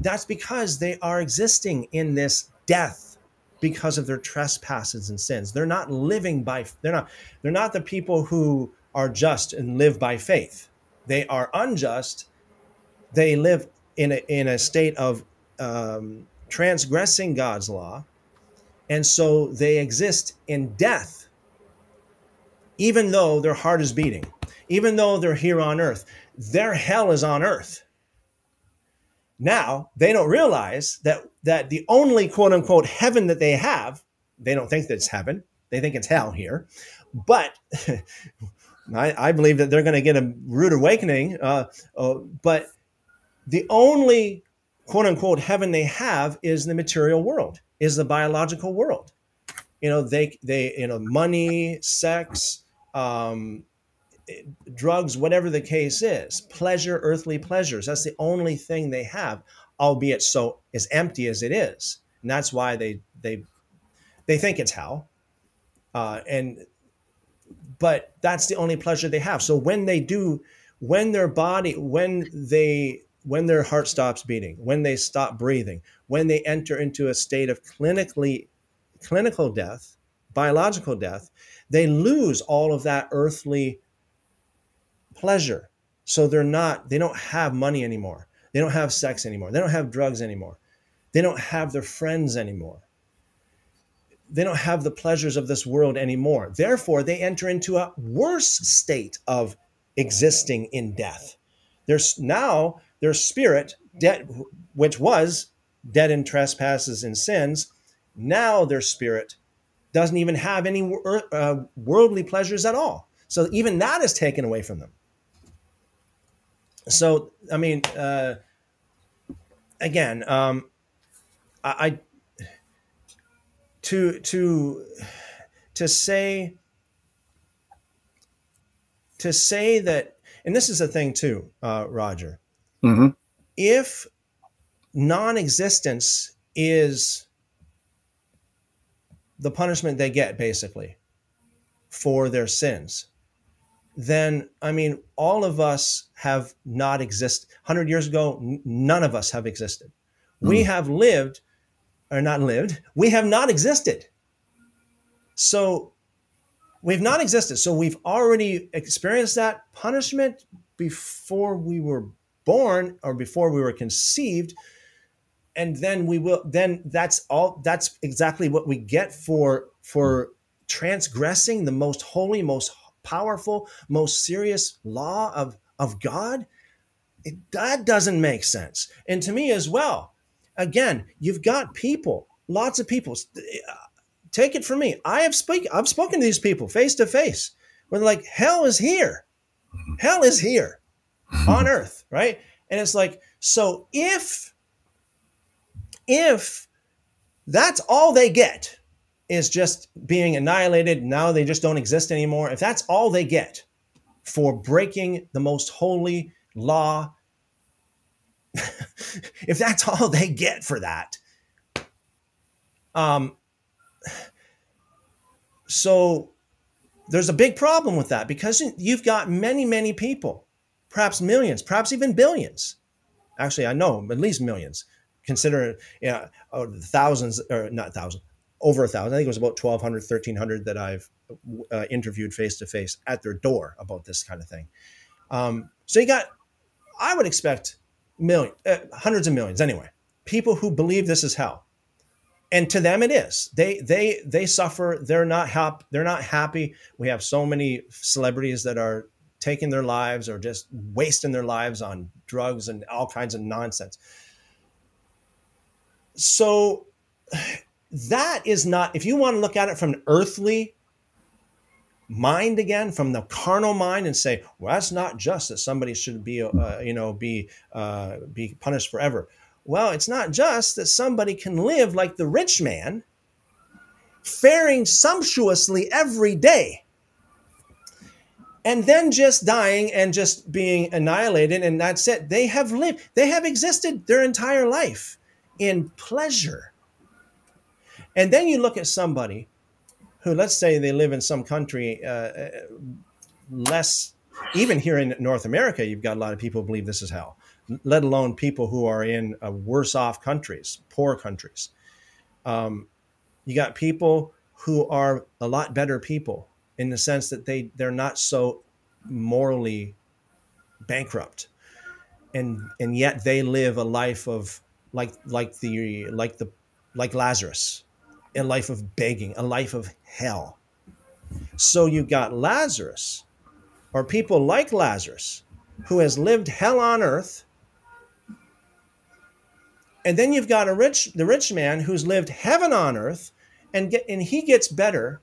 that's because they are existing in this death because of their trespasses and sins. They're not living by they're not they're not the people who are just and live by faith. They are unjust. They live in a, in a state of um, transgressing God's law, and so they exist in death, even though their heart is beating, even though they're here on earth. Their hell is on earth. Now they don't realize that that the only quote unquote heaven that they have, they don't think that it's heaven. They think it's hell here. But I, I believe that they're going to get a rude awakening. Uh, uh, but the only quote unquote heaven they have is the material world, is the biological world. You know, they they you know money, sex, um, drugs, whatever the case is, pleasure, earthly pleasures. That's the only thing they have, albeit so as empty as it is, and that's why they they they think it's hell. Uh, and but that's the only pleasure they have. So when they do, when their body, when they, when their heart stops beating, when they stop breathing, when they enter into a state of clinically, clinical death, biological death, they lose all of that earthly pleasure. So they're not, they don't have money anymore. They don't have sex anymore. They don't have drugs anymore. They don't have their friends anymore they don't have the pleasures of this world anymore. Therefore, they enter into a worse state of existing in death. There's now their spirit, dead, which was dead in trespasses and sins, now their spirit doesn't even have any uh, worldly pleasures at all. So even that is taken away from them. So I mean, uh, again, um, I, to to to say to say that and this is a thing too uh, roger mm-hmm. if non-existence is the punishment they get basically for their sins then i mean all of us have not existed 100 years ago n- none of us have existed mm. we have lived or not lived, we have not existed. So we've not existed. So we've already experienced that punishment before we were born or before we were conceived. And then we will then that's all that's exactly what we get for for transgressing the most holy, most powerful, most serious law of, of God. It, that doesn't make sense. And to me as well, again, you've got people, lots of people. Eh, take it from me. I have speak. I've spoken to these people face to face. They're like, hell is here. Hell is here on earth, right? And it's like, so if if that's all they get is just being annihilated, now they just don't exist anymore. If that's all they get for breaking the most holy law if that's all they get for that, um, so there's a big problem with that because you've got many, many people, perhaps millions, perhaps even billions. Actually, I know at least millions. Consider you know, thousands, or not thousands, over a thousand. I think it was about 1,200, 1,300 that I've uh, interviewed face to face at their door about this kind of thing. Um, so you got, I would expect million, uh, hundreds of millions anyway, people who believe this is hell. And to them it is. They they they suffer. They're not happy. They're not happy. We have so many celebrities that are taking their lives or just wasting their lives on drugs and all kinds of nonsense. So that is not if you want to look at it from an earthly mind again from the carnal mind and say well that's not just that somebody should be uh, you know be uh, be punished forever. Well it's not just that somebody can live like the rich man faring sumptuously every day and then just dying and just being annihilated and that's it. They have lived they have existed their entire life in pleasure and then you look at somebody who, let's say, they live in some country uh, uh, less, even here in North America, you've got a lot of people who believe this is hell, let alone people who are in uh, worse off countries, poor countries. Um, You got people who are a lot better people in the sense that they they're not so morally bankrupt and and yet they live a life of like like the like the like Lazarus a life of begging a life of hell. So you got Lazarus or people like Lazarus who has lived hell on earth. And then you've got a rich the rich man who's lived heaven on earth and get and he gets better.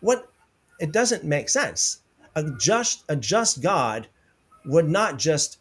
What it doesn't make sense. A just a just god would not just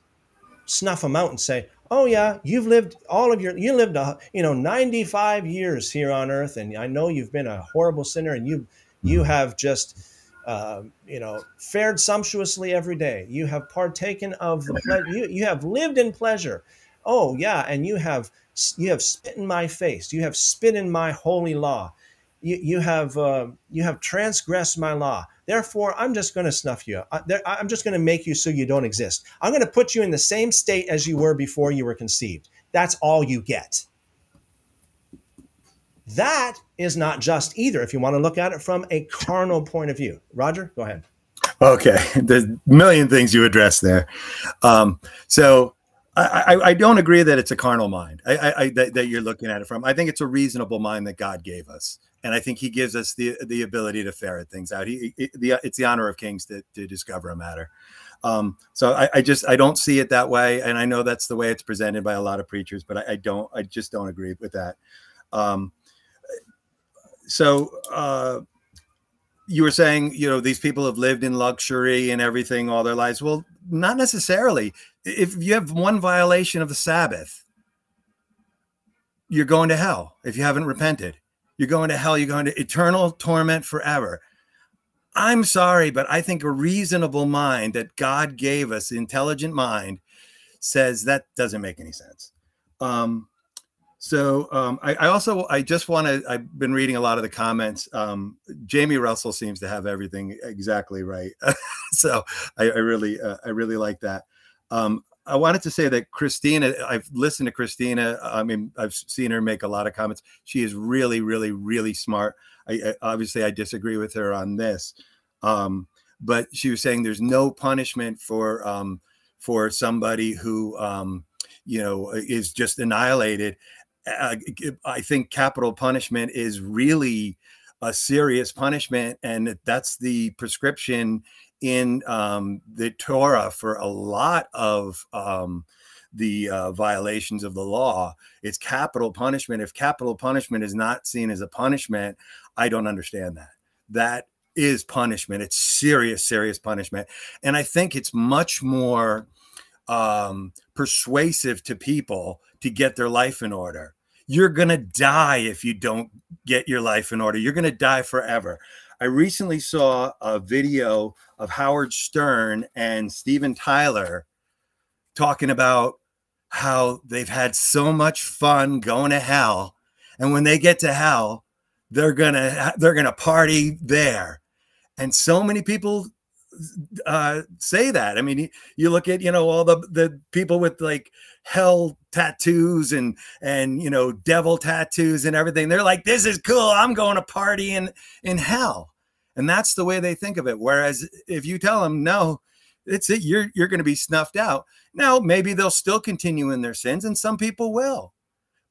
snuff him out and say oh yeah you've lived all of your you lived a, you know 95 years here on earth and i know you've been a horrible sinner and you you have just uh, you know fared sumptuously every day. You have partaken of the ple- you, you have lived in pleasure. Oh yeah and you have you have spit in my face. You have spit in my holy law. You, you have uh, you have transgressed my law therefore i'm just going to snuff you. I, i'm just going to make you so you don't exist. I'm going to put you in the same state as you were before you were conceived. That's all you get. That is not just either if you want to look at it from a carnal point of view. Roger go ahead. Okay there's a million things you addressed there. Um, so I, I, don't agree that it's a carnal mind I, that, that, you're looking at it from. I think it's a reasonable mind that God gave us, and I think He gives us the the ability to ferret things out. He, he the, it's the honor of kings to, to discover a matter. Um, so I, I, just I don't see it that way, and I know that's the way it's presented by a lot of preachers, but I, I don't I just don't agree with that. Um, so uh, you were saying you know these people have lived in luxury and everything all their lives. Well, not necessarily if you have one violation of the Sabbath, you're going to hell if you haven't repented. You're going to hell. You're going to eternal torment forever. I'm sorry, but I think a reasonable mind that God gave us, intelligent mind, says that doesn't make any sense. Um, so um, I, I, also I just want to. I've been reading a lot of the comments. Um, Jamie Russell seems to have everything exactly right. so I, I really uh, I really like that. Um, I wanted to say that Christina, I've listened to Christina. I mean, I've seen her make a lot of comments. She is really, really, really smart. I, I obviously I disagree with her on this, um, but she was saying there's no punishment for um, for somebody who um, you know is just annihilated. I think capital punishment is really a serious punishment, and that's the prescription in um, the Torah for a lot of um, the uh, violations of the law. It's capital punishment. If capital punishment is not seen as a punishment, I don't understand that. That is punishment. It's serious, serious punishment. And I think it's much more um, persuasive to people to get their life in order. You're going to die if you don't get your life in order. You're going to die forever. I recently saw a video of Howard Stern and Steven Tyler talking about how they've had so much fun going to hell. And when they get to hell they're going to they're going to party there. And so many people uh, say that. I mean you look at you know all the the people with like hell tattoos and and you know devil tattoos and everything. They're like this is cool. I'm going to party in in hell and that's the way they think of it. Whereas if you tell them no it's it you're you're going to be snuffed out now maybe they'll still continue in their sins and some people will.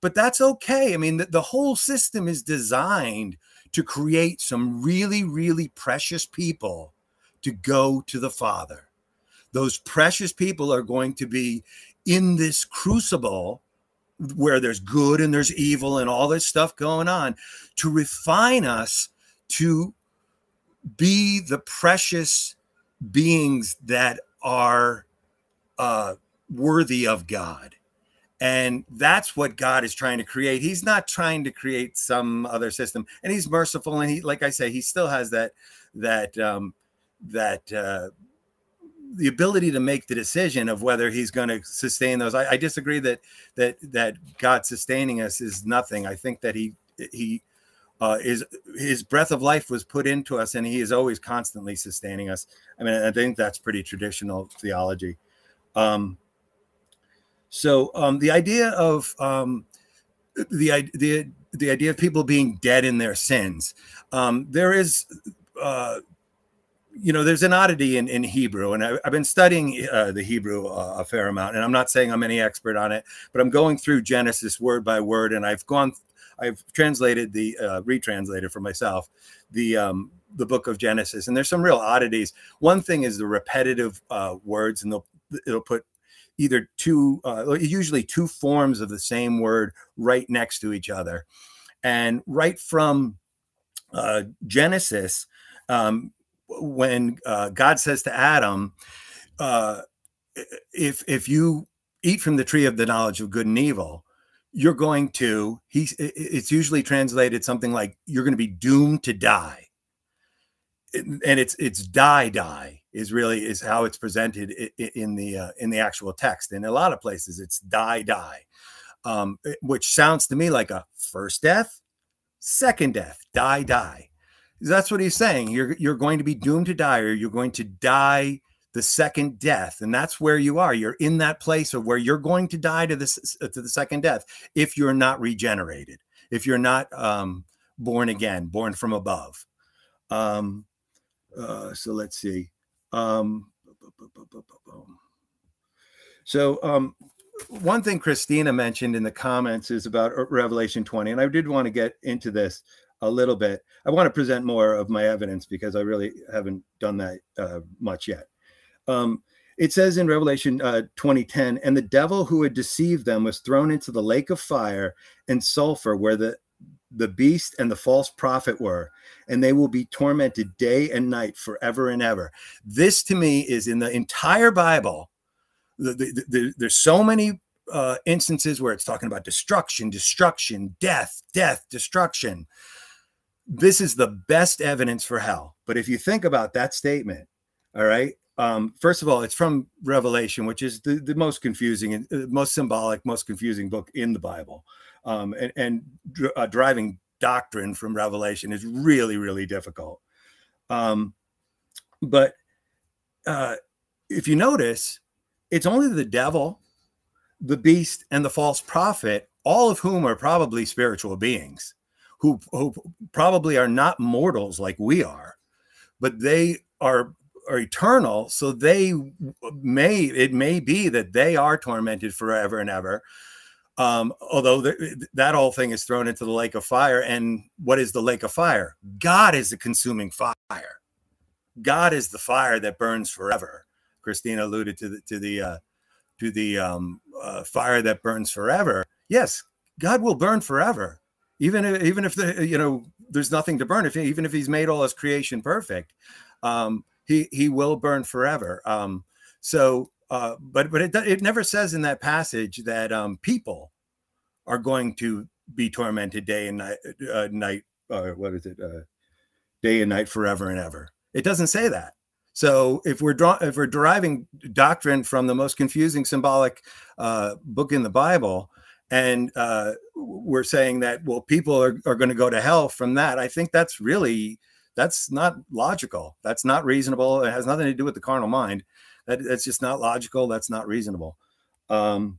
But that's okay. I mean the, the whole system is designed to create some really really precious people to go to the father. Those precious people are going to be in this crucible where there's good and there's evil and all this stuff going on to refine us to be the precious beings that are uh, worthy of God. And that's what God is trying to create. He's not trying to create some other system. And he's merciful. And he, like I say, he still has that, that, um, that, uh, the ability to make the decision of whether he's going to sustain those. I, I disagree that that that God sustaining us is nothing. I think that he he uh, is his breath of life was put into us, and he is always constantly sustaining us. I mean, I think that's pretty traditional theology. Um, so um, the idea of um, the the the idea of people being dead in their sins. Um, there is, uh, you know, there's an oddity in, in Hebrew, and I, have been studying uh, the Hebrew uh, a fair amount. And I'm not saying I'm any expert on it, but I'm going through Genesis word by word, and I've gone, I've translated the uh, retranslated for myself the um, the book of Genesis, and there's some real oddities. One thing is the repetitive uh, words, and they'll it'll put either two, uh, usually two forms of the same word right next to each other. And right from uh, Genesis, um, when uh, God says to Adam, uh, if if you eat from the tree of the knowledge of good and evil, you're going to he's it's usually translated something like you're going to be doomed to die and it's it's die die is really is how it's presented in the uh, in the actual text. In a lot of places, it's die die, um, which sounds to me like a first death, second death, die die. That's what he's saying. You're you're going to be doomed to die, or you're going to die the second death, and that's where you are. You're in that place of where you're going to die to this to the second death if you're not regenerated, if you're not um, born again, born from above. Um, uh, so let's see. Um, so, um, one thing Christina mentioned in the comments is about uh, Revelation 20, and I did want to get into this a little bit. I want to present more of my evidence because I really haven't done that uh, much yet. Um, it says in Revelation uh, 2010, and the devil who had deceived them was thrown into the lake of fire and sulfur, where the the beast and the false prophet were, and they will be tormented day and night forever and ever. This to me is in the entire Bible. The, the, the, there's so many uh, instances where it's talking about destruction, destruction, death, death, destruction. This is the best evidence for hell. But if you think about that statement, all right, um, first of all, it's from Revelation, which is the, the most confusing and uh, most symbolic, most confusing book in the Bible um, and, and uh, driving doctrine from Revelation is really, really difficult. Um, but uh, if you notice, it's only the devil, the beast, and the false prophet, all of whom are probably spiritual beings, who, who probably are not mortals like we are, but they are are eternal so they may it may be that they are tormented forever and ever um, although that whole thing is thrown into the lake of fire. And what is the lake of fire? God is the consuming fire. God is the fire that burns forever. Christina alluded to the to the uh, to the um, uh, fire that burns forever. Yes, God will burn forever, even if, even if the you know there's nothing to burn. If even if He's made all His creation perfect, um, He He will burn forever. Um, so uh, but but it it never says in that passage that um, people are going to be tormented day and night, uh, night. Uh, what is it? Uh, day and night, forever and ever. It doesn't say that. So if we're draw- if we're deriving doctrine from the most confusing symbolic uh, book in the Bible, and uh, we're saying that well, people are, are going to go to hell from that, I think that's really that's not logical. That's not reasonable. It has nothing to do with the carnal mind. That, that's just not logical. That's not reasonable. Um,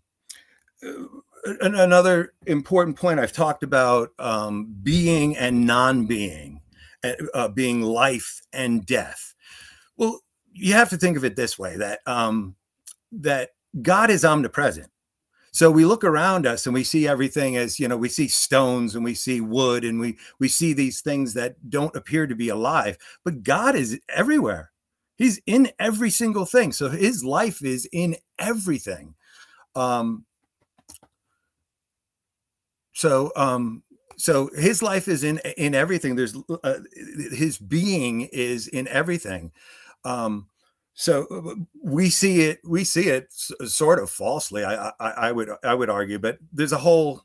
another important point I've talked about um, being and non-being, uh, uh, being life and death. Well, you have to think of it this way: that um, that God is omnipresent. So we look around us and we see everything as you know we see stones and we see wood and we we see these things that don't appear to be alive, but God is everywhere. He's in every single thing. So his life is in everything. Um, so um, so his life is in in everything. There's uh, his being is in everything. Um, so uh, we see it we see it sort of falsely. I, I, I would I would argue, but there's a whole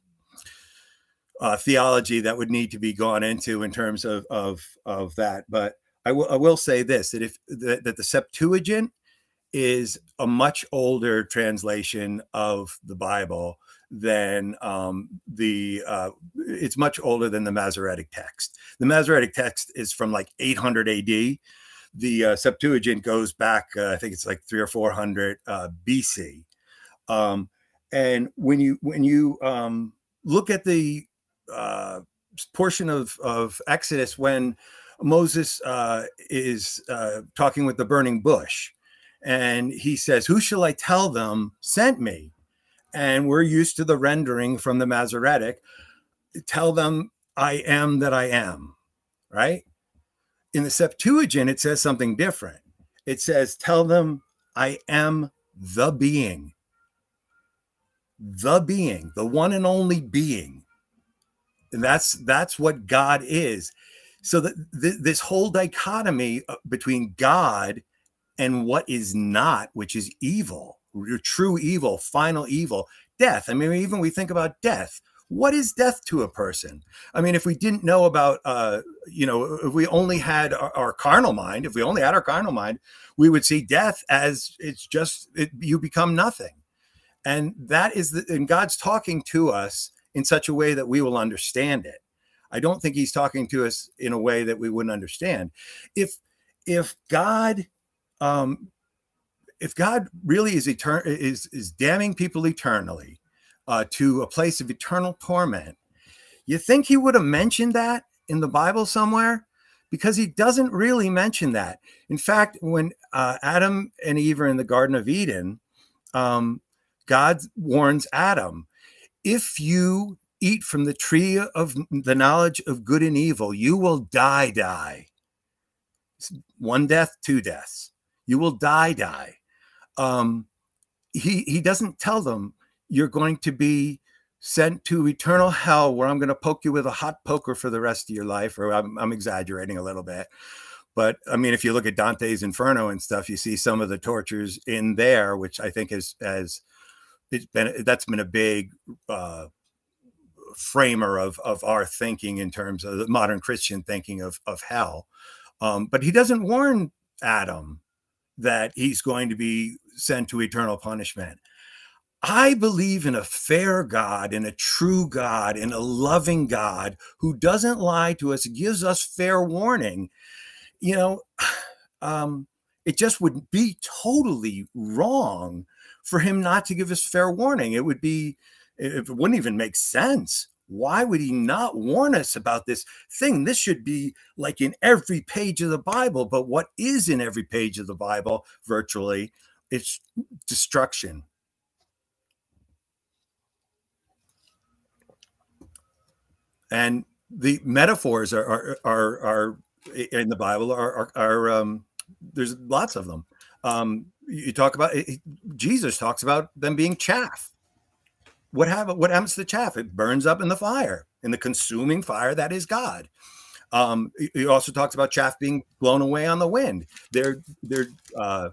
uh, theology that would need to be gone into in terms of of of that. But I will I will say this that if that, that the Septuagint is a much older translation of the Bible than um, the uh, it's much older than the Masoretic text. The Masoretic text is from like 800 AD. The uh, Septuagint goes back, uh, I think it's like three or four hundred uh, BC. Um, and when you when you um, look at the uh, portion of of Exodus when Moses uh, is uh, talking with the burning bush, and he says, "Who shall I tell them sent me?" And we're used to the rendering from the Masoretic. Tell them, "I am that I am." Right? In the Septuagint, it says something different. It says, "Tell them, I am the being." The being, the one and only being. And that's that's what God is so that th- this whole dichotomy uh, between God and what is not, which is evil, true evil, final evil, death. I mean, even we think about death. What is death to a person? I mean, if we didn't know about, uh, you know, if we only had our, our, carnal mind, if we only had our carnal mind, we would see death as it's just it, you become nothing, and that is the and God's talking to us in such a way that we will understand it. I don't think he's talking to us in a way that we wouldn't understand. If if God um if God really is eternal is is damning people eternally uh, to a place of eternal torment, you think he would have mentioned that in the Bible somewhere? Because he doesn't really mention that. In fact, when uh, Adam and Eve are in the Garden of Eden, um, God warns Adam, if you eat from the tree of the knowledge of good and evil, you will die, die. One death, two deaths. You will die, die. Um, he he doesn't tell them you're going to be sent to eternal hell where I'm going to poke you with a hot poker for the rest of your life, or I'm, I'm exaggerating a little bit. But I mean, if you look at Dante's Inferno and stuff, you see some of the tortures in there, which I think is as it's been that's been a big uh, framer of of our thinking in terms of the modern Christian thinking of of hell. Um, but he doesn't warn Adam that he's going to be sent to eternal punishment. I believe in a fair God, in a true God, in a loving God who doesn't lie to us, gives us fair warning. You know, um, it just would be totally wrong for him not to give us fair warning. It would be it wouldn't even make sense. Why would he not warn us about this thing? This should be like in every page of the Bible. But what is in every page of the Bible virtually? It's destruction. And the metaphors are are are, are in the Bible are are, are um, there's lots of them. Um, you talk about Jesus talks about them being chaff what happens? What happens to the chaff? It burns up in the fire, in the consuming fire that is God. Um, he also talks about chaff being blown away on the wind. They're they're uh,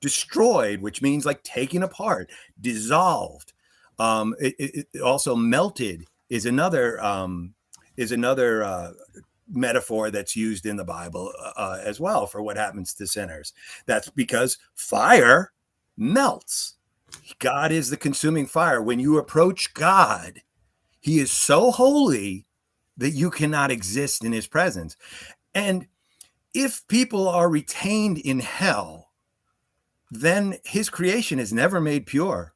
destroyed, which means like taken apart, dissolved. Um, it, it, it also melted is another um, is another uh, metaphor that's used in the Bible uh, as well for what happens to sinners. That's because fire melts. God is the consuming fire. When you approach God, He is so holy that you cannot exist in His presence. And if people are retained in hell, then His creation is never made pure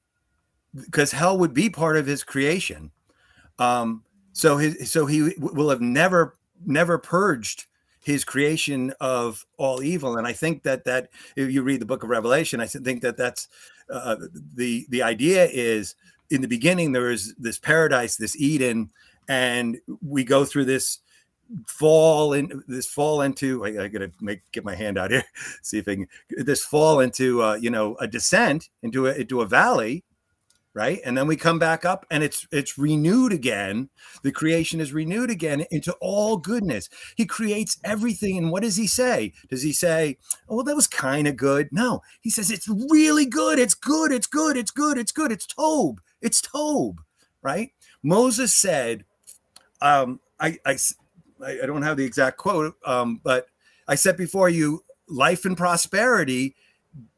because hell would be part of His creation. Um, so his, so he will have never never purged his creation of all evil. And i think that that if you read the book of revelation i think that that's uh, the the idea is in the beginning there is this paradise, this Eden, and we go through this fall in this fall into I, I, gotta make get my hand out here see if I can this fall into uh, you know a descent into a into a valley right? And then we come back up and it's it's renewed again. The creation is renewed again into all goodness. He creates everything. And what does he say? Does he say oh well that was kind of good? No. He says it's really good. It's good. It's good. It's good. It's good. It's tobe it's tobe right? Moses said um i i i don't have the exact quote um but i set before you life and prosperity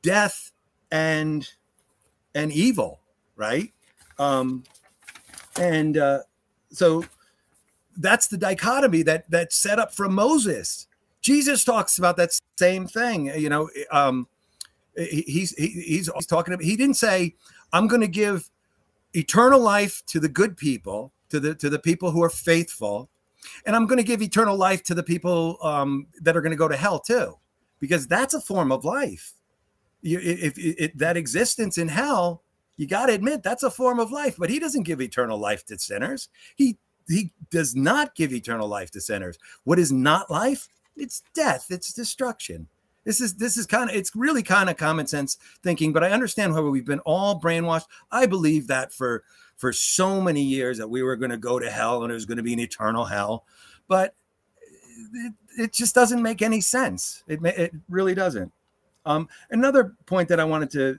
death and and evil right? Um, and uh, so that's the dichotomy that that's set up from Moses. Jesus talks about that same thing. You know, um, he's he's he's talking about. He didn't say, "I'm going to give eternal life to the good people, to the to the people who are faithful, and I'm going to give eternal life to the people um, that are going to go to hell too, because that's a form of life. You, if, if, if that existence in hell, you got to admit that's a form of life. But he doesn't give eternal life to sinners. He he does not give eternal life to sinners. What is not life? It's death. It's destruction. This is this is kind of it's really kind of common sense thinking, but I understand how we've been all brainwashed. I believe that for for so many years that we were going to go to hell and it was going to be an eternal hell, but it, it just doesn't make any sense. It it really doesn't. Um, another point that I wanted to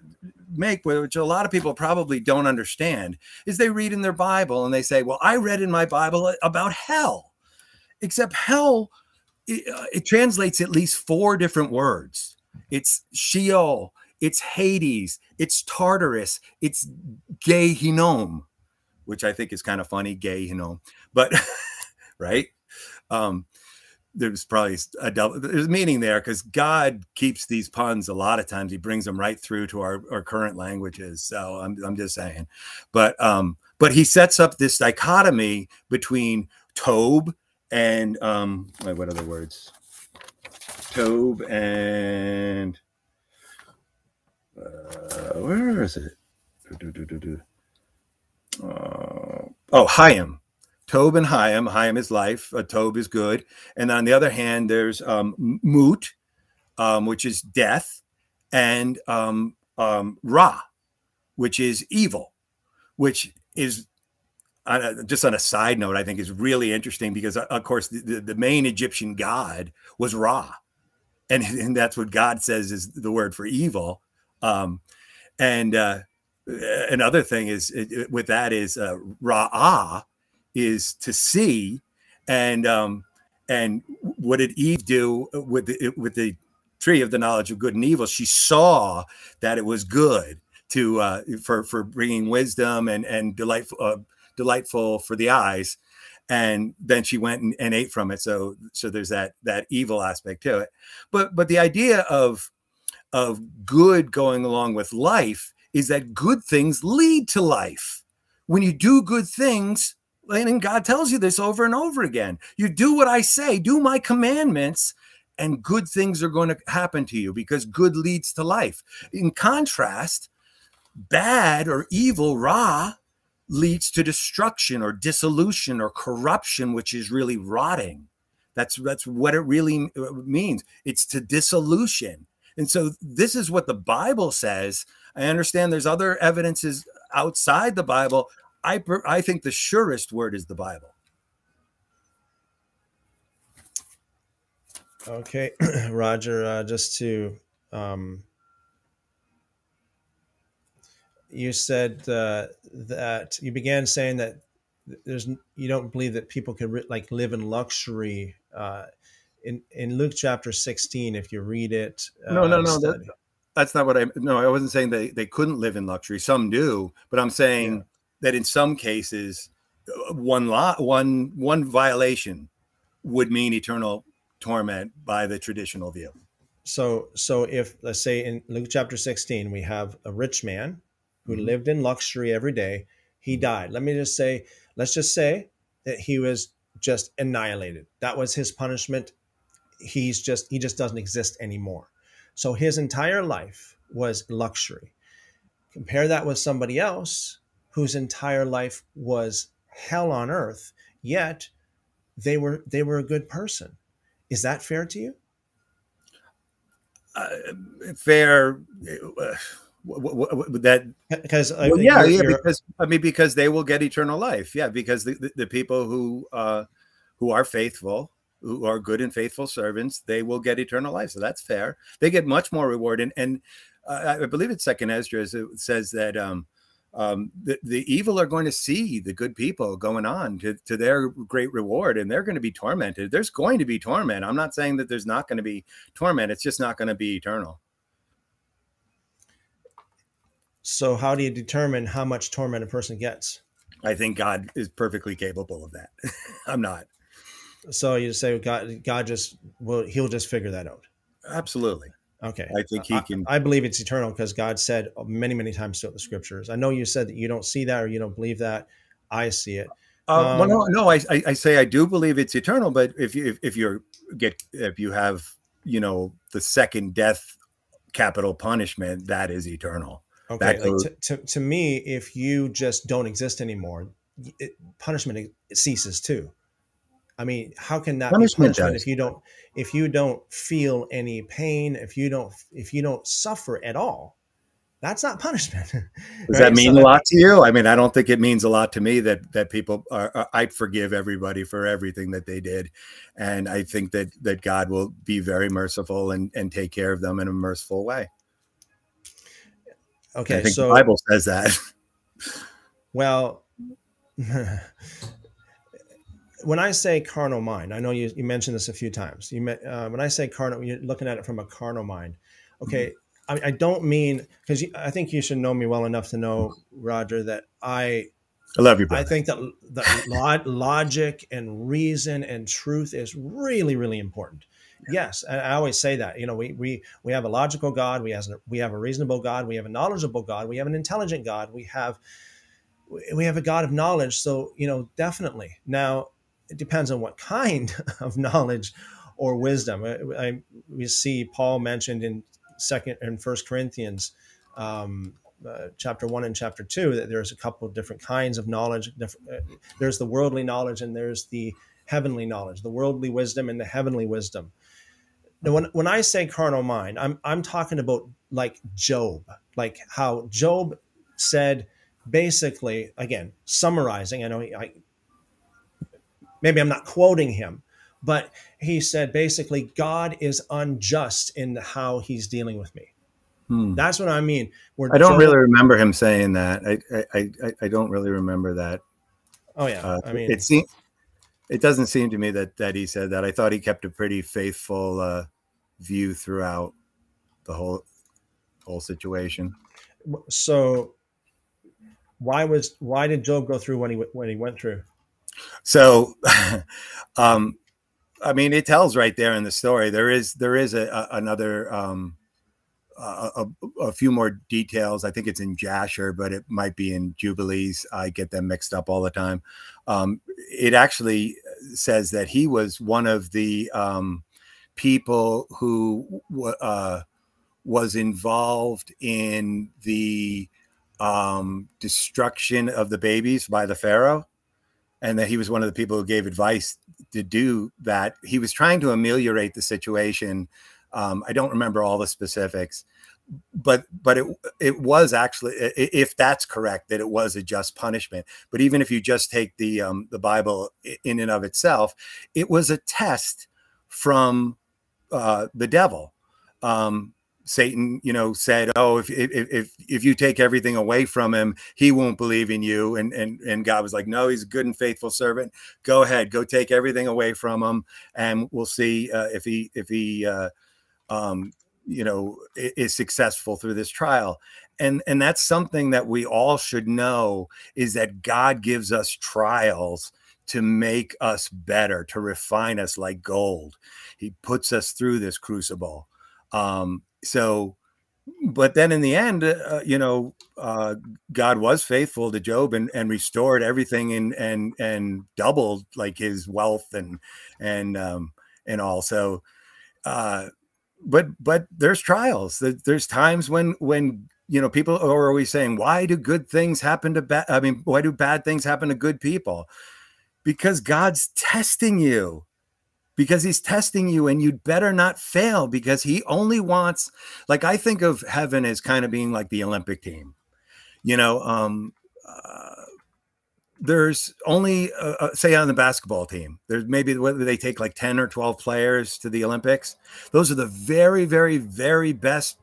make, which a lot of people probably don't understand, is they read in their Bible and they say, "Well, I read in my Bible about hell," except hell it, uh, it translates at least four different words. It's Sheol, it's Hades, it's Tartarus, it's Gehinnom, which I think is kind of funny, Gehinnom, but right. Um, there's probably a double there's meaning there because God keeps these puns a lot of times. He brings them right through to our, our current languages. So I'm, I'm just saying, but um, but he sets up this dichotomy between Tob and um, wait, what other words? Tob and uh, where is it? Uh, oh, Hayim. Tob and Hayim. Hayim is life. Uh, Tob is good. And on the other hand, there's um, Mut, um, which is death, and um, um, Ra, which is evil, which is uh, just on a side note, I think is really interesting because, uh, of course, the, the main Egyptian god was Ra, and, and that's what God says is the word for evil. Um, and uh, another thing is it, it, with that is uh, Ra'ah is to see, and um, and what did Eve do with the, with the tree of the knowledge of good and evil? She saw that it was good to uh, for for bringing wisdom and and delightful uh, delightful for the eyes. And then she went and, and, ate from it. So so there's that that evil aspect to it. But but the idea of of good going along with life is that good things lead to life. When you do good things and god tells you this over and over again you do what i say do my commandments and good things are going to happen to you because good leads to life in contrast bad or evil ra leads to destruction or dissolution or corruption, which is really rotting. That's that's what it really uh, means. It's to dissolution. And so this is what the Bible says. I understand there's other evidences outside the Bible. I I think the surest word is the Bible. Okay, Roger. Uh, just to um, you said uh, that you began saying that there's you don't believe that people can like live in luxury. Uh, in in Luke chapter 16, if you read it, uh, no, no, no, that, that's not what I. No, I wasn't saying they they couldn't live in luxury. Some do, but I'm saying yeah. That in some cases, uh, one lot, one one violation would mean eternal torment by the traditional view. So, so if let's say in Luke chapter 16, we have a rich man who mm-hmm. lived in luxury every day. He died. Let me just say, let's just say that he was just annihilated. That was his punishment. He's just he just doesn't exist anymore. So his entire life was luxury. Compare that with somebody else whose entire life was hell on earth, yet they were they were a good person. Is that fair to you? Uh, fair. Uh, that because well, yeah yeah because i mean because they will get eternal life yeah because the, the, the, people who uh who are faithful who are good and faithful servants they will get eternal life so that's fair they get much more reward and and uh, i believe it's second it says that um um, the, the evil are going to see the good people going on to, to their great reward and they're going to be tormented. There's going to be torment. I'm not saying that there's not going to be torment. It's just not going to be eternal. So how do you determine how much torment a person gets? I think God is perfectly capable of that. I'm not. So you say God, God just will, he'll just figure that out. Absolutely. Okay. I think He can. I, I believe it's eternal because God said many, many times throughout the scriptures. I know you said that you don't see that or you don't believe that. I see it. Uh, well, no, no. I, I, I say I do believe it's eternal, but if you if, if you're get if you have you know the second death capital punishment, that is eternal. Okay, like to, to, to me, if you just don't exist anymore, it, punishment it ceases too. I mean, how can that punishment be punishment if you don't if you don't feel any pain, if you don't if you don't suffer at all? That's not punishment. Does right? that mean so a lot to you? I mean, I don't think it means a lot to me that that people are, are, I forgive everybody for everything that they did, and I think that that God will be very merciful and and take care of them in a merciful way. Okay, I think so the Bible says that. Well, when I say carnal mind, I know you, you mentioned this a few times. You uh, when I say carnal, you're looking at it from a carnal mind. Okay, mm-hmm. I, I, don't mean because I think you should know me well enough to know Roger that I. I love you. Brother. I think that the logic and reason and truth is really, really important. Yeah. Yes, and I always say that. You know, we we we have a logical God, we have we have a reasonable God, we have a knowledgeable God, we have an intelligent God, we have we have a God of knowledge. So you know, definitely. Now, it depends on what kind of knowledge or wisdom. I, I, we see Paul mentioned in second and First Corinthians, um, uh, chapter one and chapter two, that there's a couple of different kinds of knowledge. Uh, there's the worldly knowledge and there's the heavenly knowledge, the worldly wisdom and the heavenly wisdom. Now, when, when I say carnal mind, I'm I'm talking about like Job, like how Job said, basically, again, summarizing. I know I, maybe I'm not quoting him, but he said basically, God is unjust in how he's dealing with me. Hmm. That's what I mean. I don't really remember him saying that. I, I, I, I, don't really remember that. Oh yeah, uh, I mean, it seems it doesn't seem to me that that he said that. I thought he kept a pretty faithful uh, view throughout the whole whole situation. So, why was why did Job go through when he when he went through? So, um, I mean, it tells right there in the story. There is there is a, a another um, a, a, few more details. I think it's in Jasher, but it might be in Jubilees. I get them mixed up all the time. Um, it actually says that he was one of the um, people who uh, was involved in the um, destruction of the babies by the Pharaoh and that he was one of the people who gave advice to do that. He was trying to ameliorate the situation. Um, I don't remember all the specifics, but but it it was actually, if that's correct, that it was a just punishment. But even if you just take the um, the Bible in and of itself, it was a test from uh, the devil. Um, Satan, you know, said, "Oh, if if if if you take everything away from him, he won't believe in you." And and and God was like, "No, he's a good and faithful servant. Go ahead, go take everything away from him, and we'll see uh, if he if he uh, um, you know is successful through this trial." And and that's something that we all should know is that God gives us trials to make us better, to refine us like gold. He puts us through this crucible. Um, so but then in the end uh, you know uh, god was faithful to job and, and restored everything and and and doubled like his wealth and and um and also uh but but there's trials. There's times when when you know people are always saying why do good things happen to bad i mean why do bad things happen to good people? Because god's testing you because he's testing you and you'd better not fail because he only wants like i think of heaven as kind of being like the olympic team you know um uh, there's only uh, uh say on the basketball team there's maybe whether they take like 10 or 12 players to the olympics. Those are the very very very best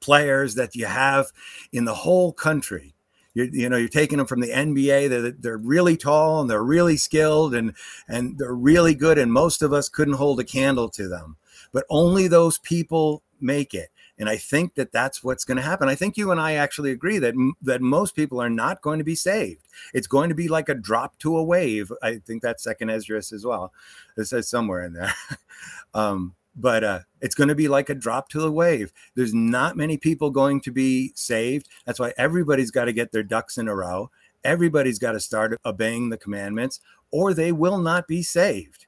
players that you have in the whole country you're, you know, you're taking them from the NBA. They're, they're really tall and they're really skilled and and they're really good. And most of us couldn't hold a candle to them. But only those people make it. And I think that that's what's going to happen. I think you and I actually agree that that most people are not going to be saved. It's going to be like a drop to a wave. I think that's second Esdras as well. It says somewhere in there. um, but uh, it's going to be like a drop to the wave. There's not many people going to be saved. That's why everybody's got to get their ducks in a row. Everybody's got to start obeying the commandments, or they will not be saved.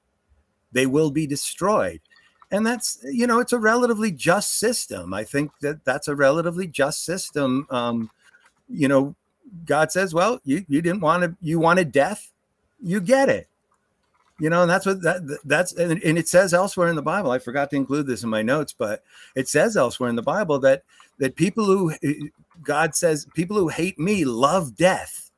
They will be destroyed. And that's, you know, it's a relatively just system. I think that that's a relatively just system. Um, you know, God says, well, you, you didn't want to, you wanted death, you get it you know and that's what that that's and, and, it says elsewhere in the bible i forgot to include this in my notes but it says elsewhere in the bible that that people who eh, god says people who hate me love death.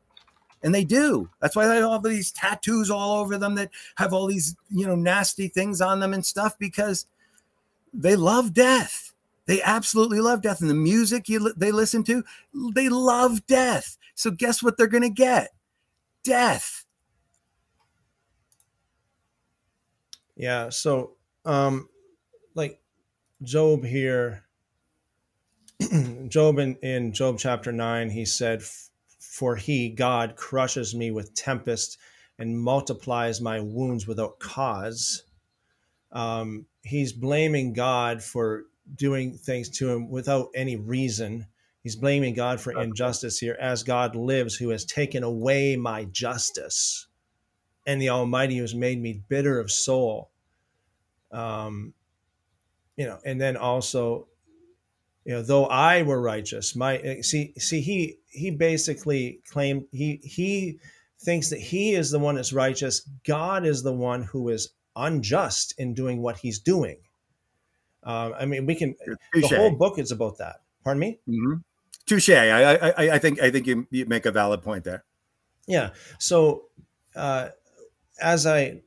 And they do. That's why they have all these tattoos all over them that have all these you know nasty things on them and stuff because they love death. They absolutely love death. And the music you they listen to they love death. So guess what they're going to get? Death Yeah. So, um, like Job here, Job in, in Job chapter 9, he said, For he, God, crushes me with tempest and multiplies my wounds without cause. Um, he's blaming God for doing things to him without any reason. He's blaming God for injustice here, as God lives, who has taken away my justice and the Almighty has made me bitter of soul. Um, you know, and then also, you know, though I were righteous, my eh, see see he he basically claimed he he thinks that he is the one that's righteous. God is the one who is unjust in doing what he's doing. Um, I mean, we can. The whole book is about that. Pardon me. Mm-hmm. Touche. I, I I think I think you, you make a valid point there. Yeah. So uh, as I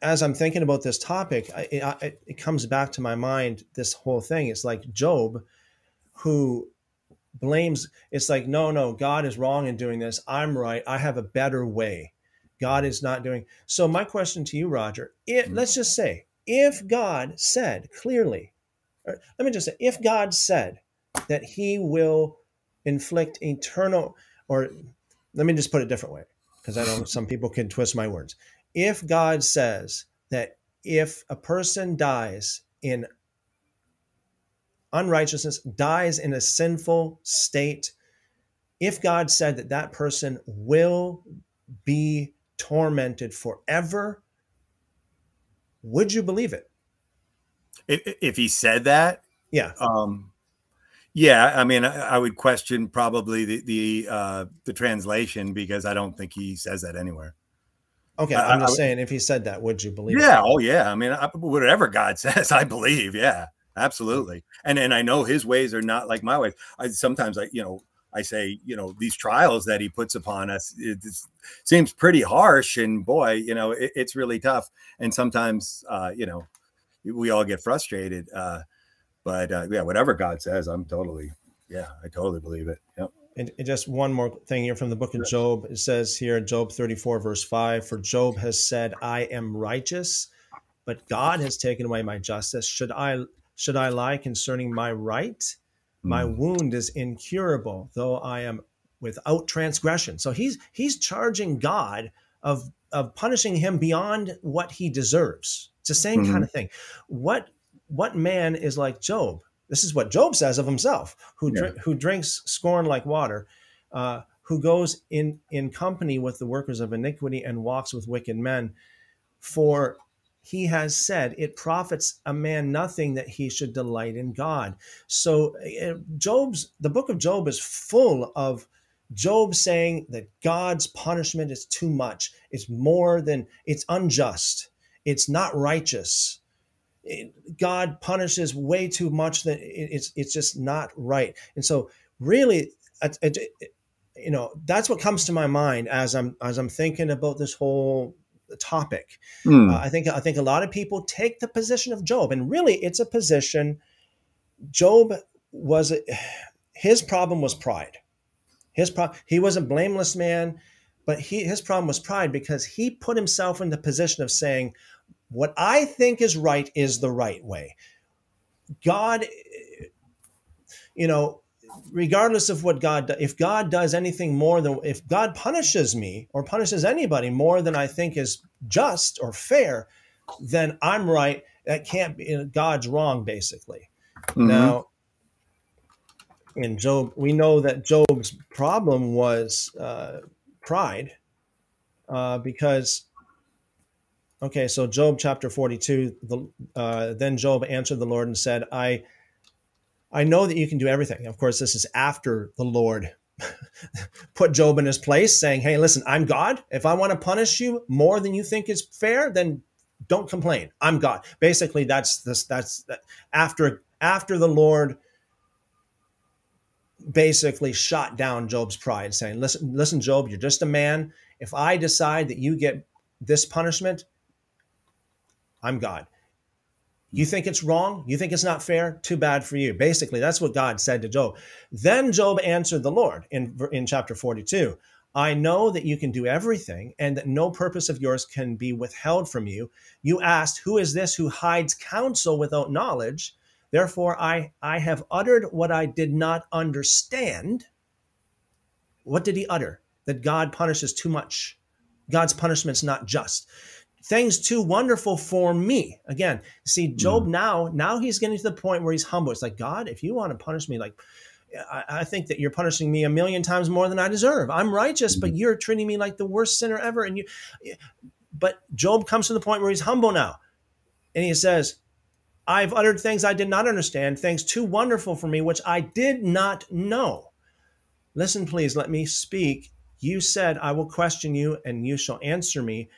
as I'm thinking about this topic, I, I, it comes back to my mind. This whole thing. It's like Job, who blames. It's like no, no, God is wrong in doing this. I'm right. I have a better way. God is not doing. So my question to you, Roger, it, mm-hmm. let's just say if God said clearly, let me just say, if God said that He will inflict eternal, or let me just put it a different way because I know some people can twist my words. If God says that if a person dies in unrighteousness, dies in a sinful state, if God said that that person will be tormented forever, would you believe it? If, if he said that, yeah. Um, yeah, I mean, I, I would question probably the the uh, the translation because I don't think he says that anywhere. Okay, I'm just I, saying, if he said that, would you believe? Yeah, it? oh yeah. I mean, whatever God says, I believe. Yeah, absolutely. And and I know His ways are not like my ways. I sometimes I you know I say you know these trials that He puts upon us it, it seems pretty harsh, and boy, you know it, it's really tough. And sometimes uh, you know we all get frustrated. Uh, but uh, yeah, whatever God says, I'm totally, yeah, I totally believe it. Yep. And, and just one more thing here from the book of Job. It says here in Job 34, verse 5 For Job has said, I am righteous, but God has taken away my justice. Should I should I lie concerning my right? My mm. wound is incurable, though I am without transgression. So he's he's charging God of of punishing him beyond what he deserves. It's the same mm-hmm. kind of thing. What what man is like Job? This is what Job says of himself, who yeah. who drinks scorn like water, uh, who goes in in company with the workers of iniquity and walks with wicked men. For he has said, "It profits a man nothing that he should delight in God." So, uh, Job's the book of Job is full of Job saying that God's punishment is too much. It's more than it's unjust. It's not righteous. God punishes way too much that it's it's just not right. And so really you know that's what comes to my mind as I'm as I'm thinking about this whole topic. Mm. Uh, I think I think a lot of people take the position of Job and really it's a position Job was his problem was pride. His pro- he was a blameless man, but he his problem was pride because he put himself in the position of saying, what I think is right is the right way. God, you know, regardless of what God, if God does anything more than, if God punishes me or punishes anybody more than I think is just or fair, then I'm right. That can't be, God's wrong, basically. Mm-hmm. Now, And Job, we know that Job's problem was uh, pride, uh, because okay, so Job chapter forty-two. The, uh, then Job answered the Lord and said, "I, I know that you can do everything." Of course, this is after the Lord put Job in his place, saying, "Hey, listen, I'm God. If I want to punish you more than you think is fair, then don't complain. I'm God." Basically, that's this. That's after after the Lord basically shot down Job's pride, saying, "Listen, listen, Job, you're just a man. If I decide that you get this punishment, I'm God. You think it's wrong? You think it's not fair? Too bad for you. Basically, that's what God said to Job. Then Job answered the Lord in, in chapter 42 I know that you can do everything and that no purpose of yours can be withheld from you. You asked, Who is this who hides counsel without knowledge? Therefore, I, I have uttered what I did not understand. What did he utter? That God punishes too much. God's punishment's not just things too wonderful for me. Again, see, Job mm. now, now he's getting to the point where he's humble. It's like, God, if you want to punish me, like, I, I think that you're punishing me a million times more than I deserve. I'm righteous, mm. but you're treating me like the worst sinner ever. And you, but Job comes to the point where he's humble now. And he says, I've uttered things I did not understand, things too wonderful for me, which I did not know. Listen, please, let me speak. You said, I will question you, and you shall answer me.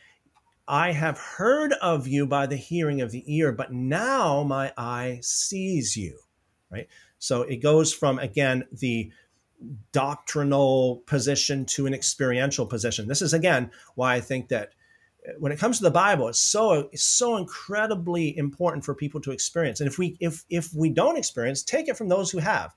I have heard of you by the hearing of the ear, but now my eye sees you. Right? So it goes from, again, the doctrinal position to an experiential position. This is, again, why I think that uh, when it comes to the Bible, it's so it's so incredibly important for people to experience. And if we if if we don't experience, take it from those who have.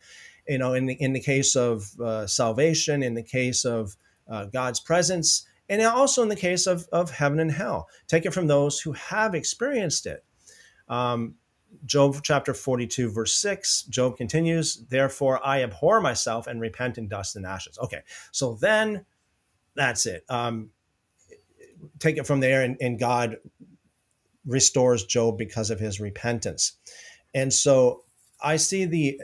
You know, in the in the case of uh, salvation, in the case of uh, God's presence, and also in the case of, of heaven and hell. Take it from those who have experienced it. Um, Job chapter 42, verse 6, Job continues, Therefore I abhor myself and repent in dust and ashes. Okay, so then that's it. Um, take it from there, and, and God restores Job because of his repentance. And so I see the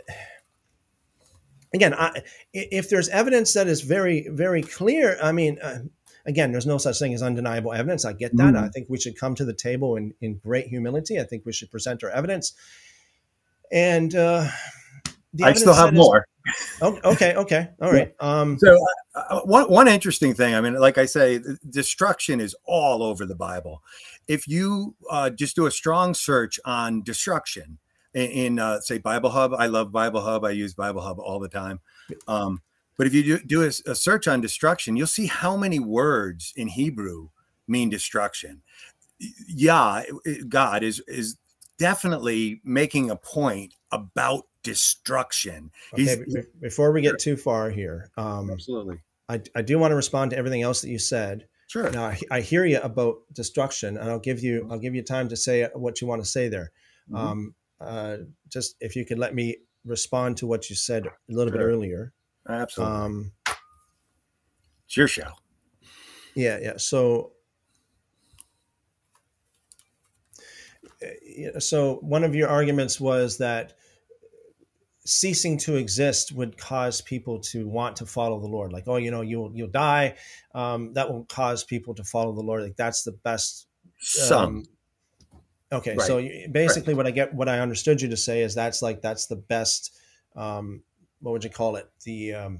again, I, if there's evidence that is very, very clear, I mean, uh, again, there's no such thing as undeniable evidence. I get that. Mm. I think we should come to the table in, in great humility. I think we should present our evidence. And uh, I still have more. oh, okay. Okay. All right. Um, so uh, uh, one, one interesting thing, I mean, like I say, destruction is all over the Bible. If you uh, just do a strong search on destruction in, in uh, say Bible Hub, I love Bible Hub. I use Bible Hub all the time. Um, but if you do, do a, a search on destruction, you'll see how many words in Hebrew mean destruction. Yeah, God is is definitely making a point about destruction. Okay, before we get too far here, um, absolutely, I, I do want to respond to everything else that you said. Sure. Now I, I hear you about destruction, and I'll give you I'll give you time to say what you want to say there. Mm-hmm. Um, uh, just if you could let me respond to what you said a little sure. bit earlier. Absolutely. Um, it's your show. Yeah, yeah. So, so one of your arguments was that ceasing to exist would cause people to want to follow the Lord. Like, oh, you know, you'll you'll die. Um, that will cause people to follow the Lord. Like that's the best. Some. Um, okay, right. so basically, right. what I get, what I understood you to say is that's like that's the best um, what would you call it? The um,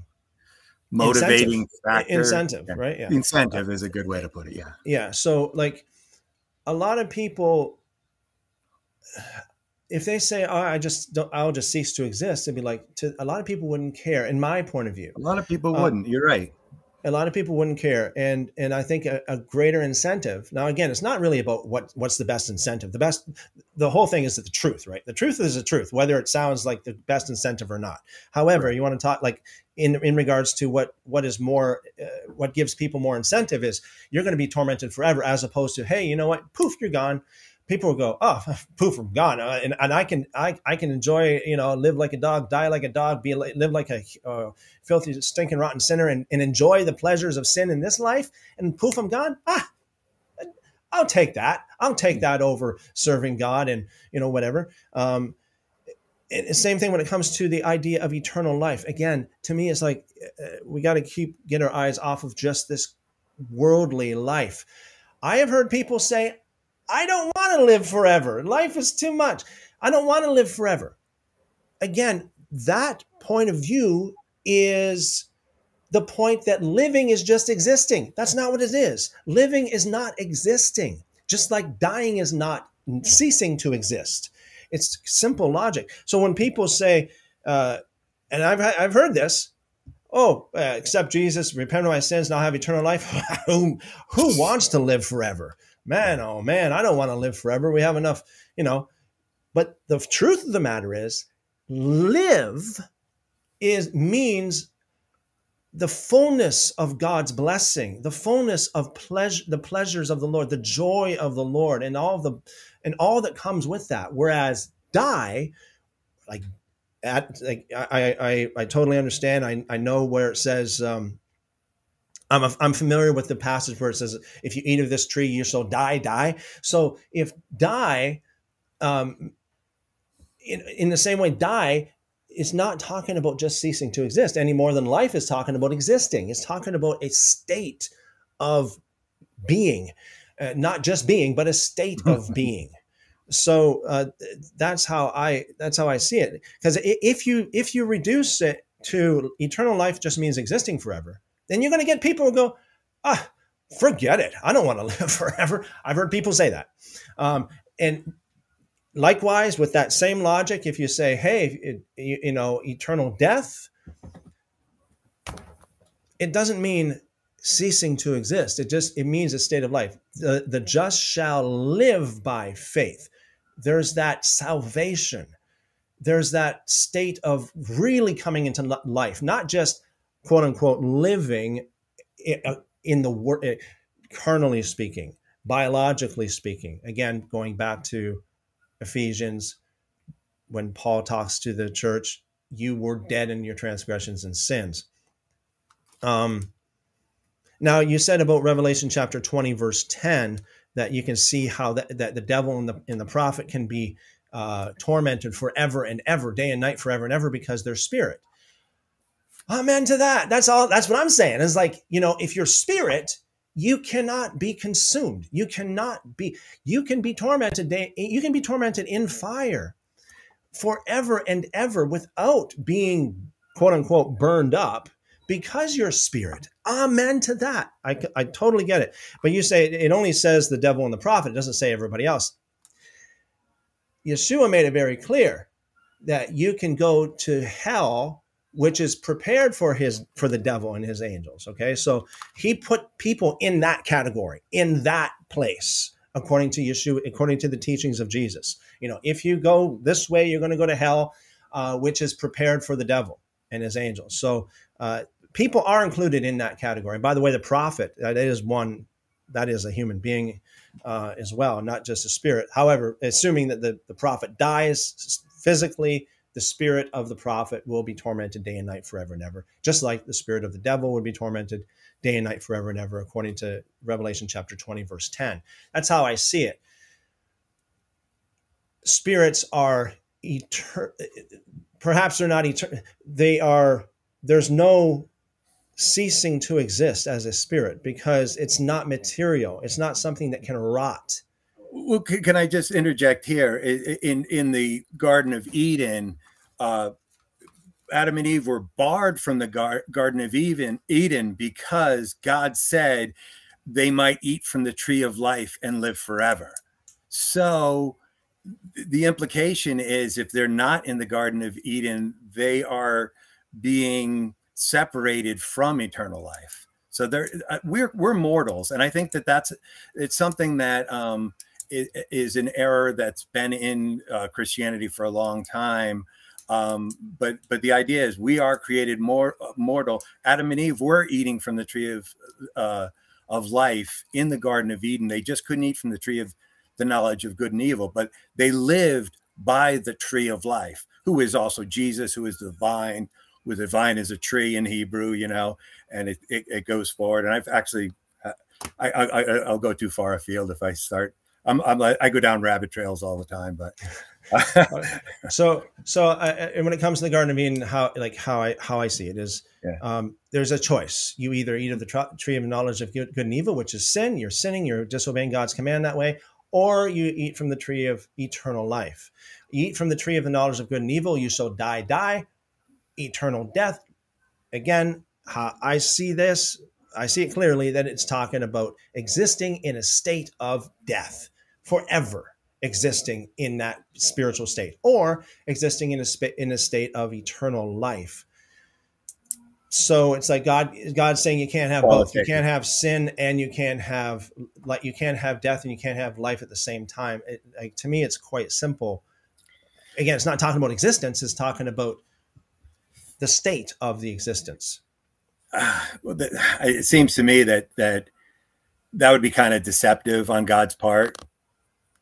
motivating incentive, factor. Incentive, yeah. right? Yeah. Incentive is a good way to put it. Yeah. Yeah. So, like, a lot of people, if they say, "Oh, I just don't," I'll just cease to exist, it'd be like to a lot of people wouldn't care. In my point of view, a lot of people um, wouldn't. You're right a lot of people wouldn't care. And and i think a, a, greater incentive now again it's not really about what what's the best incentive. The best the whole thing is the truth right? The truth is the truth whether it sounds like the best incentive or not. However you want to talk like in in regards to what what is more uh, what gives people more incentive is you're going to be tormented forever as opposed to hey you know what? Poof you're gone people will go, oh, poof, I'm gone, uh, and and I can I I can enjoy you know live like a dog, die like a dog, be live like a uh, filthy, stinking, rotten sinner, and, and enjoy the pleasures of sin in this life, and poof, I'm gone. Ah, I'll take that. I'll take that over serving God and you know whatever. Um, same thing when it comes to the idea of eternal life. Again, to me, it's like uh, we got to keep get our eyes off of just this worldly life. I have heard people say, "I don't want to live forever. Life is too much. I don't want to live forever." Again, that point of view is the point that living is just existing. That's not what it is. Living is not existing, just like dying is not ceasing to exist. It's simple logic. So when people say, uh, and I've, I've heard this, oh, uh, accept Jesus, repent of my sins, now I'll have eternal life. who, who wants to live forever? Man, oh man, I don't want to live forever. We have enough, you know. But the truth of the matter is, live is means the fullness of God's blessing, the fullness of pleasure, the pleasures of the Lord, the joy of the Lord, and all the and all that comes with that. Whereas die, like at like I I I totally understand. I I know where it says. Um, I'm, I'm familiar with the passage where it says, "If you eat of this tree, you shall die, die." So, if die, um, in, in the same way, die is not talking about just ceasing to exist any more than life is talking about existing. It's talking about a state of being, uh, not just being, but a state of being. So uh, that's how I that's how I see it. Because if you if you reduce it to eternal life just means existing forever, then you're going to get people who go, ah, forget it. I don't want to live forever. I've heard people say that, um, and likewise with that same logic if you say hey it, you, you know eternal death it doesn't mean ceasing to exist. It just it means a state of life. The the just shall live by faith. There's that salvation. There's that state of really coming into life not just quote unquote living uh, in the world uh, carnally speaking biologically speaking again going back to Ephesians, when Paul talks to the church, you were dead in your transgressions and sins. Um, now, you said about Revelation chapter 20, verse 10, that you can see how that, that the devil and the, and the prophet can be uh, tormented forever and ever, day and night, forever and ever, because they're spirit. Amen to that. That's all. That's what I'm saying. It's like, you know, if you're spirit, you cannot be consumed you cannot be you can be tormented you can be tormented in fire forever and ever without being quote unquote burned up because you're spirit amen to that i, I totally get it but you say it only says the devil and the prophet it doesn't say everybody else yeshua made it very clear that you can go to hell which is prepared for his for the devil and his angels okay? So he put people in that category in that place according to yeshua according to the teachings of jesus. You know if you go this way you're going to go to hell uh, which is prepared for the devil and his angels. So uh, people are included in that category. By the way the prophet that is one that is a human being uh, as well not just a spirit. However assuming that the, the prophet dies physically the spirit of the prophet will be tormented day and night forever and ever, just like the spirit of the devil would be tormented day and night forever and ever, according to Revelation chapter 20, verse 10. That's how I see it. Spirits are eternal, perhaps they're not eternal, they are, there's no ceasing to exist as a spirit because it's not material, it's not something that can rot. Well, can I just interject here? In in the Garden of Eden, uh, Adam and Eve were barred from the gar- Garden of Eden, Eden because God said they might eat from the tree of life and live forever. So the implication is if they're not in the Garden of Eden, they are being separated from eternal life. So they're uh, we're we're mortals, and I think that that's it's something that um, is an error that's been in uh, Christianity for a long time um, but but the idea is we are created more uh, mortal. Adam and Eve were eating from the tree of uh, of life in the Garden of Eden. They just couldn't eat from the tree of the knowledge of good and evil, but they lived by the tree of life, who is also Jesus, who is the vine. With the vine is a tree in Hebrew, you know, and it, it, it goes forward. And I've actually, uh, I, I, I, will go too far afield if I start I'm, I'm like I go down rabbit trails all the time, but so so uh, when it comes to the Garden of Eden, how like how I how I see it is, yeah. um, there's a choice. You either eat of the tr- tree of knowledge of good, good and evil, which is sin. You're sinning. You're disobeying God's command that way, or you eat from the tree of eternal life. You eat from the tree of the knowledge of good and evil. You shall die, die, eternal death. Again, how I see this, I see it clearly that it's talking about existing in a state of death forever existing in that spiritual state or existing in a sp- in a state of eternal life. So it's like god god's saying you can't have both. You can't have sin and you can't have like you can't have death and you can't have life at the same time. It, like, to me it's quite simple. Again it's not talking about existence it's talking about the state of the existence. Uh, well, it seems to me that that that would be kind of deceptive on god's part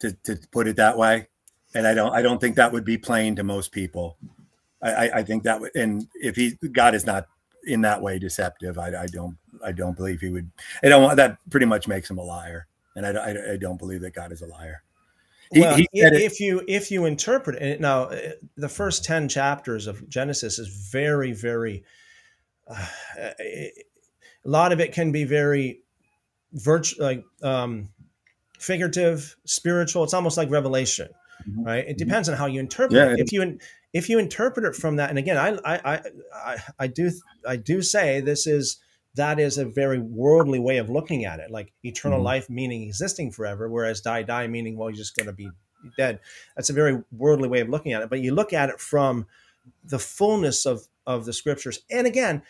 to, to put it that way. And I don't I don't think that would be plain to most people. I, I think that would and if he God is not in that way deceptive, I, I don't I don't believe he would. I don't that pretty much makes him a liar, and I, I, I don't believe that God is a liar. He, well, he if you if you interpret it now, uh, the first ten chapters of Genesis is very very. Uh, a lot of it can be very virtual, like um, figurative, spiritual. It's almost like revelation, mm-hmm. right? It mm-hmm. depends on how you interpret yeah, it. If you if you interpret it from that, and again, I I I I do I do say this is that is a very worldly way of looking at it, like eternal mm-hmm. life meaning existing forever, whereas die die meaning well you're just going to be dead. That's a very worldly way of looking at it. But you look at it from the fullness of of the scriptures, and again,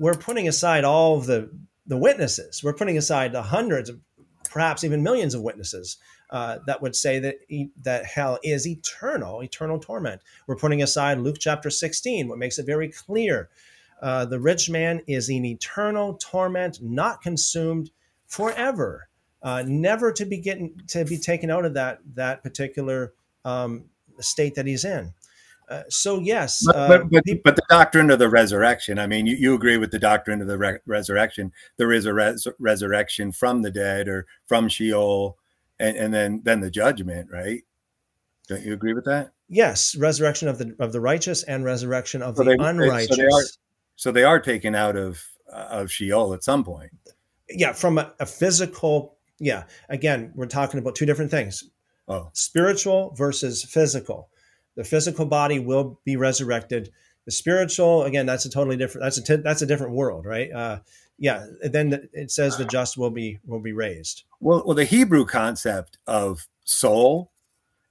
we're putting aside all of the the witnesses. We're putting aside the hundreds of perhaps even millions of witnesses uh, that would say that that hell is eternal, eternal torment. We're putting aside Luke chapter 16, what makes it very clear. Uh, the rich man is in eternal torment, not consumed forever, uh, never to be getting to be taken out of that that particular um, state that he's in. Uh, so yes, but, but, uh, but, but, the doctrine of the resurrection. I mean, you, you agree with the doctrine of the re- resurrection. There is a res- resurrection from the dead or from Sheol, and, and then then the judgment, right? Don't you agree with that? Yes, resurrection of the of the righteous and resurrection of so the they, unrighteous. So they, are, so they are taken out of uh, of Sheol at some point. Yeah, from a, a physical. Yeah, again, we're talking about two different things. Oh. Spiritual versus physical the physical body will be resurrected. The spiritual, again, that's a totally different. That's a that's a different world, right? Uh, yeah. Then it says the just will be will be raised. Well, well, the Hebrew concept of soul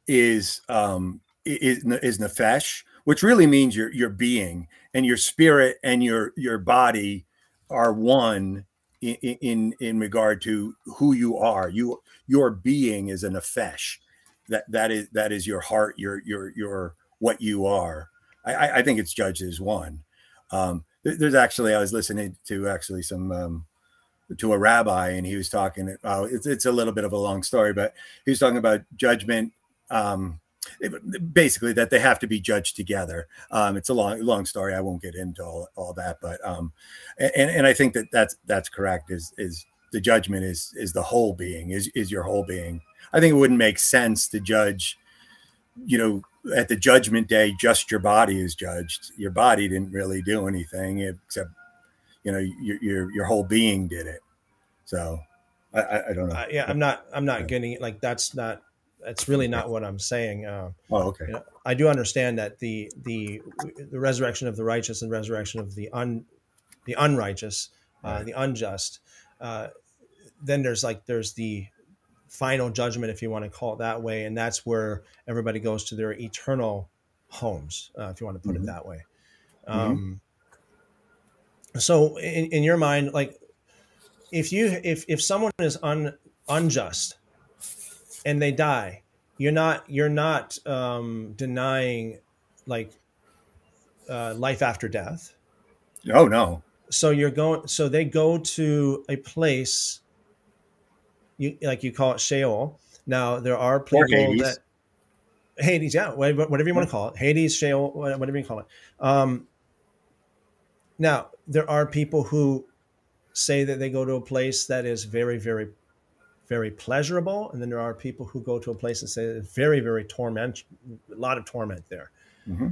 is um, is is nefesh, which really means your your being and your spirit and your your body are one in in in regard to who you are. You your being is a nefesh that that is that is your heart, your your your what you are. I, I think it's judged as one. Um, there's actually I was listening to actually some um, to a rabbi and he was talking. Uh, it's it's a little bit of a long story, but he was talking about judgment. Um, basically that they have to be judged together. Um, it's a long, long story. I won't get into all, all that, but um, and and I think that that's that's correct. Is is the judgment is is the whole being is is your whole being I think it wouldn't make sense to judge, you know, at the judgment day, just your body is judged. Your body didn't really do anything except, you know, your your, your whole being did it. So I, I don't know. Uh, yeah, I'm not. I'm not getting it. Like that's not. That's really not what I'm saying. Uh, oh, okay. You know, I do understand that the the the resurrection of the righteous and resurrection of the un the unrighteous, uh, right. the unjust. Uh, then there's like there's the final judgment, if you want to call it that way, and that's where everybody goes to their eternal homes, uh, if you want to put mm-hmm. it that way. Mm-hmm. Um, so, in, in your mind, like if you if if someone is un, unjust and they die, you're not you're not um, denying like uh, life after death. Oh no. So you're going. So they go to a place you like you call it Sheol. Now there are people that Hades, yeah, whatever you want to call it, Hades, Sheol, whatever you call it. Um, now there are people who say that they go to a place that is very, very very pleasurable, and then there are people who go to a place and say it's very, very torment, a lot of torment there. Mm-hmm.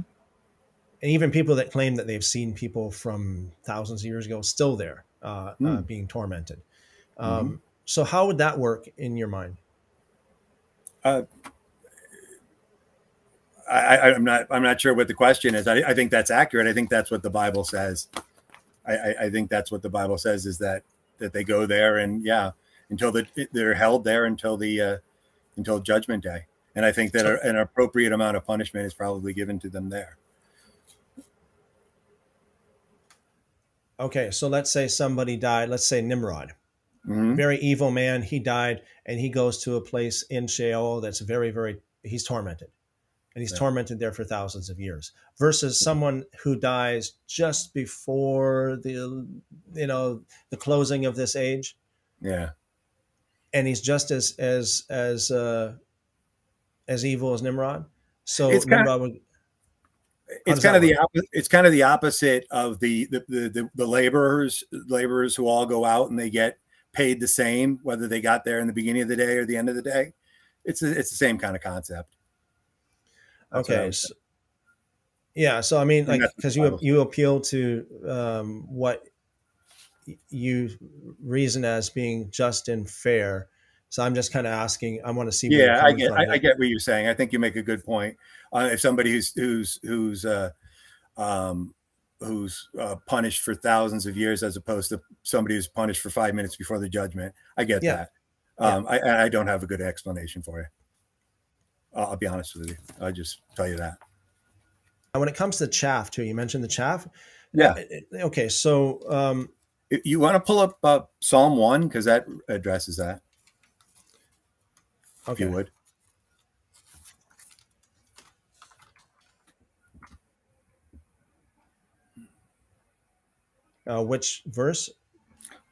And even people that claim that they've seen people from thousands of years ago still there uh, mm. uh, hmm. being tormented. Um, mm-hmm. So, how would that work in your mind? Uh, I, am not. I'm not sure what the question is. I, I, think that's accurate. I think that's what the Bible says. I, I, think that's what the Bible says is that that they go there and yeah, until the, they're held there until the uh, until Judgment Day. And I think that so, an appropriate amount of punishment is probably given to them there. Okay, so let's say somebody died. Let's say Nimrod, mm-hmm. very evil man. He died, and he goes to a place in Sheol that's very, very. He's tormented and he's tormented there for thousands of years versus someone who dies just before the you know the closing of this age yeah and he's just as as as uh as evil as nimrod so it's nimrod kind of, would, it's kind of the opposite it's kind of the opposite of the the, the the the laborers laborers who all go out and they get paid the same whether they got there in the beginning of the day or the end of the day it's a, it's the same kind of concept okay. So, yeah. So I mean, like, because you you appeal to um, what you reason as being just and fair. So I'm just kind of asking. I want to see. Yeah, I get. I, I, get what you're saying. I think you make a good point. Uh, if somebody who's who's who's uh, um, who's uh, punished for thousands of years, as opposed to somebody who's punished for five minutes before the judgment, I get yeah. that. Um, yeah. I, I don't have a good explanation for you. I'll be honest with you. I just tell you that. When it comes to chaff, too, you mentioned the chaff. Yeah. Uh, okay, so um, you want to pull up uh, Psalm one because that addresses that. Okay. If you would. Uh, which verse?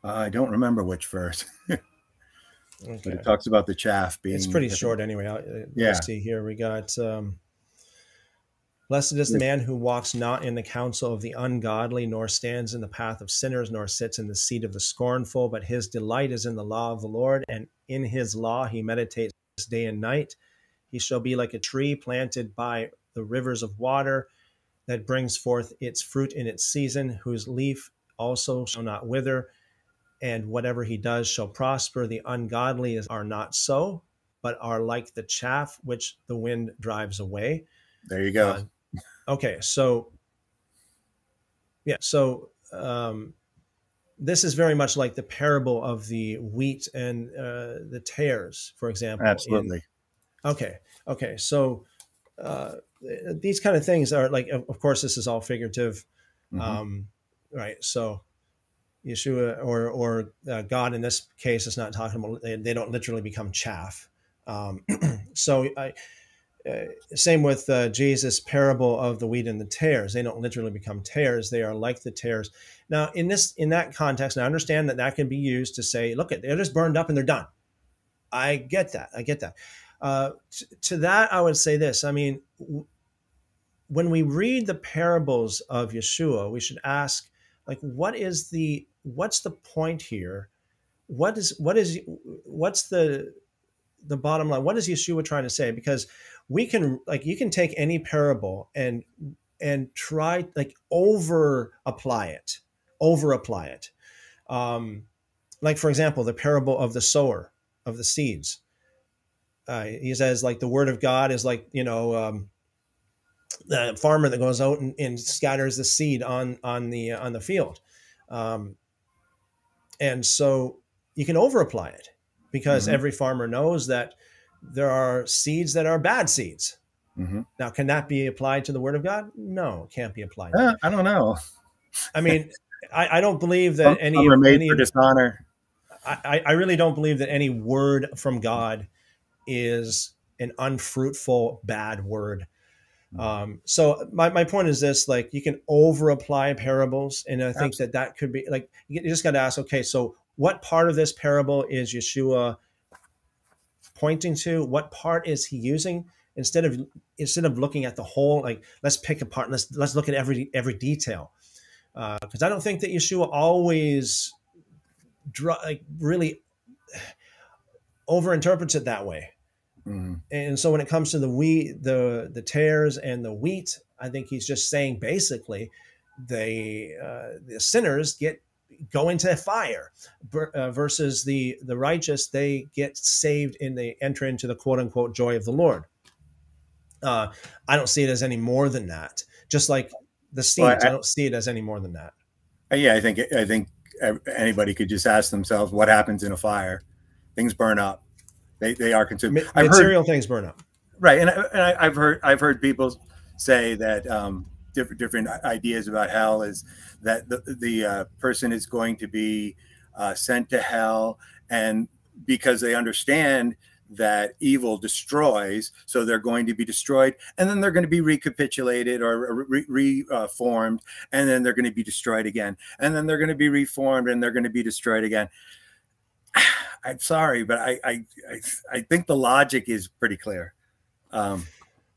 Uh, I don't remember which verse. Okay. But it talks about the chaff being. It's pretty short anyway. Uh, yeah. Let's see here. We got. Um, Blessed is the man who walks not in the counsel of the ungodly, nor stands in the path of sinners, nor sits in the seat of the scornful, but his delight is in the law of the Lord, and in his law he meditates day and night. He shall be like a tree planted by the rivers of water that brings forth its fruit in its season, whose leaf also shall not wither, and whatever he does shall prosper. The ungodly are not so, but are like the chaff which the wind drives away. There you go. Uh, okay, so yeah, so um, this is very much like the parable of the wheat and uh, the tares, for example. Absolutely. In, okay, okay, so uh, these kind of things are like, of course, this is all figurative, mm-hmm. um, right? So Yeshua or or uh, God in this case is not talking about they, they don't literally become chaff. Um, so I, uh, same with uh, Jesus' parable of the wheat and the tares. They don't literally become tares; they are like the tares. Now, in this in that context, I understand that that can be used to say, "Look, they're just burned up and they're done." I get that. I get that. Uh, to that, I would say this. I mean, w- when we read the parables of Yeshua, we should ask, like, what is the what's the point here? What is what is what's the the bottom line? What is Yeshua trying to say? Because we can like you can take any parable and and try like over apply it, over apply it. Um, like for example, the parable of the sower of the seeds. Uh, he says like the word of God is like you know um, the farmer that goes out and, and, scatters the seed on on the on the field. Um, and so you can over apply it because mm-hmm. every farmer knows that there are seeds that are bad seeds. Mm-hmm. Now, can that be applied to the Word of God? No, it can't be applied. Uh, I don't know. I mean, I, I, don't believe that any some are made any, for dishonor. I, I really don't believe that any word from God is an unfruitful bad word. Um, so my, my point is this: like you can over apply parables, and I think Absolutely. that that could be like you just got to ask, okay, so what part of this parable is Yeshua pointing to? What part is he using? Instead of instead of looking at the whole, like let's pick apart, let's let's look at every every detail, because uh, I don't think that Yeshua always, draw, like really overinterprets it that way. Mm-hmm. And so when it comes to the wheat, the the tares and the wheat, I think he's just saying basically, they uh, the sinners get go into fire. Uh, versus the the righteous they get saved and they enter into the quote unquote joy of the lord. Uh, i don't see it as any more than that. Just like the seeds well, I, I, don't see it as any more than that. Uh, yeah i think i think anybody could just ask themselves what happens in a fire. Things burn up they, they are consumed Ma- material heard, things burn up right and, I, and I, have heard i've heard people say that um, different different ideas about hell is that the the uh, person is going to be uh, sent to hell, and because they understand that evil destroys, so they're going to be destroyed, and then they're going to be recapitulated or reformed, re- and then they're going to be destroyed again, and then they're going to be reformed, and they're going to be destroyed again. I'm sorry, but I I I think the logic is pretty clear. Um,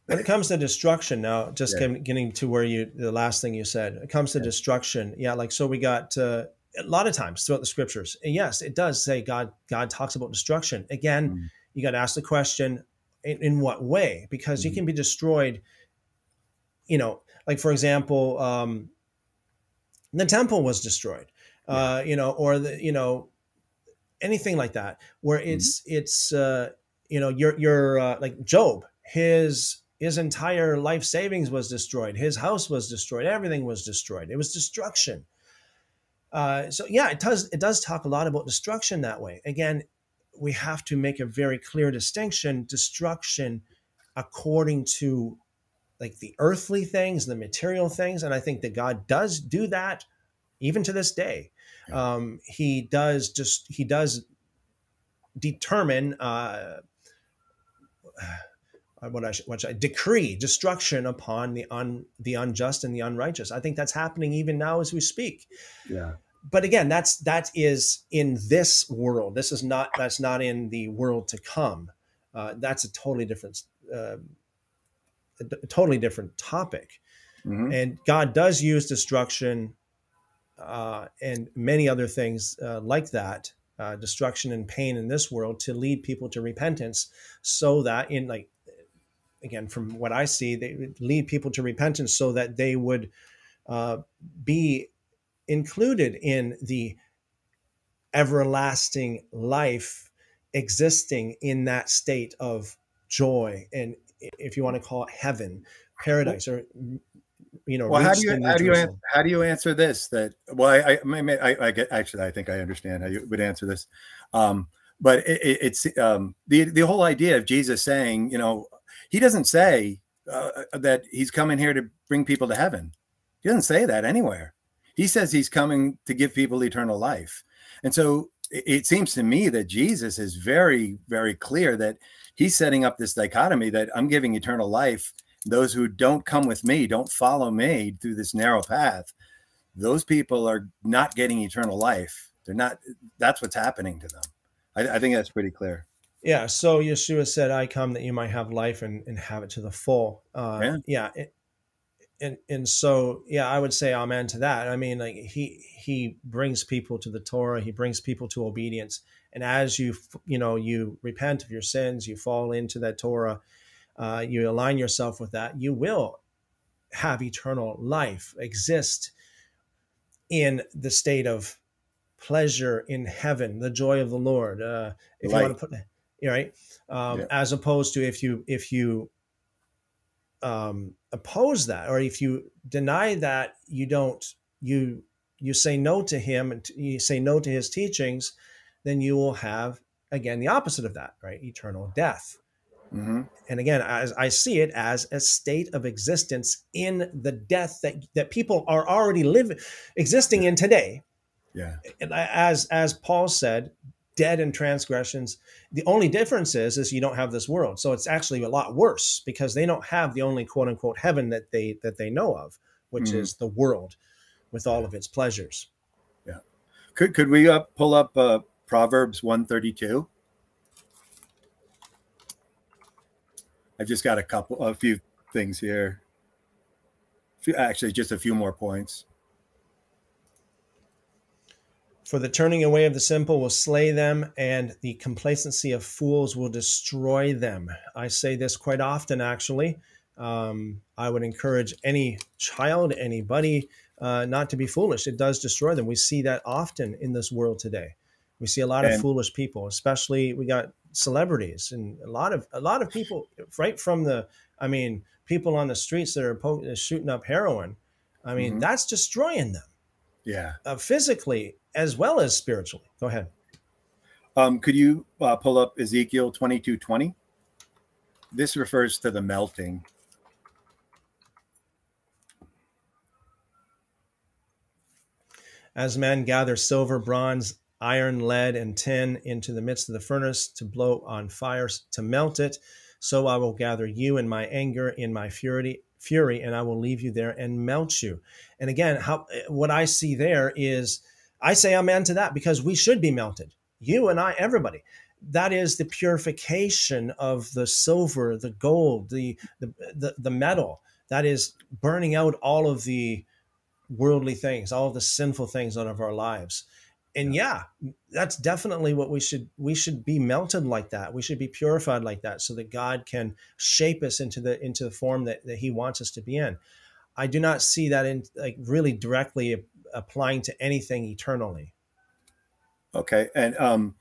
when it comes to destruction now just yeah. getting to where you the last thing you said it comes to yeah. destruction yeah like so we got uh, a lot of times throughout the scriptures and yes it does say god god talks about destruction again mm. you got to ask the question in, in what way because mm. you can be destroyed you know like for example um the temple was destroyed yeah. uh you know or the you know anything like that where it's mm. it's uh you know you're you're uh, like job his his entire life savings was destroyed. His house was destroyed. Everything was destroyed. It was destruction. Uh, so yeah, it does it does talk a lot about destruction that way. Again, we have to make a very clear distinction: destruction according to like the earthly things, the material things, and I think that God does do that even to this day. Um, he does just he does determine. Uh, what I, should, what I decree destruction upon the un, the unjust and the unrighteous. I think that's happening even now as we speak. Yeah. But again, that's that is in this world. This is not that's not in the world to come. Uh, that's a totally different, uh, a totally different topic. Mm-hmm. And God does use destruction uh, and many other things uh, like that, uh, destruction and pain in this world, to lead people to repentance, so that in like again, from what I see, they lead people to repentance so that they would uh, be included in the everlasting life existing in that state of joy and if you want to call it heaven paradise or you know well how do you how do you answer, how do you answer this that well i i, I, I get actually i think i understand how you would answer this um but it, it, it's um the the whole idea of jesus saying you know he doesn't say uh, uh, that he's coming here to bring people to heaven. He doesn't say that anywhere. He says he's coming to give people eternal life. And so it seems to me that Jesus is very, very clear that he's setting up this dichotomy that I'm giving eternal life. Those who don't come with me, don't follow me through this narrow path, those people are not getting eternal life. They're not, that's what's happening to them. I, I think that's pretty clear. Yeah. So Yeshua said, "I come that you might have life and, and have it to the full." Uh, yeah. yeah it, and and so yeah, I would say amen to that. I mean, like he he brings people to the Torah. He brings people to obedience. And as you you know you repent of your sins, you fall into that Torah. Uh, you align yourself with that. You will have eternal life, exist in the state of pleasure in heaven, the joy of the Lord. Uh, if Light. you want to put right? Um, yeah. As opposed to if you if you um, oppose that or if you deny that, you don't you you say no to him and you say no to his teachings, then you will have again the opposite of that, right? Eternal death. Mm-hmm. And again, as I see it as a state of existence in the death that that people are already living, existing in today. Yeah. And as as Paul said, dead in transgressions. The only difference is is you don't have this world. So it's actually a lot worse because they don't have the only quote unquote heaven that they that they know of, which mm. is the world with all of its pleasures. Yeah. Could could we uh, pull up uh, Proverbs 132? I've just got a couple a few things here. Few, actually just a few more points. For the turning away of the simple will slay them, and the complacency of fools will destroy them. I say this quite often, actually. Um, I would encourage any child, anybody, uh, not to be foolish. It does destroy them. We see that often in this world today. We see a lot and, of foolish people, especially we got celebrities and a lot of a lot of people right from the. I mean, people on the streets that are po- shooting up heroin. I mean, mm-hmm. that's destroying them. Yeah, uh, physically as well as spiritually. Go ahead. Um, could you uh, pull up Ezekiel twenty two twenty? This refers to the melting As men gather silver, bronze, iron, lead, and tin into the midst of the furnace to blow on fires to melt it, so I will gather you in my anger, in my fury, fury, and I will leave you there and melt you. And again, how eh, what I see there is I say amen to that because we should be melted. You and I, everybody. That is the purification of the silver, the gold, the the the, the metal. That is burning out all of the worldly things, all of the sinful things out of our lives. And yeah, that's definitely what we should we should be melted like that. We should be purified like that so that God can shape us into the into the form that, that he wants us to be in. I do not see that in like really directly applying to anything eternally. Okay. And um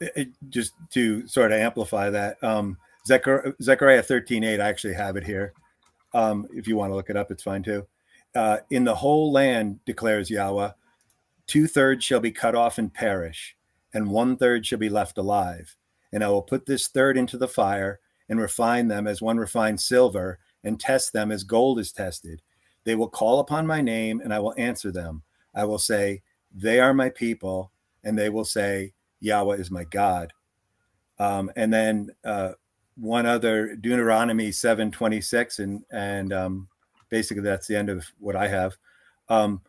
it, just to sort of amplify that, um Zechariah, Zechariah 13, 8, I actually have it here. Um, if you want to look it up, it's fine too uh, in the whole land, declares Yahweh, two thirds shall be cut off and perish, and one third shall be left alive. And I will put this third into the fire and refine them as one refines silver and test them as gold is tested. They will call upon my name and I will answer them. I will say, They are my people. And they will say, Yahweh is my God. Um, and then uh, one other Deuteronomy 726 and, and um, basically that's the end of what I have. Um,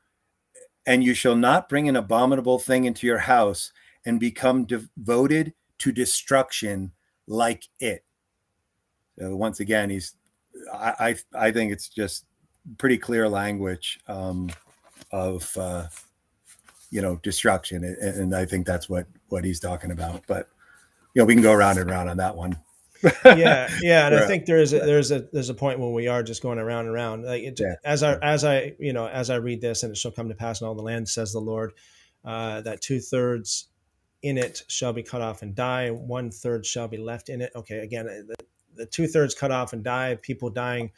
and you shall not bring an abominable thing into your house and become devoted to destruction like it. So once again, he's I, I, I think it's just pretty clear language um, of uh, you know destruction, and, I think that's what what he's talking about. But you know, we can go around and around on that one yeah, yeah, and I think there is a, there's a there's a point when we are just going around and around. Like it, yeah. as I as I you know as I read this, and it shall come to pass in all the land, says the Lord, uh, that two thirds in it shall be cut off and die, one third shall be left in it. Okay, again, the, the two thirds cut off and die, people dying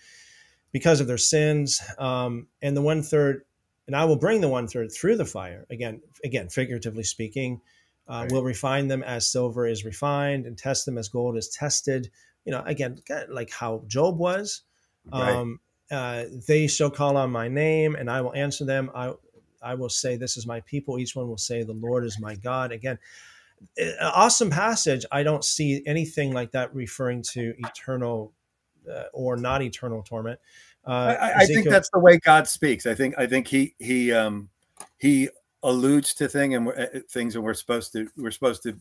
because of their sins, um, and the one third, and I will bring the one third through the fire. Again, again, figuratively speaking, uh, right. We'll refine them as silver is refined and test them as gold is tested. You know, again, like how Job was. Um, uh, they shall call on my name, and I will answer them. I I will say, "This is my people." Each one will say, "The Lord is my God." Again, awesome passage. I don't see anything like that referring to eternal uh, or not eternal torment. Uh, I, I think that's the way God speaks. I think I think he he um, he alludes to thing and uh, things, and we're supposed to we're supposed to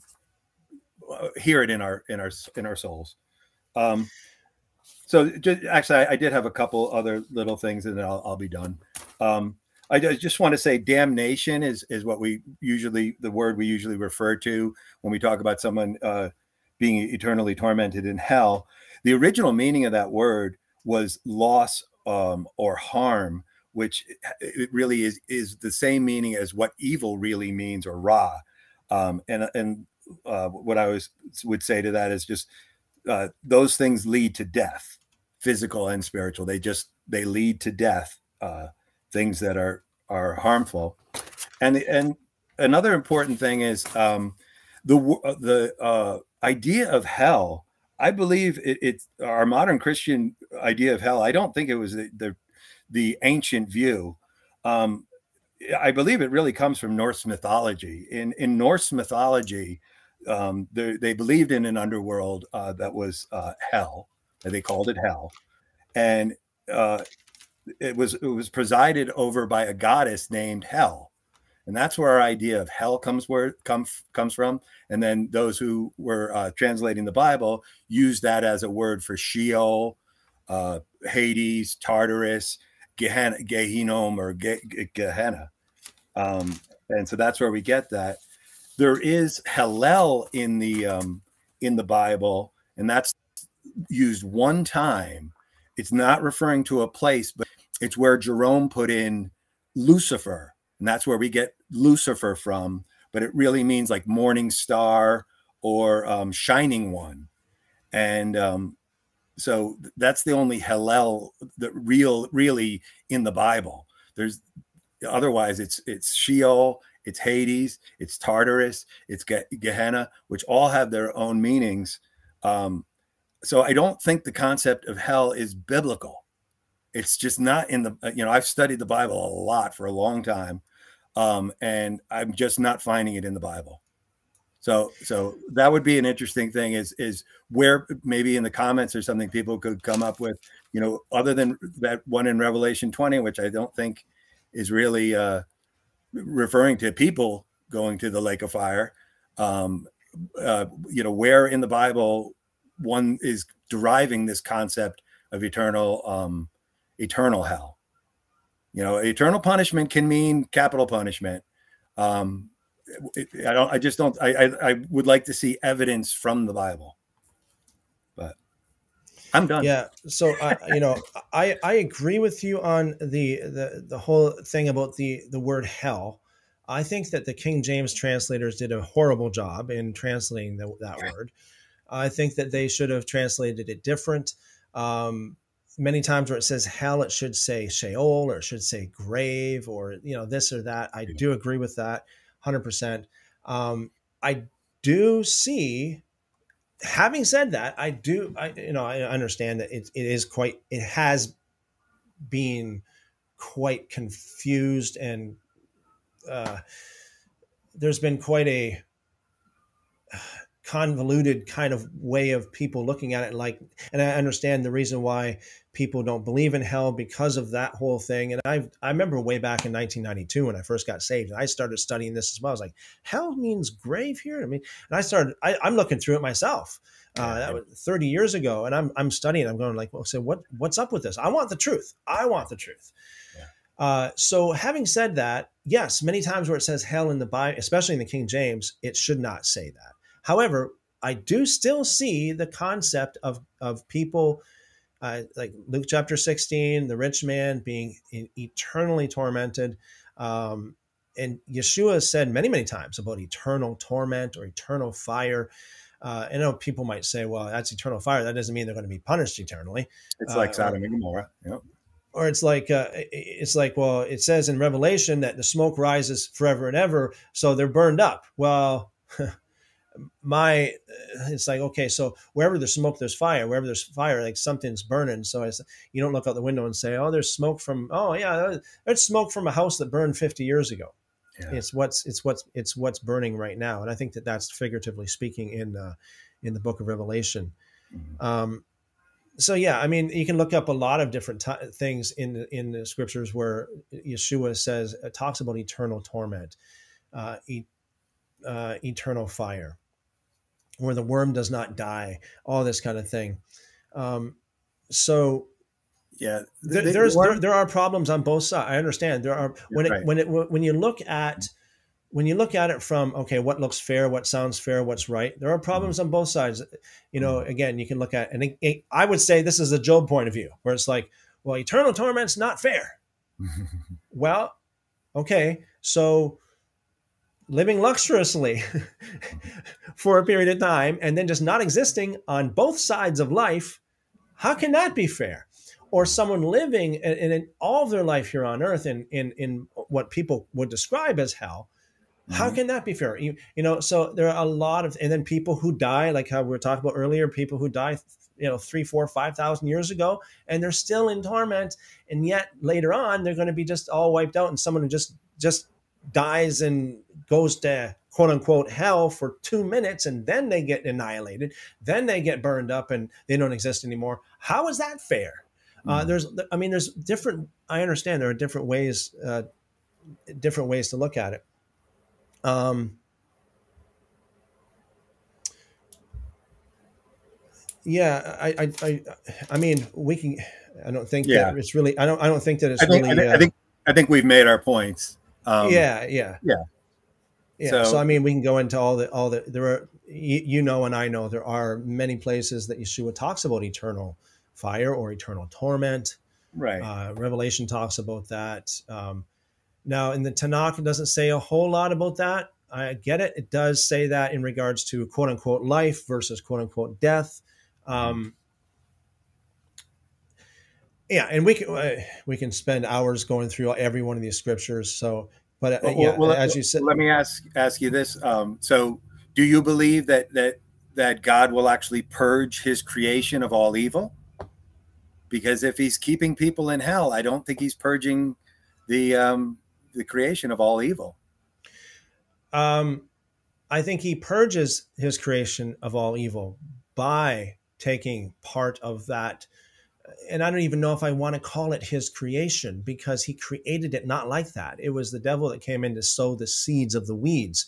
uh, hear it in our in our in our souls. Um, so just, actually, I, I, did have a couple other little things, and then I'll, I'll be done. Um, I just want to say damnation is is what we usually the word we usually refer to when we talk about someone uh, being eternally tormented in hell. The original meaning of that word was loss um, or harm which it really is is the same meaning as what evil really means or ra. Um, and and uh, what I was would say to that is just uh, those things lead to death, physical and spiritual. They just they lead to death. Uh, things that are are harmful, and and another important thing is um, the uh, the uh, idea of hell. I believe it, it's our modern Christian idea of hell. I don't think it was the, the the ancient view. Um, I believe it really comes from Norse mythology. In in Norse mythology, um, they, they believed in an underworld uh, that was uh, hell. They called it hell, and uh, it was it was presided over by a goddess named Hell, and that's where our idea of hell comes where comes comes from. And then those who were uh, translating the Bible used that as a word for Sheol, uh, Hades, Tartarus, Gehenna, Gehinnom or Ge- Gehenna. Um, and so that's where we get that. There is Hallel in the um, in the Bible, and that's used one time. It's not referring to a place, but it's where Jerome put in Lucifer, and that's where we get Lucifer from. But it really means like morning star or um, shining one, and um, so that's the only Hallel that real really in the Bible. There's otherwise it's it's Sheol, it's Hades, it's Tartarus, it's Gehenna, which all have their own meanings. Um, so I don't think the concept of hell is biblical. It's just not in the you know I've studied the Bible a lot for a long time, um, and I'm just not finding it in the Bible. So so that would be an interesting thing is is where maybe in the comments or something people could come up with you know other than that one in Revelation 20, which I don't think is really uh, referring to people going to the lake of fire. Um, uh, you know, where in the Bible one is deriving this concept of eternal, um, eternal hell. You know, eternal punishment can mean capital punishment. Um, I don't. I just don't. I, I I would like to see evidence from the Bible. But I'm done. Yeah. So uh, you know, I I agree with you on the the the whole thing about the the word hell. I think that the King James translators did a horrible job in translating the, that word. I think that they should have translated it different. Um, many times where it says hell, it should say Sheol or it should say grave or you know this or that. I do agree with that, hundred um, percent. I do see having said that, I do, I you know, I understand that it, it is quite, it has been quite confused and uh, there's been quite a convoluted kind of way of people looking at it like and i understand the reason why people don't believe in hell because of that whole thing. And i i remember way back in 1992 when i first got saved and i started studying this as well. I was like hell means grave here? I mean and i started I, am looking through it myself. Uh, that was 30 years ago and i'm i'm studying. I'm going like well so what what's up with this? I want the truth. I want the truth. Yeah. uh, so having said that yes many times where it says hell in the bible especially in the king james it should not say that. However, I do still see the concept of of people uh, like Luke chapter 16, the rich man being eternally tormented. Um, and Yeshua said many, many times about eternal torment or eternal fire. Uh, I know people might say, well, that's eternal fire. That doesn't mean they're going to be punished eternally. It's like uh, Sodom and Gomorrah. Yep. Or it's like uh, it's like well, it says in Revelation that the smoke rises forever and ever, so they're burned up. Well, my it's like okay so wherever there's smoke there's fire. Wherever there's fire like something's burning. So it's you don't look out the window and say oh there's smoke from oh yeah there's smoke from a house that burned 50 years ago. Yeah. it's what's it's what's it's what's burning right now. And i think that that's figuratively speaking in uh, in the book of revelation. Mm-hmm. um, so yeah i mean you can look up a lot of different t- things in in the scriptures where yeshua says uh, talks about eternal torment uh, e- uh, eternal fire where the worm does not die, all this kind of thing. Um, so yeah, there, there's there, there, are problems on both sides. I understand there are when it, when it when you look at when you look at it from okay, what looks fair, what sounds fair, what's right. There are problems mm-hmm. on both sides. You know, mm-hmm. again, you can look at and it, it, I would say this is a Job point of view where it's like, well, eternal torment's not fair. well, okay, so living luxuriously for a period of time and then just not existing on both sides of life, how can that be fair? Or someone living in, in all of their life here on earth in, in, in what people would describe as hell, how mm-hmm. can that be fair? You, you know, so there are a lot of, and then people who die, like how we were talking about earlier, people who die, you know, three, four, five thousand years ago, and they're still in torment, and yet later on they're going to be just all wiped out, and someone who just just dies and goes to quote unquote hell for two minutes and then they get annihilated then they get burned up and they don't exist anymore how is that fair mm. uh, hmm. there's i mean there's different i understand there are different ways uh, different ways to look at it um, yeah I, I i i mean we can i don't think yeah. that it's really i don't i don't think that it's I think, really I think, uh, I think i think we've made our points um, yeah, yeah, yeah. Yeah. So, so, I mean, we can go into all the all the there are you, you, know and I know there are many places that Yeshua talks about eternal fire or eternal torment. Right. Uh, Revelation talks about that. Um, now, in the Tanakh, it doesn't say a whole lot about that. I get it. It does say that in regards to quote unquote life versus quote unquote death. Um, yeah, and we can uh, we can spend hours going through every one of these scriptures. So, but uh, well, yeah, well, as you said, let me ask ask you this. Um, so, do you believe that that that God will actually purge His creation of all evil? Because if He's keeping people in hell, I don't think He's purging the um, the creation of all evil. Um, I think He purges His creation of all evil by taking part of that and I don't even know if I want to call it his creation because he created it not like that. It was the devil that came in to sow the seeds of the weeds.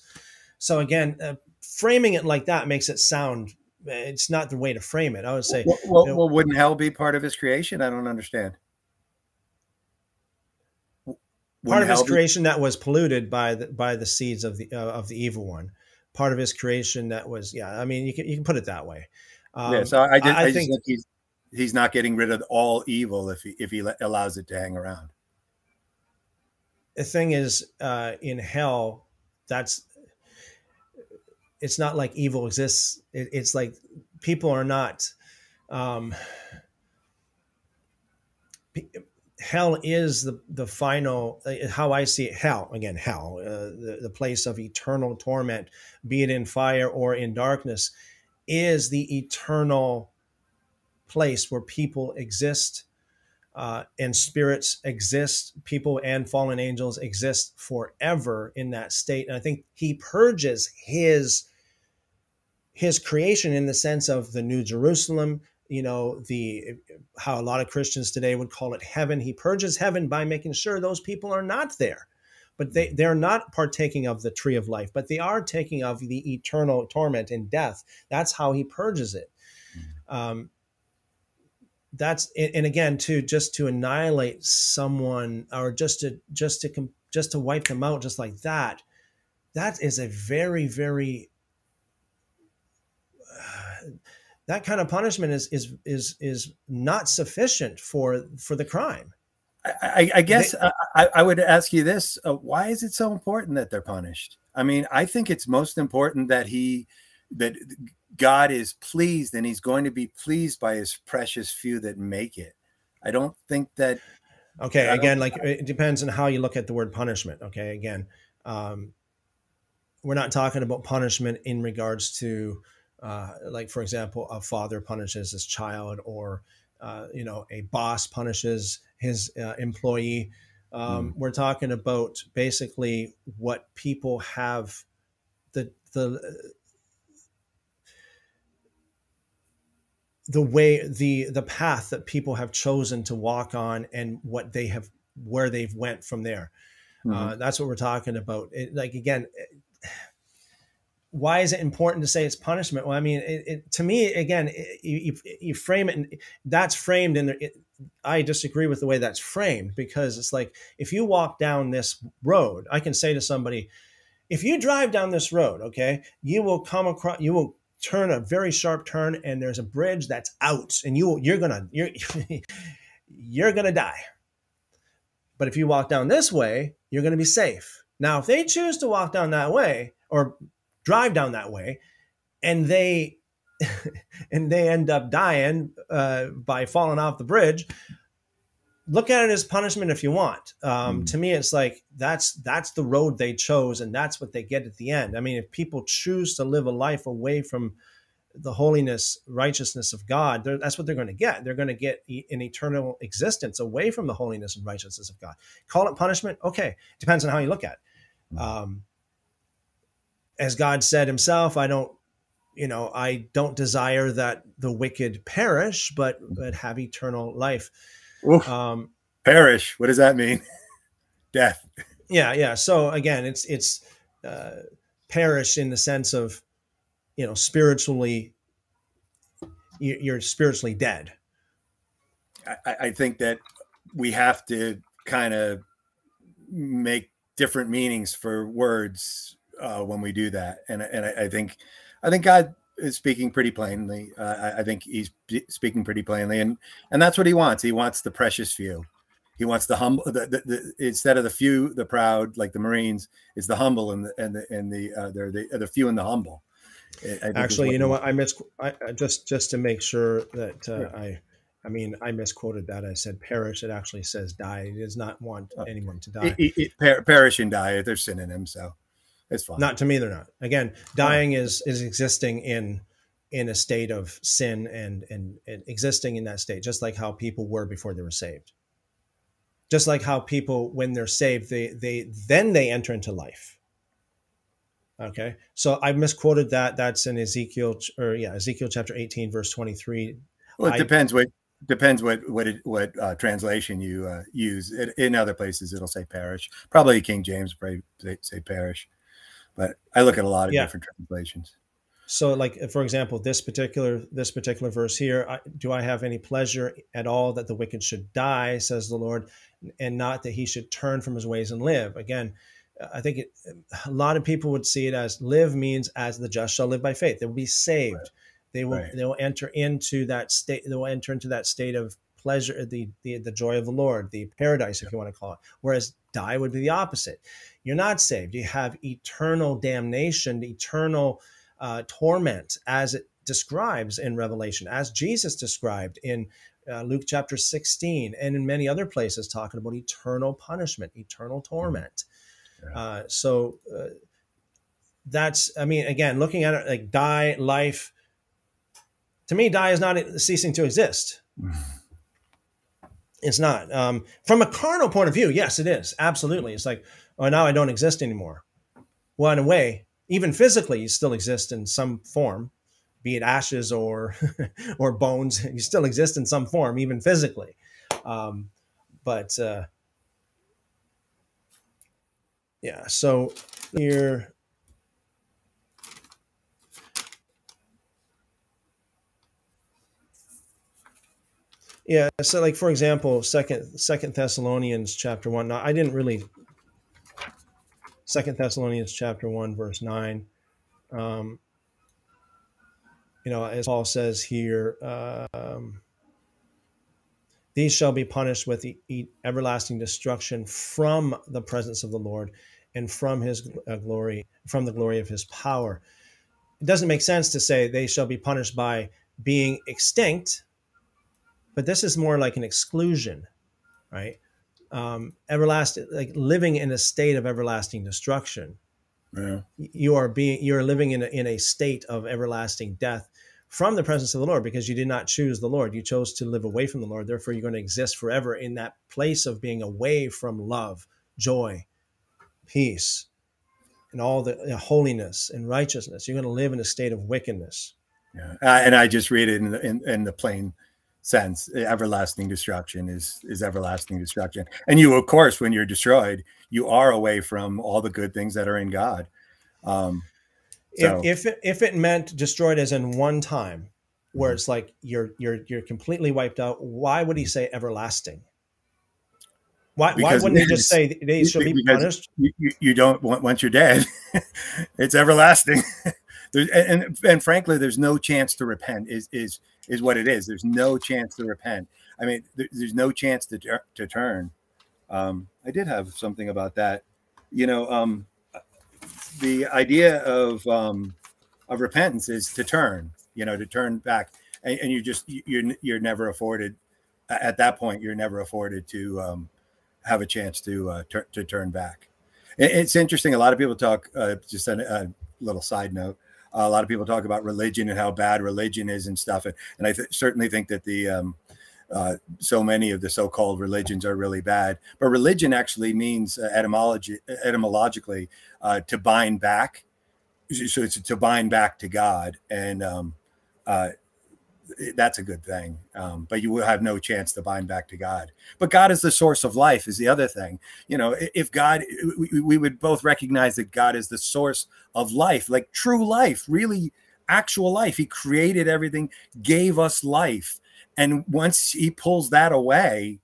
So again, uh, framing it like that makes it sound it's not the way to frame it. I would say, well, well, you know, well wouldn't hell be part of his creation? I don't understand. Wouldn't part of his creation that was polluted by the by the seeds of the uh, of the evil one. Part of his creation that was, yeah. I mean, you can you can put it that way. Um, yeah, so I, I, I, I think, think he's he's not getting rid of all evil if he if he allows it to hang around. The thing is, uh, in hell, that's it's not like evil exists. It, it's like people are not. Um, hell is the the final uh, how I see it. Hell again, hell, uh, the the place of eternal torment, be it in fire or in darkness, is the eternal place where people exist uh, and spirits exist, people and fallen angels exist forever in that state. And I think he purges his his creation in the sense of the New Jerusalem, you know, the how a lot of Christians today would call it heaven. He purges heaven by making sure those people are not there. But they, they're not partaking of the tree of life, but they are taking of the eternal torment and death. That's how he purges it. Mm. Um, that's and again to just to annihilate someone or just to just to just to wipe them out just like that that is a very very uh, that kind of punishment is is is is not sufficient for for the crime. I, I guess they, I, I, would ask you this uh, why is it so important that they're punished? I mean i think it's most important that he that God is pleased and he's going to be pleased by his precious few that make it. I don't think that. Okay. Again, like it depends on how you look at the word punishment. Okay. Again, um, we're not talking about punishment in regards to, uh, like, for example, a father punishes his child or, uh, you know, a boss punishes his uh, employee. Um, mm. We're talking about basically what people have the, the, the way the the path that people have chosen to walk on and what they have where they've went from there. Uh, mm-hmm. uh, that's what we're talking about. It, like again why is it important to say it's punishment? Well i mean it, to me again you, you, frame it and that's framed in there i disagree with the way that's framed because it's like if you walk down this road i can say to somebody if you drive down this road okay you will come across you will turn a very sharp turn and there's a bridge that's out and you you're gonna you're you're gonna die. But if you walk down this way you're gonna be safe. Now if they choose to walk down that way or drive down that way and they and they end up dying uh, by falling off the bridge look at it as punishment if you want. Um, mm. To me, it's like that's that's the road they chose, and that's what they get at the end. I mean, if people choose to live a life away from the holiness, righteousness of God, that's what they're going to get. They're going to get an eternal existence away from the holiness and righteousness of God. Call it punishment, okay? Depends on how you look at it. Mm. Um, as God said Himself, I don't you know i don't desire that the wicked perish but but have eternal life um, Perish. What does that mean? Death. Yeah, yeah. So again, it's it's uh, perish in the sense of you know spiritually you're spiritually dead. I, I think that we have to kind of make different meanings for words uh, when we do that. And and I, I, think I think God speaking pretty plainly. Uh, I, I, think he's speaking pretty plainly, and and that's what he wants. He wants the precious few. He wants the humble. The, the, the, instead of the few, the proud, like the Marines, is the humble and the and the and the uh, they're the, the few and the humble. Actually, you know what? I miss I, just just to make sure that uh, yeah. I. I mean, I misquoted that. I said perish. It actually says die. It does not want uh, anyone to die. It, it, per, perish and die. They're synonyms, so it's fine. Not to me, they're not. Again, dying oh. is is existing in in a state of sin and, and and existing in that state, just like how people were before they were saved. Just like how people, when they're saved, they they then they enter into life. Okay, so I misquoted that. That's in Ezekiel, or yeah, Ezekiel chapter eighteen, verse twenty three. Well, it I, depends what depends what what it, what uh, translation you uh, use. It, in other places, it'll say parish. Probably King James probably say, say parish, but I look at a lot of yeah. different translations. So, like for example, this particular this particular verse here, I, do I have any pleasure at all that the wicked should die? Says the Lord, and not that he should turn from his ways and live. Again, I think it, a lot of people would see it as live means as the just shall live by faith. They will be saved. Right. They will right. they will enter into that state. They will enter into that state of pleasure, the the, the joy of the Lord, the paradise, if you want to call it. Whereas die would be the opposite. You're not saved. You have eternal damnation, eternal uh, torment, as it describes in Revelation, as Jesus described in uh, Luke chapter 16, and in many other places, talking about eternal punishment, eternal torment. Yeah. Uh, so uh, that's, I mean, again, looking at it like die, life, to me, die is not ceasing to exist. It's not. Um, from a carnal point of view, yes, it is. Absolutely. It's like, oh, now I don't exist anymore. Well, in a way, even physically, you still exist in some form be it ashes or or bones, you still exist in some form, even physically. Um, but uh, yeah, so here. Yeah, so like for example, second Second Thessalonians chapter one. Now I didn't really Second Thessalonians chapter one verse nine. Um, you know, as Paul says here, um, these shall be punished with everlasting destruction from the presence of the Lord and from his uh, glory, from the glory of his power. It doesn't make sense to say they shall be punished by being extinct, but this is more like an exclusion, right? Um, everlasting, like living in a state of everlasting destruction. Yeah. You are being, you're living in a, in a state of everlasting death from the presence of the Lord because you did not choose the Lord. You chose to live away from the Lord. Therefore, you're going to exist forever in that place of being away from love, joy, peace, and all the holiness and righteousness. You're going to live in a state of wickedness. Yeah, and I just read it in the, in, in the plain sense. Everlasting destruction is is everlasting destruction, and you, of course, when you're destroyed, you are away from all the good things that are in God. Um, so. If if it, if it meant destroyed as in one time, where mm-hmm. it's like you're you're you're completely wiped out, why would he say everlasting? Why, why wouldn't he just say they should be punished? You, you don't want once you're dead, it's everlasting. and, and and frankly, there's no chance to repent. Is is is what it is. There's no chance to repent. I mean, there, there's no chance to to turn. Um, I did have something about that. You know, um, the idea of um, of repentance is to turn, you know, to turn back, and, and you just you're you're never afforded at that point. You're never afforded to um, have a chance to uh, to turn back. It's interesting. A lot of people talk. Uh, just a, a little side note. A lot of people talk about religion and how bad religion is and stuff, and, and I th- certainly think that the um, uh, so many of the so-called religions are really bad. But religion actually means uh, etymology, etymologically uh, to bind back. So it's to bind back to God, and um, uh, that's a good thing. Um, but you will have no chance to bind back to God. But God is the source of life. Is the other thing. You know, if God, we, we would both recognize that God is the source of life, like true life, really actual life. He created everything, gave us life and once he pulls that away,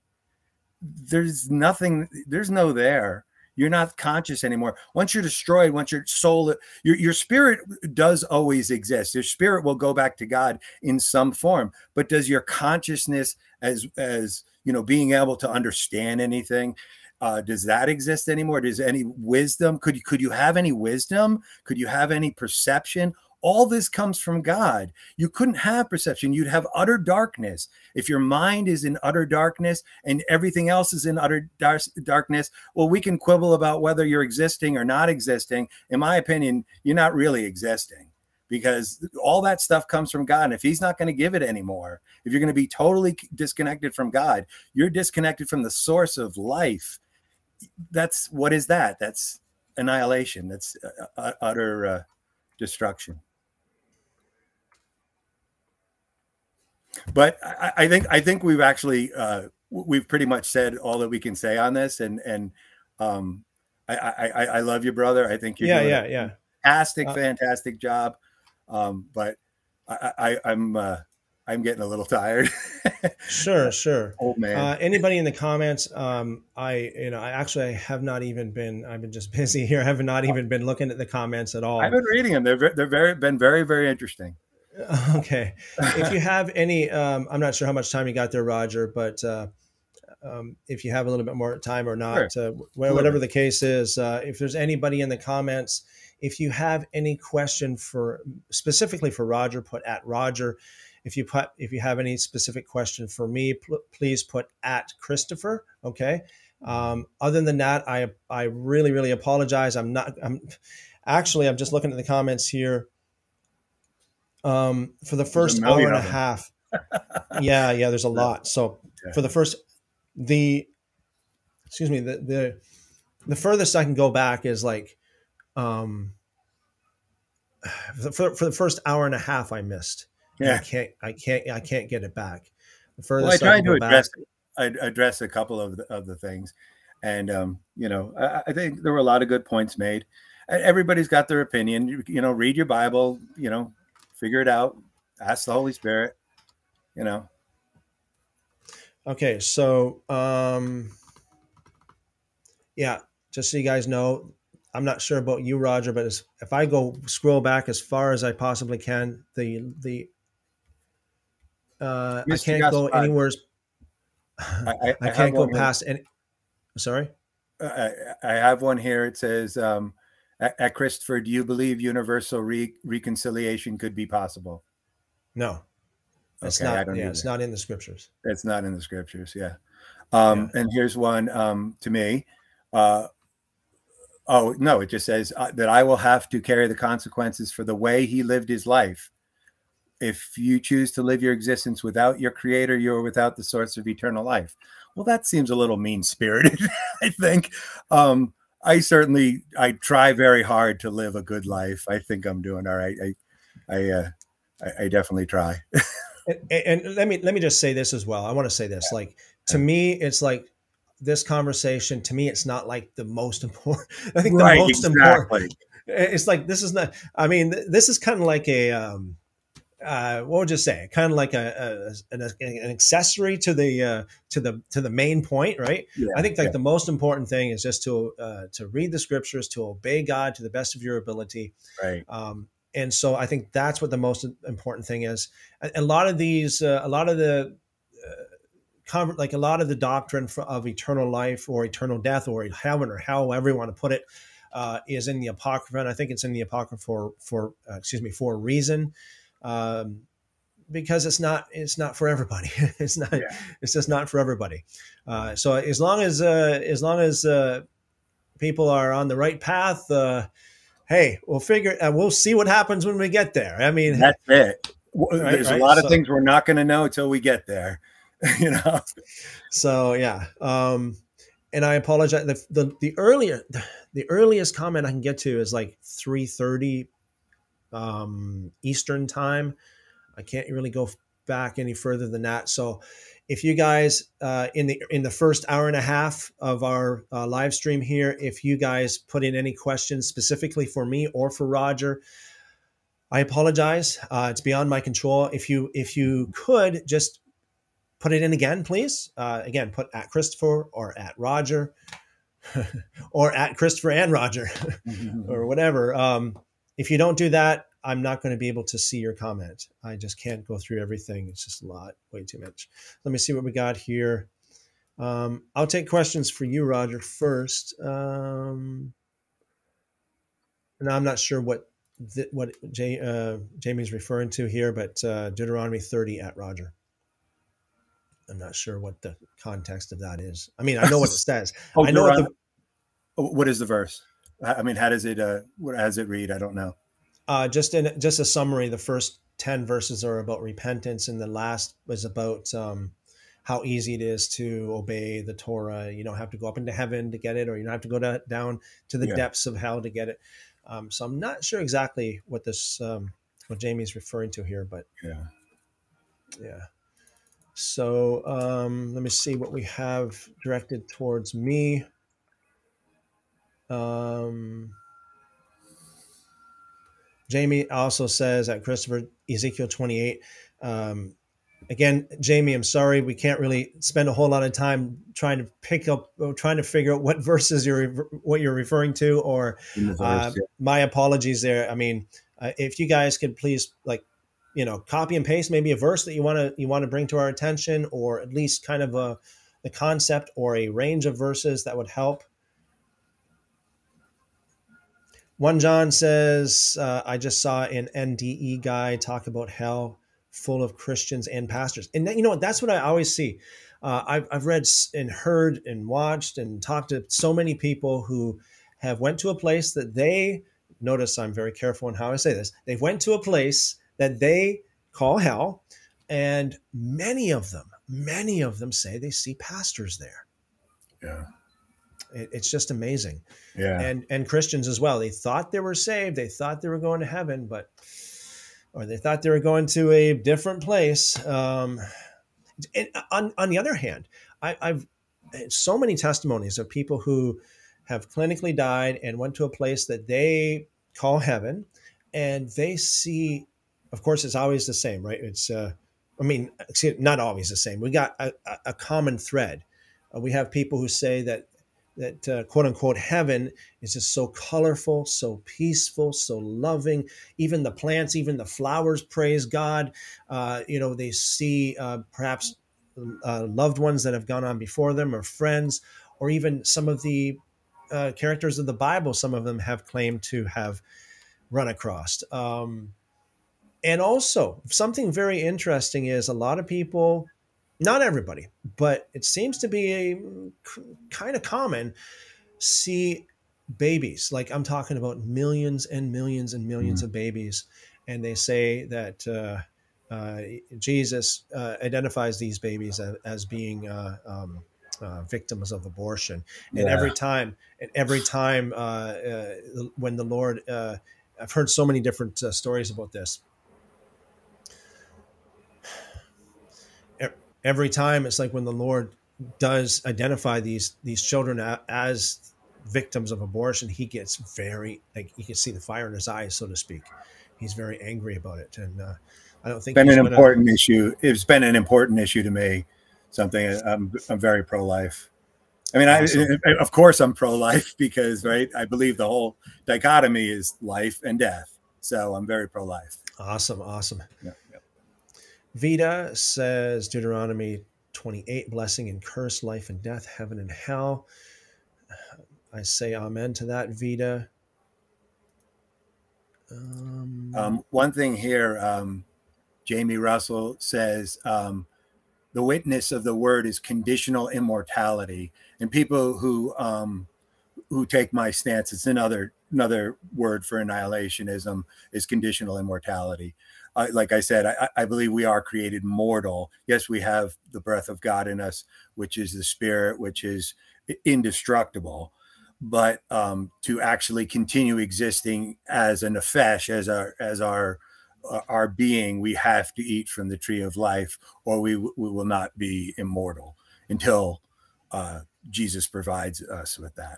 there's nothing, there's no there. You're not conscious anymore. Once you're destroyed, once your soul, your, your spirit does always exist. Your spirit will go back to God in some form. But does your consciousness as as you know, being able to understand anything, uh, does that exist anymore? Does any wisdom? Could you could you have any wisdom? Could you have any perception? All this comes from God. You couldn't have perception. You'd have utter darkness. If your mind is in utter darkness and everything else is in utter dar- darkness, well, we can quibble about whether you're existing or not existing. In my opinion, you're not really existing because all that stuff comes from God. And if He's not going to give it anymore, if you're going to be totally disconnected from God, you're disconnected from the source of life. That's what is that? That's annihilation. That's uh, uh utter uh, destruction. But I, I, think I think we've actually uh, we've pretty much said all that we can say on this, and and um, I, I, I love you, brother. I think you're yeah yeah yeah fantastic uh, fantastic job, um, but I, I am uh, I'm getting a little tired. sure, sure. Old man. Uh, anybody in the comments? Um, I you know I actually have not even been. I've been just busy here. I have not even been looking at the comments at all. I've been reading them. They're they're very been very very interesting. Okay. if you have any, um, I'm not sure how much time you got there, Roger, but uh, um, if you have a little bit more time or not, sure. uh, whatever the case is, uh, if there's anybody in the comments, if you have any question for specifically for Roger, put at Roger. If you put if you have any specific question for me, pl- please put at Christopher. Okay. Um, other than that, I I really really apologize. I'm not. I'm actually I'm just looking at the comments here um, for the first hour and a half. yeah, yeah, there's a lot. So yeah. for the first, the, excuse me, the, the, the furthest I can go back is like, um, for, for the first hour and a half I missed. Yeah. I can't, I can't, I can't get it back. The furthest well, I tried to address, back, I address a couple of the, of the things. And, um, you know, I, I think there were a lot of good points made everybody's got their opinion. You, you, know, read your Bible, you know, figure it out. Ask the Holy Spirit. You know. Okay, so um, yeah, just so you guys know, I'm not sure about you, Roger, but if I go scroll back as far as I possibly can, the the uh, I can't go anywhere. I, I, I, can't go past any. Sorry. I, I have one here. It says, um, at, Christopher, do you believe universal re- reconciliation could be possible? No, it's okay, not. Yeah, it's not in the scriptures. It's not in the scriptures. Yeah. Um, yeah. And here's one um, to me. Uh, oh no, it just says uh, that I will have to carry the consequences for the way he lived his life. If you choose to live your existence without your creator, you're without the source of eternal life. Well, that seems a little mean spirited, I think. Um, I certainly I try very hard to live a good life. I think I'm doing all right. I I uh, I, I definitely try. and, and, let me let me just say this as well. I want to say this. Like to me, it's like this conversation. To me, it's not like the most important. I think the right, most exactly. important. It's like this is not. I mean, this is kind of like a. Um, uh, what would you say? Kind of like a, a an, an, accessory to the uh, to the to the main point, right? Yeah, I think like yeah. the most important thing is just to uh, to read the scriptures, to obey God to the best of your ability, right? Um, and so I think that's what the most important thing is. A, a lot of these, uh, a lot of the uh, like a lot of the doctrine for, of eternal life or eternal death or heaven or however you want to put it, uh, is in the apocrypha and i think it's in the apocrypha for for uh, excuse me for a reason um, because it's not it's not for everybody. it's not yeah. it's just not for everybody. Uh, so as long as uh, as long as uh, people are on the right path, uh, hey, we'll figure uh, we'll see what happens when we get there. I mean, that's it. Right, There's right? a lot of so, things we're not going to know until we get there. you know. So yeah. Um, and I apologize. The, the the earlier the earliest comment I can get to is like three thirty um, Eastern time. I can't really go back any further than that. So, if you guys uh, in the in the first hour and a half of our uh, live stream here, if you guys put in any questions specifically for me or for Roger, I apologize. Uh, it's beyond my control. If you if you could just put it in again, please. Uh, again, put at Christopher or at Roger or at Christopher and Roger or whatever. Um, if you don't do that, I'm not going to be able to see your comment. I just can't go through everything. It's just a lot, way too much. Let me see what we got here. Um, I'll take questions for you, Roger, first. Um, and I'm not sure what th- what J- uh, Jamie's referring to here, but uh, Deuteronomy 30 at Roger. I'm not sure what the context of that is. I mean, I know what it says. oh, I know what the, what is the verse? I mean, how does it uh, what does it read? I don't know. Uh, just in just a summary, the first ten verses are about repentance, and the last was about um, how easy it is to obey the Torah. You don't have to go up into heaven to get it, or you don't have to go to, down to the Yeah. depths of hell to get it. Um, so I'm not sure exactly what this um, what Jamie's referring to here, but Yeah. yeah. So um, let me see what we have directed towards me. Um, Jamie also says at Christopher Ezekiel 28. Um, again, Jamie, I'm sorry we can't really spend a whole lot of time trying to pick up, or trying to figure out what verses you're what you're referring to, or verse, uh, yeah. my apologies there. I mean, uh, if you guys could please like, you know, copy and paste maybe a verse that you want to you want to bring to our attention, or at least kind of a the concept or a range of verses that would help. One John says, uh, I just saw an NDE guy talk about hell full of Christians and pastors. And that, you know what? That's what I always see. Uh, I've, I've read and heard and watched and talked to so many people who have went to a place that they notice I'm very careful in how I say this. They went to a place that they call hell, and many of them, many of them say they see pastors there. Yeah. It, it's just amazing Yeah. and and Christians as well. They thought they were saved. They thought they were going to heaven, but or they thought they were going to a different place. Um, and on on the other hand, I, I've so many testimonies of people who have clinically died and went to a place that they call heaven, and they see. Of course, it's always the same, right? It's uh, I mean, excuse- not always the same. We got a, a- a common thread. Uh, we have people who say that that uh, quote unquote heaven is just so colorful, so peaceful, so loving. Even the plants, even the flowers praise God. Uh, you know, they see uh, perhaps uh, loved ones that have gone on before them, or friends, or even some of the uh, characters of the Bible. Some of them have claimed to have run across. Um, and also, something very interesting is a lot of people, not everybody, but it seems to be a kind of common, see babies. Like I'm talking about millions and millions and 1000000s of babies, and they say that uh, uh, Jesus uh, identifies these babies as, as being uh, um, uh, victims of abortion. And Yeah. every time, and every time uh, uh, when the Lord, uh, I've heard so many different uh, stories about this. E- Every time, it's like when the Lord does identify these these children as victims of abortion, he gets very like you can see the fire in his eyes, so to speak. He's very angry about it, and uh, I don't think it's been an important issue. It's been an important issue to me. Something I'm, I'm very pro life. I mean, Awesome. I, of course I'm pro life because, right, I believe the whole dichotomy is life and death. So I'm very pro life. Awesome, awesome. Yeah. Vita says Deuteronomy 28, blessing and curse, life and death, heaven and hell. I say amen to that, Vita. Um, Um, one thing here, um, Jamie Russell says um, the witness of the word is conditional immortality, and people who um, who take my stance, it's another another word for annihilationism is conditional immortality. Uh, like I said, I, I believe we are created mortal. Yes, we have the breath of God in us, which is the spirit, which is indestructible but um, to actually continue existing as a nefesh, as our as our uh, our being, we have to eat from the tree of life, or we we will not be immortal until uh, Jesus provides us with that.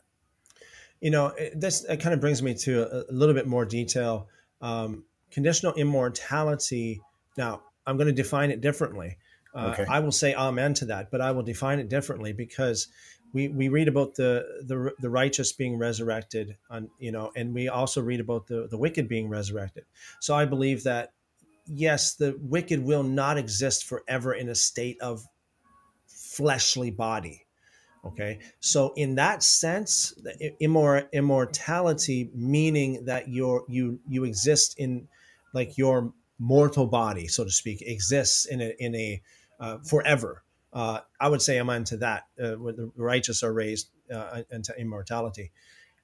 you know, this it kind of brings me to a, a little bit more detail. Um, conditional immortality. Now, I'm going to define it differently. Uh, okay. I will say amen to that, but I will define it differently because we, we read about the, the the righteous being resurrected on you know and we also read about the, the wicked being resurrected so i believe that yes the wicked will not exist forever in a state of fleshly body okay so in that sense immor- immortality meaning that you're you you exist in like your mortal body so to speak exists in a in a uh, forever uh, I would say I'm into that. Uh, where the righteous are raised uh, into immortality.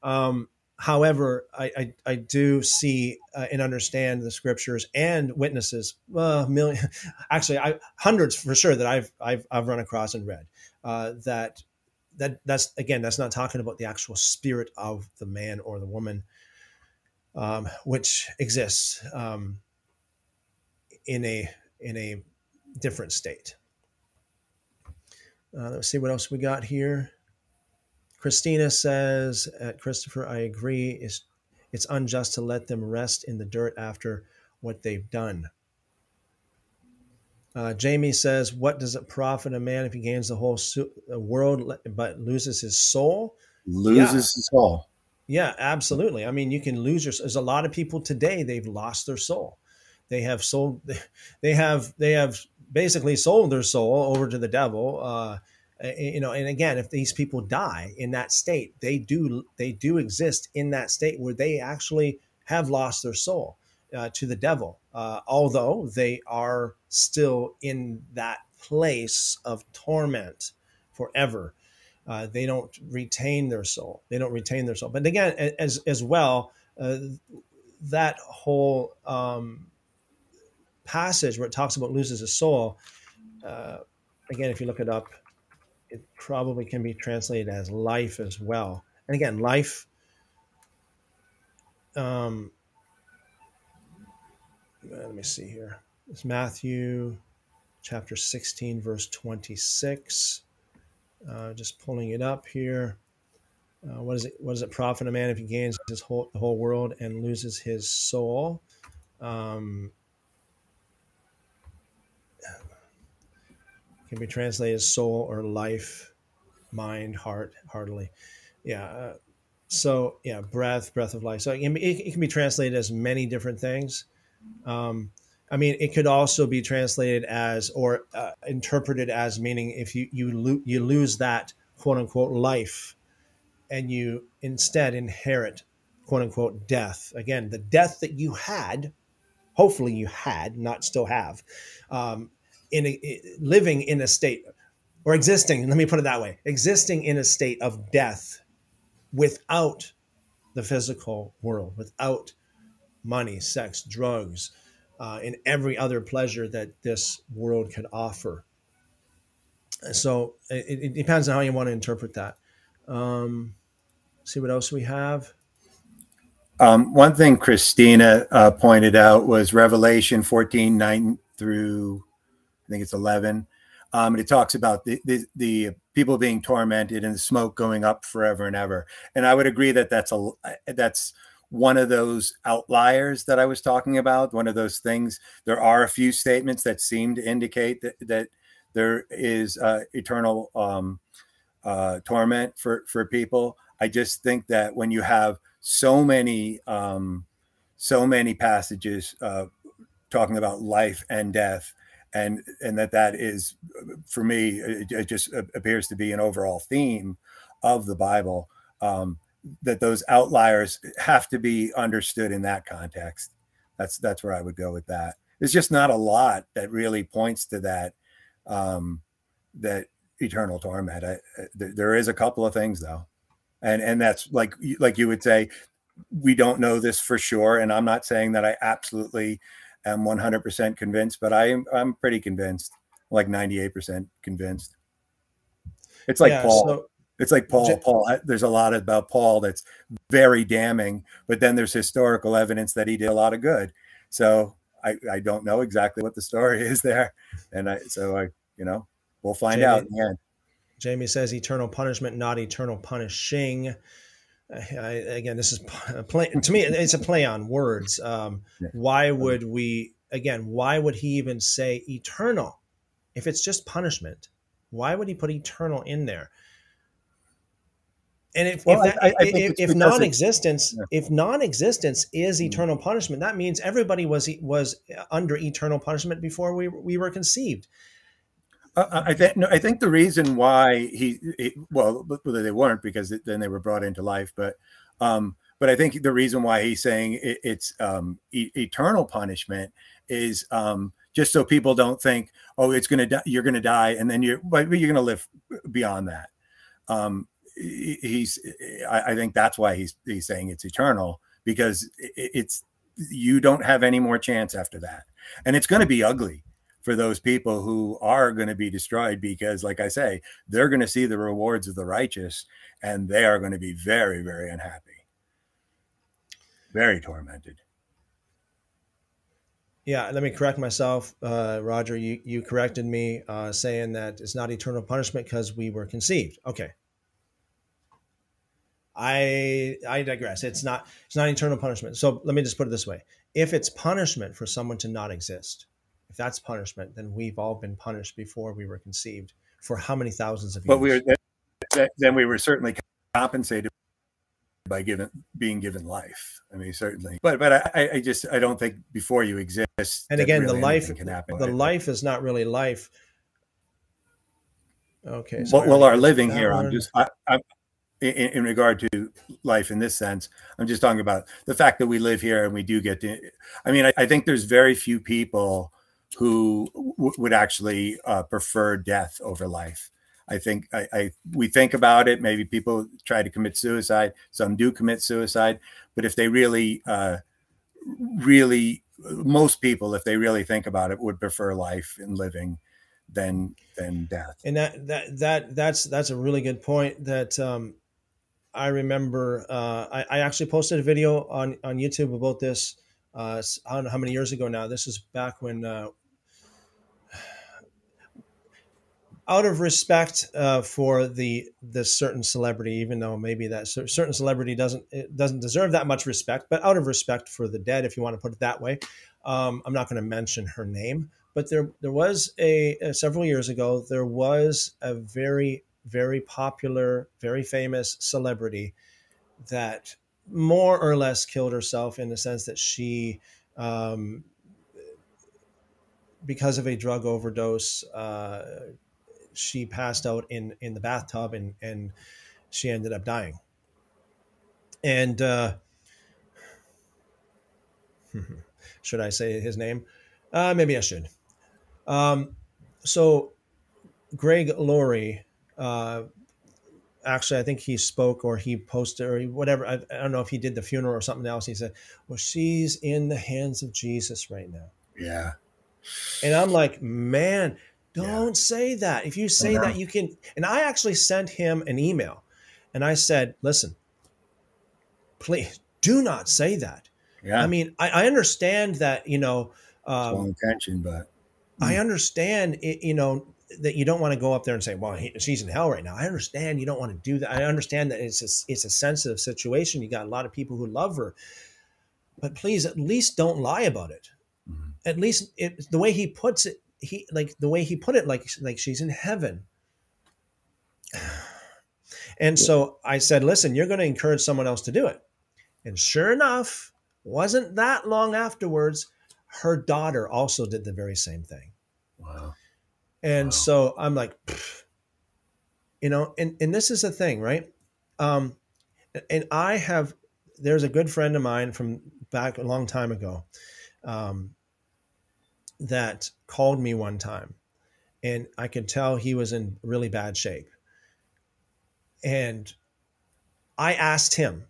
Um, however, I, I, I, do see uh, and understand the scriptures and witnesses, million, actually, I, hundreds for sure that I've, I've, I've run across and read uh, that that that's again that's not talking about the actual spirit of the man or the woman, um, which exists um, in a in a different state. Uh, let's see what else we got here. Christina says, at Christopher, I agree. It's, it's unjust to let them rest in the dirt after what they've done. Uh, Jamie says, What does it profit a man if he gains the whole su- world but loses his soul? Loses yeah. his soul. Yeah, absolutely. I mean, you can lose your. There's a lot of people today. They've lost their soul. They have sold. They have. They have basically sold their soul over to the devil. Uh, you know, and again, if these people die in that state, they do they do exist in that state where they actually have lost their soul uh, to the devil, uh, although they are still in that place of torment forever. Uh, they don't retain their soul. They don't retain their soul. But again, as as well, uh, that whole um, passage where it talks about loses his soul. Uh, again, if you look it up, it probably can be translated as life as well. And again, life. Um, let me see here. It's Matthew chapter 16, verse 26. Uh, just pulling it up here. Uh, what is it? What does it profit a man if he gains his whole the whole world and loses his soul? Um, can be translated as soul or life, mind, heart, heartily. Yeah. Uh, so yeah, breath, breath of life. So it can be, it can be translated as many different things. Um, I mean, it could also be translated as or uh, interpreted as meaning if you you lo- you lose that quote unquote life, and you instead inherit quote unquote death. Again, the death that you had, hopefully you had, not still have, um, in a, living in a state or existing let me put it that way existing in a state of death without the physical world without money sex drugs uh, every other pleasure that this world could offer so it, it depends on how you want to interpret that um, see what else we have um, one thing Christina uh, pointed out was Revelation 14, 9 through I think it's 11. Um, and it talks about the, the, the people being tormented and the smoke going up forever and ever. And I would agree that that's a that's one of those outliers that I was talking about. One of those things. There are a few statements that seem to indicate that that there is uh, eternal um, uh, torment for for people. I just think that when you have so many um, so many passages uh, talking about life and death and and that that is for me it, it just appears to be an overall theme of the bible um, that those outliers have to be understood in that context that's that's where i would go with that there's just not a lot that really points to that um, that eternal torment I, there, there is a couple of things though and and that's like like you would say we don't know this for sure and i'm not saying that i absolutely am 100% convinced, but I am I'm pretty convinced, like 98% convinced. It's like yeah, Paul. So, it's like Paul. Paul. There's a lot about Paul that's very damning, but then there's historical evidence that he did a lot of good. So I, I don't know exactly what the story is there, and I so I you know we'll find Jamie, out in the end. Jamie says eternal punishment, not eternal punishing. I, again, this is a play, to me. It's a play on words. Um, yeah. Why would we? Again, why would he even say eternal if it's just punishment, why would he put eternal in there? And if well, if, that, I, I if, if non-existence yeah. if non-existence is hmm. eternal mm. punishment, that means everybody was was under eternal punishment before we we were conceived. Uh, I think no, I think the reason why he, he well they weren't because then they were brought into life, but um, but I think the reason why he's saying it, it's um, e- eternal punishment is um, just so people don't think, oh, it's gonna die, you're gonna die, and then you're but you're gonna live beyond that. Um, he's I, think that's why he's he's saying it's eternal because it's you don't have any more chance after that, and it's going to be ugly for those people who are going to be destroyed because like i say they're going to see the rewards of the righteous and they are going to be very very unhappy. Very tormented. Yeah let me correct myself. Uh, roger you, you corrected me uh, saying that it's not eternal punishment because we were conceived. Okay i i digress it's not it's not eternal punishment so let me just put it this way if it's punishment for someone to not exist if that's punishment, then we've all been punished before we were conceived for how many thousands of years? But we were then we were certainly compensated by given being given life. I mean, certainly. But but I, I just I don't think before you exist. And again, really the life can happen. The life is not really life. Okay. Well, well, our living here. I'm just I, I'm in, in, regard to life in this sense. I'm just talking about the fact that we live here and we do get to. I mean, I, I think there's very few people who w- would actually uh, prefer death over life. I think I, I, we think about it. Maybe people try to commit suicide. Some do commit suicide, but if they really, uh, really, most people, if they really think about it, would prefer life and living than than death. And that that that that's that's a really good point. That um, I remember. Uh, I, I actually posted a video on on YouTube about this. Uh, I don't know how many years ago now. This is back when uh, out of respect uh, for the the certain celebrity, even though maybe that certain celebrity doesn't doesn't deserve that much respect, but out of respect for the dead, if you want to put it that way, um, I'm not going to mention her name. But there there was a, a several years ago there was a very very popular, very famous celebrity that more or less killed herself in the sense that she. Um, because of a drug overdose, uh, she passed out in in the bathtub and and she ended up dying. And uh, should I say his name? Uh, maybe I should. Um, so Greg Laurie, uh, actually, I think he spoke or he posted or whatever. I, I, don't know if he did the funeral or something else. He said, "Well, she's in the hands of Jesus right now." Yeah. And I'm like, man, don't yeah. say that. If you say that, you can. And I actually sent him an email and I said, listen, please do not say that. Yeah. I mean, I, I understand that, you know, um, long intention, but I understand, it, you know, that you don't want to go up there and say, well, he, she's in hell right now. I understand you don't want to do that. I understand that it's a, it's a sensitive situation. You got a lot of people who love her, but please at least don't lie about it. Mm-hmm. At least it, the way he puts it, he like the way he put it like like she's in heaven and so i said listen you're going to encourage someone else to do it and sure enough wasn't that long afterwards her daughter also did the very same thing wow and wow. so i'm like you know and and this is the thing right um and i have there's a good friend of mine from back a long time ago um that called me one time and I could tell he was in really bad shape. And I asked him,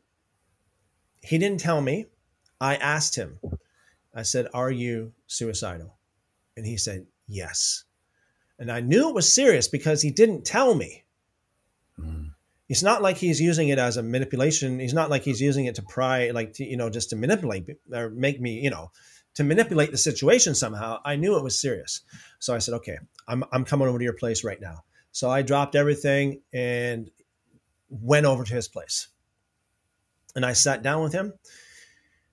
he didn't tell me. I asked him, I said, Are you suicidal? And he said, Yes. And I knew it was serious because he didn't tell me. Mm. It's not like he's using it as a manipulation. He's not like he's using it to pry, like, to, you know, just to manipulate or make me, you know, to manipulate the situation somehow, I knew it was serious. So I said, okay, I'm, I'm coming over to your place right now. So I dropped everything and went over to his place. And I sat down with him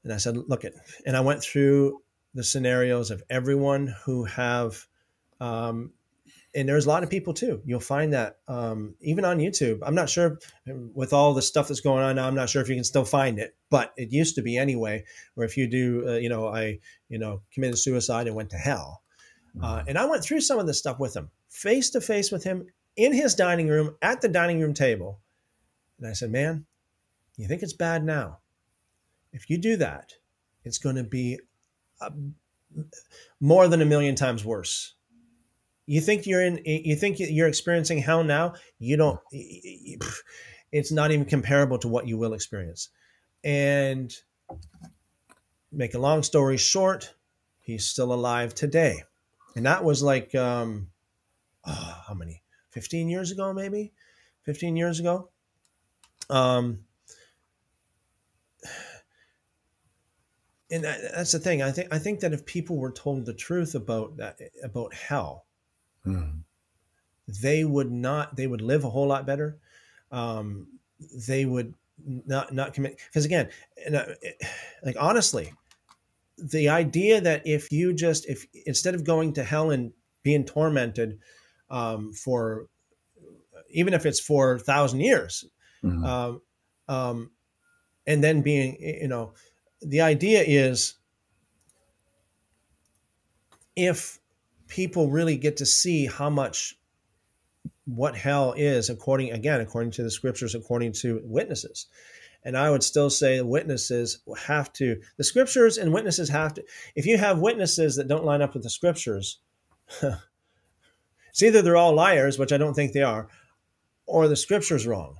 and I said, look it. And I went through the scenarios of everyone who have um, and there's a lot of people too. You'll find that um, even on YouTube. I'm not sure with all the stuff that's going on now. I'm not sure if you can still find it, but it used to be anyway. Where if you do, uh, you know, I you know committed suicide and went to hell, uh, and I went through some of this stuff with him, face to face with him in his dining room at the dining room table, and I said, "Man, you think it's bad now? If you do that, it's going to be." A, more than a million times worse you think you're in you think you're experiencing hell now? You don't it's not even comparable to what you will experience. And make a long story short he's still alive today. And that was like um oh, how many? 15 years ago maybe? 15 years ago? Um and that's the thing. I think i think that if people were told the truth about that about hell mm. they would not they would live a whole lot better um, they would not not commit because again uh, like honestly the idea that if you just if instead of going to hell and being tormented um, for even if it's for a thousand years mm-hmm. um, um, and then being you know the idea is if people really get to see how much what hell is according again according to the scriptures according to witnesses. And i would still say witnesses have to the scriptures and witnesses have to if you have witnesses that don't line up with the scriptures it's either they're all liars which i don't think they are or the scripture's wrong.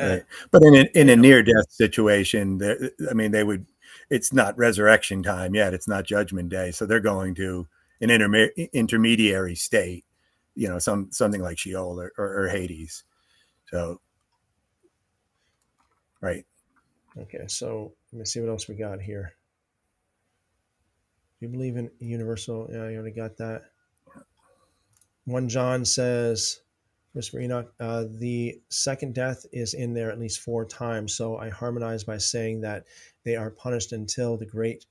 Uh, right. but in a, in a near death situation i mean they would it's not resurrection time yet. It's not judgment day. So they're going to an interme- intermediary state, you know, some something like Sheol or, or, or Hades. So, right. Okay, so let me see what else we got here. Do you believe in universal? Yeah, you already got that. One John says, Mr. Enoch, uh, the second death is in there at least four times. So I harmonize by saying that they are punished until the great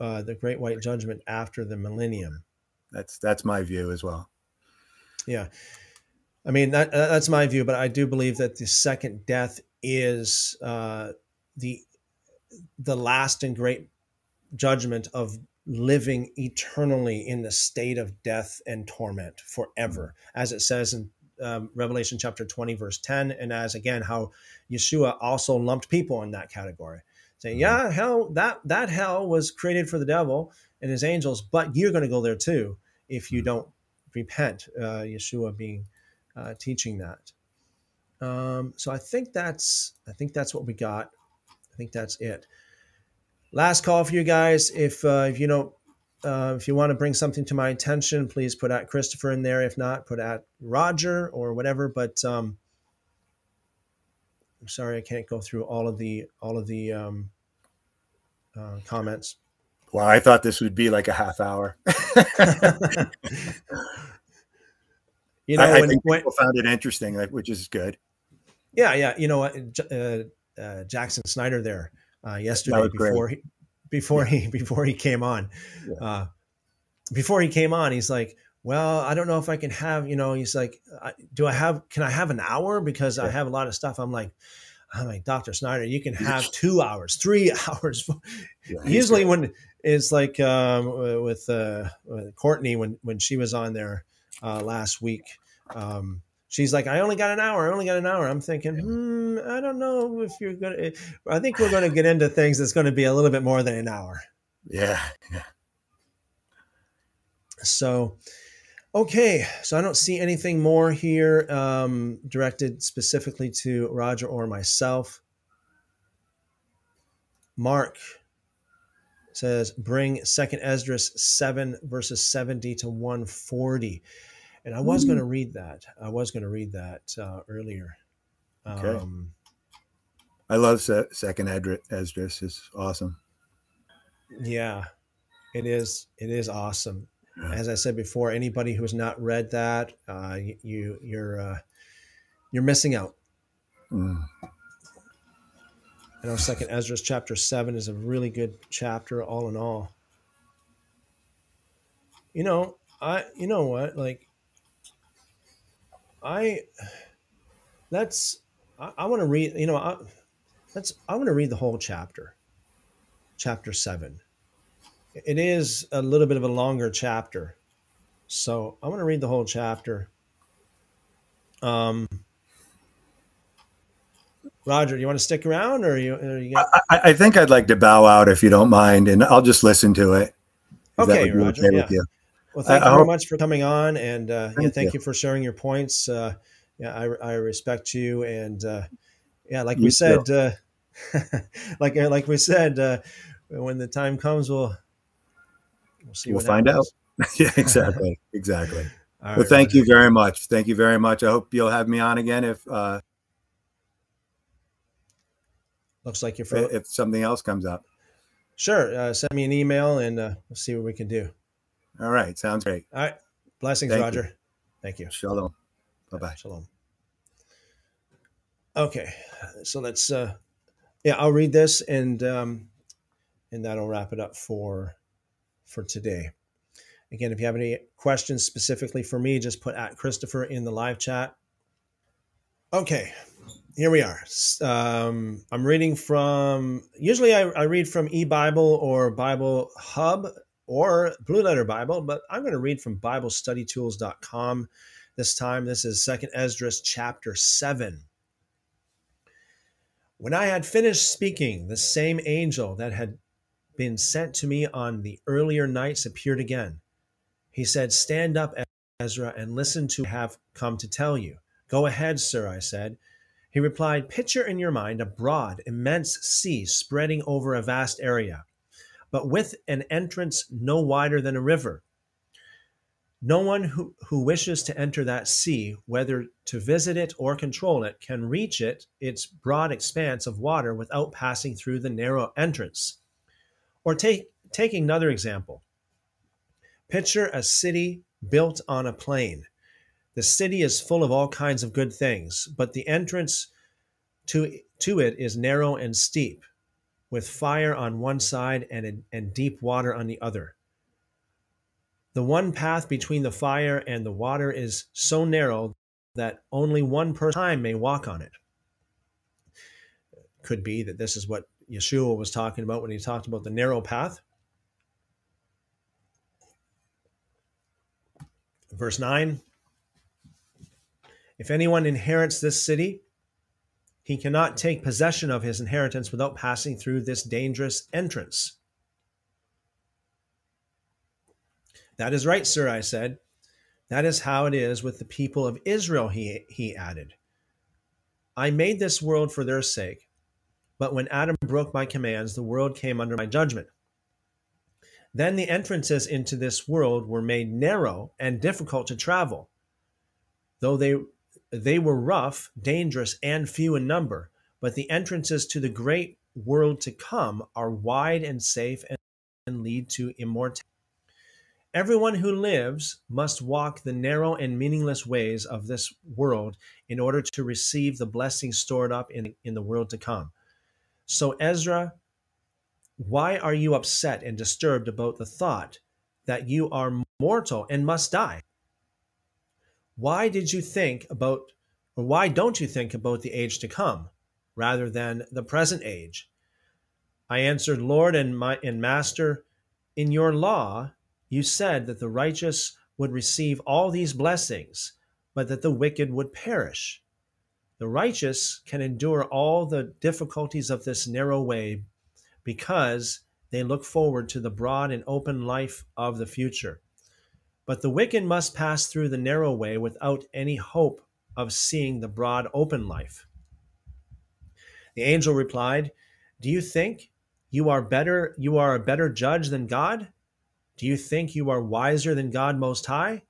uh, the Great White Judgment after the millennium. That's that's my view as well. Yeah, I mean that that's my view, but I do believe that the second death is uh, the the last and great judgment of living eternally in the state of death and torment forever, as it says in um, Revelation chapter 20, verse 10, and as again, how Yeshua also lumped people in that category saying, "Yeah, hell that that hell was created for the devil and his angels, but you're going to go there too if you mm-hmm. don't repent." Uh, Yeshua being uh, teaching that. Um, so I think that's I think that's what we got. I think that's it. Last call for you guys. If uh, if you don't uh, if you want to bring something to my attention, please put at Christopher in there. If not, put at Roger or whatever. But um, I'm sorry I can't go through all of the all of the um, uh, comments. Well, I thought this would be like a half hour. you know, I, I when, think when, people found it interesting, which is good. Yeah, yeah. You know, uh, uh, Jackson Snyder there uh, yesterday before he before he before he came on. Yeah. Uh, before he came on, he's like, "Well, I don't know if I can have." You know, he's like, "Do I have? Can I have an hour? Because yeah. I have a lot of stuff." I'm like, I'm like, Dr. Snyder, you can have two hours, three hours. Yeah, Usually when it's like um, with, uh, with Courtney, when, when she was on there uh, last week, um, she's like, I only got an hour. I only got an hour. I'm thinking, hmm, I don't know if you're going to, I think we're going to get into things that's going to be a little bit more than an hour. Yeah. yeah. So, Okay, so I don't see anything more here um, directed specifically to Roger or myself. Mark says, bring Second Esdras 7 verses 70 to 140. And I was going to read that. I was going to read that uh, earlier. Okay. Um, I love Second Esdras. It's awesome. Yeah, it is. It is awesome as I said before, anybody who has not read that, uh, you you're uh, you're missing out. Mm. I know Second Esdras chapter seven is a really good chapter, all in all. You know, I, you know what, like, I, let's, I, I want to read, you know, I, let's, I want to read the whole chapter, chapter seven. It is a little bit of a longer chapter. So I want to read the whole chapter. Um, Roger, you want to stick around, or you? Or you got... I, I, think I'd like to bow out if you don't mind, and I'll just listen to it. Okay, Roger. Okay yeah. Well, thank I, you I very much for coming on, and uh, thank yeah, thank you. you. for sharing your points. Uh, yeah, I, I respect you, and uh, yeah, like you we said, uh, like like we said, uh, when the time comes, we'll we'll see. We'll find happens. out. yeah, exactly, exactly. All well, thank you very much. Thank you very much. I hope you'll have me on again if. uh, Looks like you're fro- if something else comes up. Sure. Uh, send me an email and uh, we'll see what we can do. All right. Sounds great. All right. Blessings, Thank Roger. You. Thank you. Shalom. Bye bye. Shalom. Okay. So let's, uh, yeah, I'll read this and, um, and that'll wrap it up for, for today. Again, if you have any questions specifically for me, just put at Christopher in the live chat. Okay here we are. Um, I'm reading from, usually I, I read from eBible or Bible Hub or Blue Letter Bible, but I'm going to read from BibleStudyTools.com this time. This is Second Esdras chapter 7. When I had finished speaking, the same angel that had been sent to me on the earlier nights appeared again. He said, Stand up, Ezra, and listen to have come to tell you. Go ahead, sir, I said. He replied, Picture in your mind a broad, immense sea spreading over a vast area, but with an entrance no wider than a river. No one who, who wishes to enter that sea, whether to visit it or control it, can reach it, its broad expanse of water, without passing through the narrow entrance. Or take, taking another example, picture a city built on a plain. The city is full of all kinds of good things, but the entrance to, to it is narrow and steep, with fire on one side and, and deep water on the other. The one path between the fire and the water is so narrow that only one person at a time may walk on it. Could be that this is what Yeshua was talking about when he talked about the narrow path. Verse 9 if anyone inherits this city, he cannot take possession of his inheritance without passing through this dangerous entrance. That is right, sir, I said. That is how it is with the people of Israel, he, he added. I made this world for their sake, but when Adam broke my commands, the world came under my judgment. Then the entrances into this world were made narrow and difficult to travel, though they they were rough, dangerous, and few in number, but the entrances to the great world to come are wide and safe and lead to immortality. Everyone who lives must walk the narrow and meaningless ways of this world in order to receive the blessings stored up in, in the world to come. So, Ezra, why are you upset and disturbed about the thought that you are mortal and must die? why did you think about, or why don't you think about the age to come rather than the present age? I answered, Lord and, my, and Master, in your law, you said that the righteous would receive all these blessings, but that the wicked would perish. The righteous can endure all the difficulties of this narrow way because they look forward to the broad and open life of the future. But the wicked must pass through the narrow way without any hope of seeing the broad open life. The angel replied, Do you think you are better you are a better judge than God? Do you think you are wiser than God most high?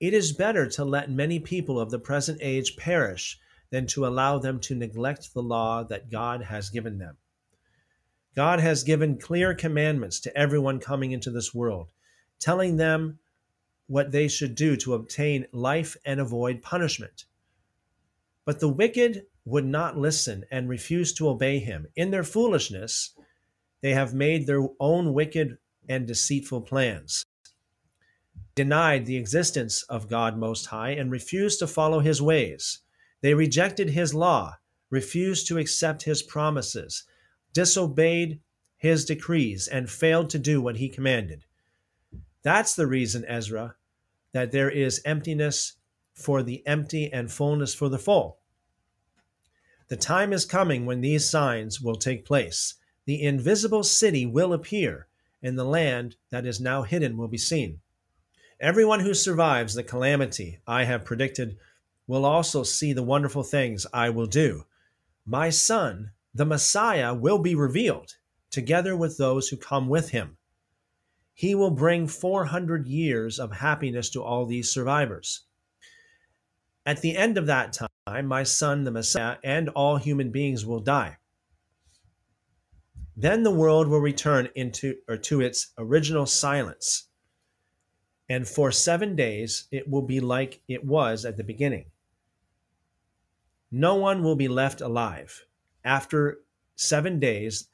It is better to let many people of the present age perish than to allow them to neglect the law that God has given them. God has given clear commandments to everyone coming into this world, telling them what they should do to obtain life and avoid punishment. But the wicked would not listen and refuse to obey him. In their foolishness, they have made their own wicked and deceitful plans. denied the existence of God Most High and refused to follow his ways. They rejected his law, refused to accept his promises, disobeyed his decrees, and failed to do what he commanded. That's the reason, Ezra, that there is emptiness for the empty and fullness for the full. The time is coming when these signs will take place. The invisible city will appear, and the land that is now hidden will be seen. Everyone who survives the calamity I have predicted will also see the wonderful things I will do. My son, the Messiah, will be revealed, together with those who come with him. He will bring 400 years of happiness to all these survivors. At the end of that time, my son, the Messiah, and all human beings will die. Then the world will return into or to its original silence. And for seven days it will be like it was at the beginning. No one will be left alive. After seven days,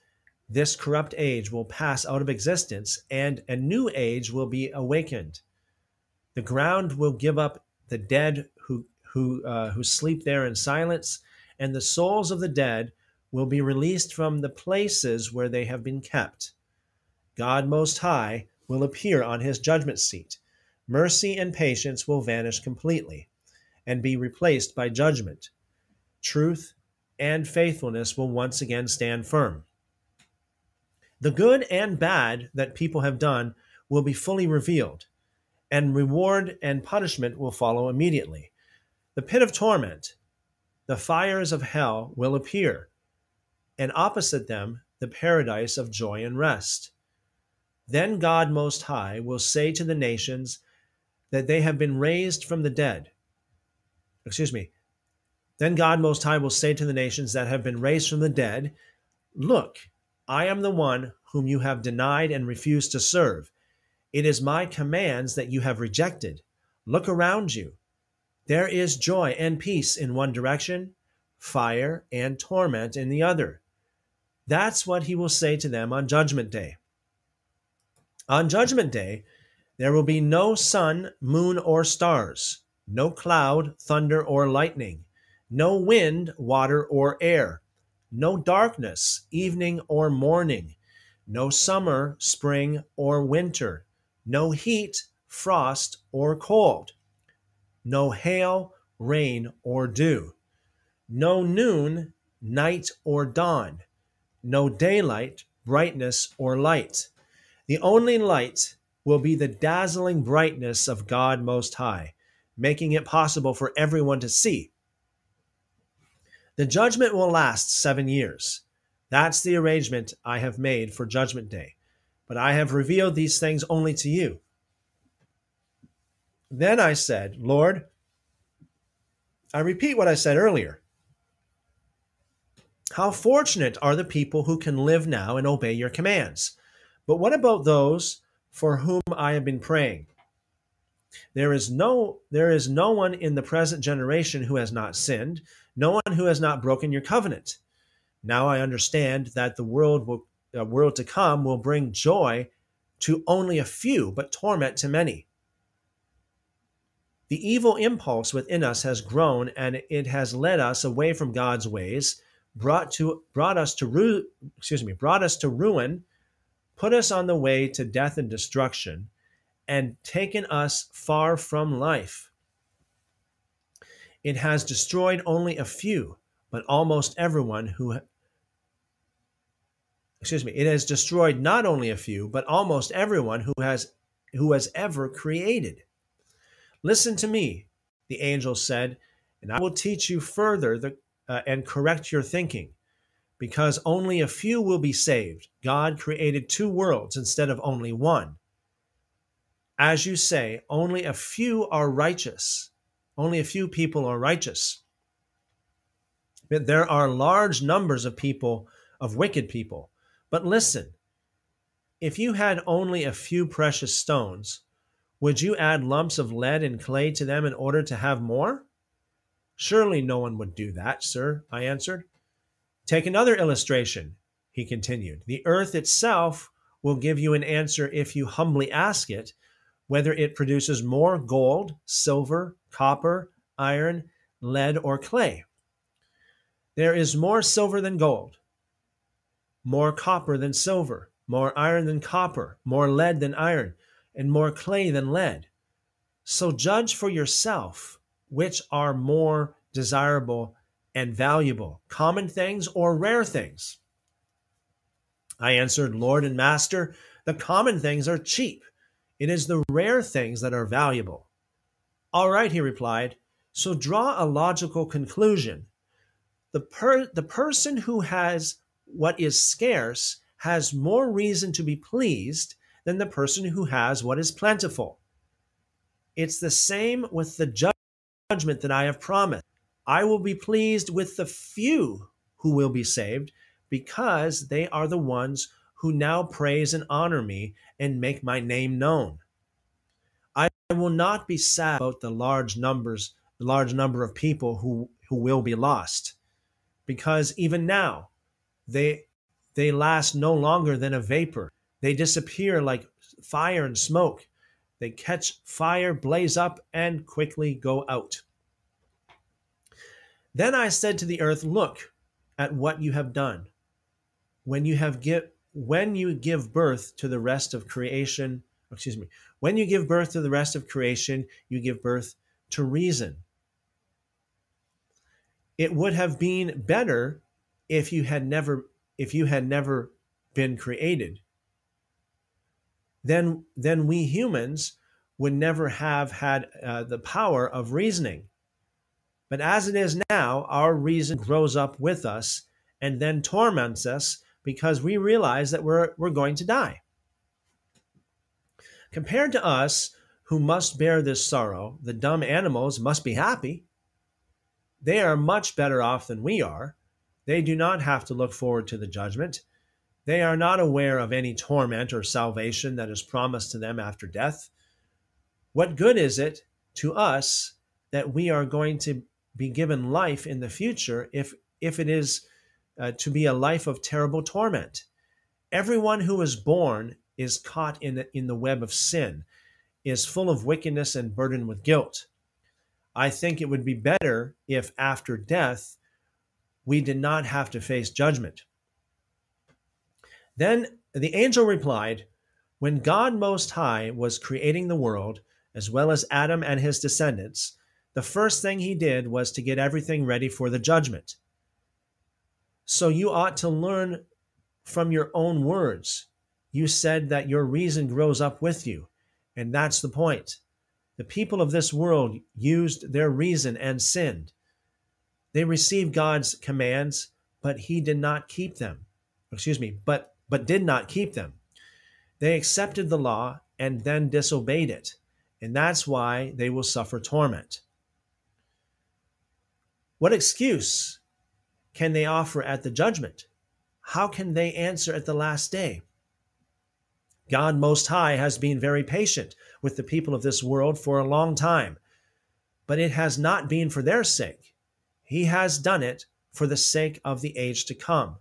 this corrupt age will pass out of existence, and a new age will be awakened. The ground will give up the dead who who, uh, who sleep there in silence, and the souls of the dead will be released from the places where they have been kept. God Most High will appear on his judgment seat. Mercy and patience will vanish completely and be replaced by judgment. Truth and faithfulness will once again stand firm. The good and bad that people have done will be fully revealed, and reward and punishment will follow immediately. The pit of torment, the fires of hell will appear, and opposite them, the paradise of joy and rest. Then God Most High will say to the nations that they have been raised from the dead. Excuse me. Then God Most High will say to the nations that have been raised from the dead, Look, I am the one whom you have denied and refused to serve. It is my commands that you have rejected. Look around you. There is joy and peace in one direction, fire and torment in the other. That's what he will say to them on Judgment Day. On Judgment Day, there will be no sun, moon, or stars, no cloud, thunder, or lightning, no wind, water, or air, no darkness, evening or morning, no summer, spring, or winter, no heat, frost, or cold. No hail, rain, or dew, no noon, night, or dawn, no daylight, brightness, or light. The only light will be the dazzling brightness of God Most High, making it possible for everyone to see. The judgment will last seven years. That's the arrangement I have made for Judgment Day. But I have revealed these things only to you. Then I said, Lord, I repeat what I said earlier. How fortunate are the people who can live now and obey your commands. But what about those for whom I have been praying? There is no there is no one in the present generation who has not sinned, no one who has not broken your covenant. Now I understand that the world will world to come will bring joy to only a few, but torment to many. The evil impulse within us has grown and it has led us away from God's ways, brought to brought us to ru- excuse me, brought us to ruin, put us on the way to death and destruction, and taken us far from life. It has destroyed only a few, but almost everyone who excuse me, it has destroyed not only a few, but almost everyone who has who has ever created. Listen to me, the angel said, and I will teach you further the, uh, and correct your thinking, because only a few will be saved. God created two worlds instead of only one. As you say, only a few are righteous. Only a few people are righteous. But there are large numbers of people, of wicked people. But listen, if you had only a few precious stones, would you add lumps of lead and clay to them in order to have more? Surely no one would do that, sir, I answered. Take another illustration, he continued. The earth itself will give you an answer if you humbly ask it, whether it produces more gold, silver, copper, iron, lead, or clay. There is more silver than gold, more copper than silver, more iron than copper, more lead than iron, and more clay than lead. So judge for yourself which are more desirable and valuable, common things or rare things. I answered, Lord and Master, the common things are cheap. It is the rare things that are valuable. All right, he replied. So draw a logical conclusion. The, per- the person who has what is scarce has more reason to be pleased than the person who has what is plentiful. It's the same with the judgment that I have promised. I will be pleased with the few who will be saved because they are the ones who now praise and honor me and make my name known. I will not be sad about the large numbers, the large number of people who, who will be lost, because even now they they last no longer than a vapor. They disappear like fire and smoke. They catch fire, blaze up, and quickly go out. Then I said to the earth, Look at what you have done. When you have give, when you give birth to the rest of creation, excuse me, when you give birth to the rest of creation, you give birth to reason. It would have been better if you had never if you had never been created. Then then we humans would never have had uh, the power of reasoning. But as it is now, our reason grows up with us and then torments us because we realize that we're, we're going to die. Compared to us, who must bear this sorrow, the dumb animals must be happy. They are much better off than we are. They do not have to look forward to the judgment. They are not aware of any torment or salvation that is promised to them after death. What good is it to us that we are going to be given life in the future if if it is uh, to be a life of terrible torment. Everyone who is born is caught in the, in the web of sin, is full of wickedness and burdened with guilt. I think it would be better if after death we did not have to face judgment. Then the angel replied, When God Most High was creating the world, as well as Adam and his descendants, the first thing he did was to get everything ready for the judgment. So you ought to learn from your own words. You said that your reason grows up with you, and that's the point. The people of this world used their reason and sinned. They received God's commands, but he did not keep them. Excuse me, but but did not keep them. They accepted the law and then disobeyed it, and that's why they will suffer torment. What excuse can they offer at the judgment? How can they answer at the last day? God Most High has been very patient with the people of this world for a long time, but it has not been for their sake. He has done it for the sake of the age to come.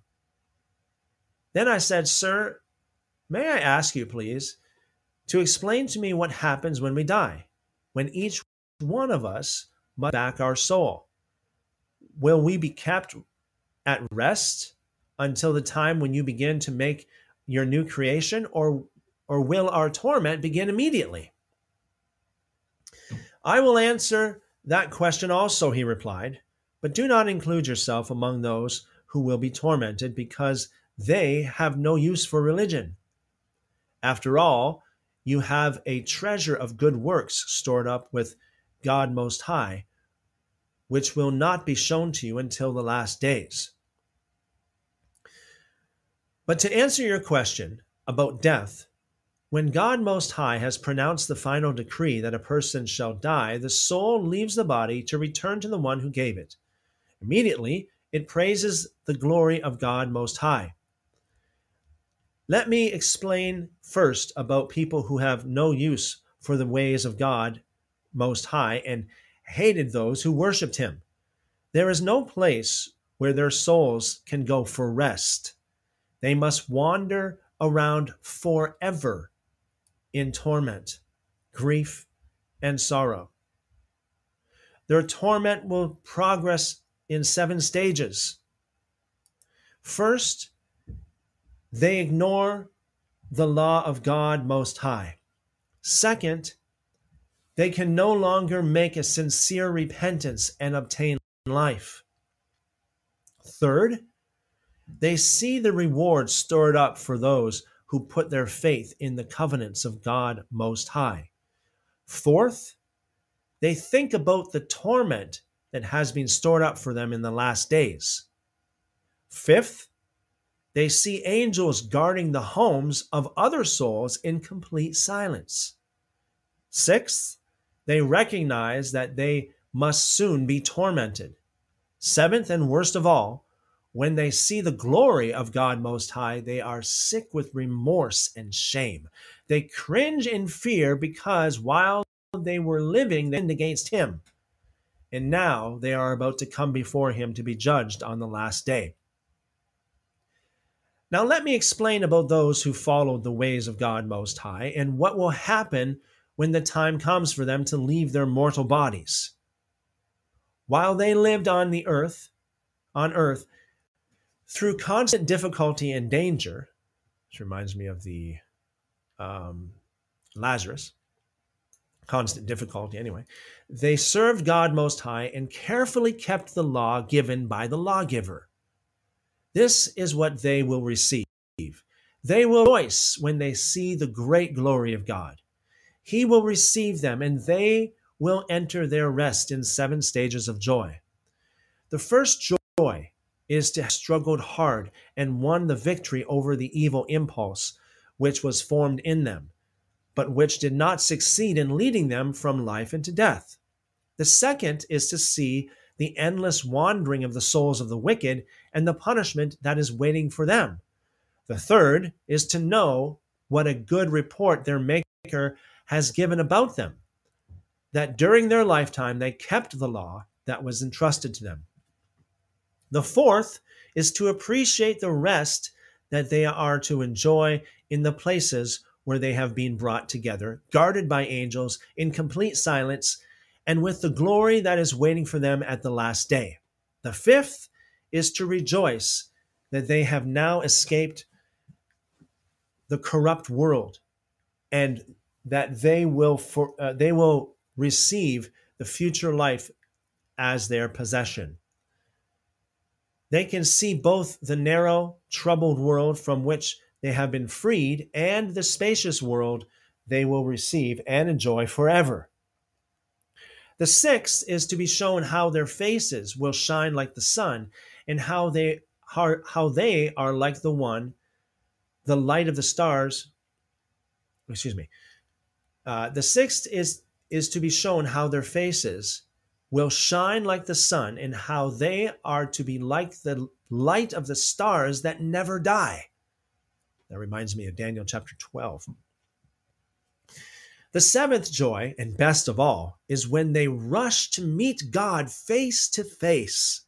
Then I said, Sir, may I ask you, please, to explain to me what happens when we die, when each one of us must back our soul? Will we be kept at rest until the time when you begin to make your new creation, or, or will our torment begin immediately? I will answer that question also, he replied, but do not include yourself among those who will be tormented because they have no use for religion. After all, you have a treasure of good works stored up with God Most High, which will not be shown to you until the last days. But to answer your question about death, when God Most High has pronounced the final decree that a person shall die, the soul leaves the body to return to the one who gave it. Immediately, it praises the glory of God Most High. Let me explain first about people who have no use for the ways of God Most High and hated those who worshiped him. There is no place where their souls can go for rest. They must wander around forever in torment. grief, and sorrow. Their torment will progress in seven stages. First, they ignore the law of God Most High. Second, they can no longer make a sincere repentance and obtain life. Third, they see the reward stored up for those who put their faith in the covenants of God Most High. Fourth, they think about the torment that has been stored up for them in the last days. Fifth, they see angels guarding the homes of other souls in complete silence. Sixth, they recognize that they must soon be tormented. Seventh, and worst of all, when they see the glory of God Most High, they are sick with remorse and shame. They cringe in fear because while they were living, they sinned against Him. And now they are about to come before Him to be judged on the last day. Now, let me explain about those who followed the ways of God Most High and what will happen when the time comes for them to leave their mortal bodies. While they lived on the earth, on earth, through constant difficulty and danger, which reminds me of the um, Lazarus, constant difficulty anyway, they served God Most High and carefully kept the law given by the lawgiver. This is what they will receive. They will rejoice when they see the great glory of God. He will receive them, and they will enter their rest in seven stages of joy. The first joy is to have struggled hard and won the victory over the evil impulse which was formed in them, but which did not succeed in leading them from life into death. The second is to see the endless wandering of the souls of the wicked and the punishment that is waiting for them. The third is to know what a good report their Maker has given about them, that during their lifetime they kept the law that was entrusted to them. The fourth is to appreciate the rest that they are to enjoy in the places where they have been brought together, guarded by angels, in complete silence, and with the glory that is waiting for them at the last day. The fifth is to rejoice that they have now escaped the corrupt world and that they will for, uh, they will receive the future life as their possession. They can see both the narrow, troubled world from which they have been freed and the spacious world they will receive and enjoy forever. The sixth is to be shown how their faces will shine like the sun and how they how, how they are like the one, the light of the stars. Excuse me. Uh, the sixth is is to be shown how their faces will shine like the sun, and how they are to be like the light of the stars that never die. That reminds me of Daniel chapter 12. The seventh joy, and best of all, is when they rush to meet God face to face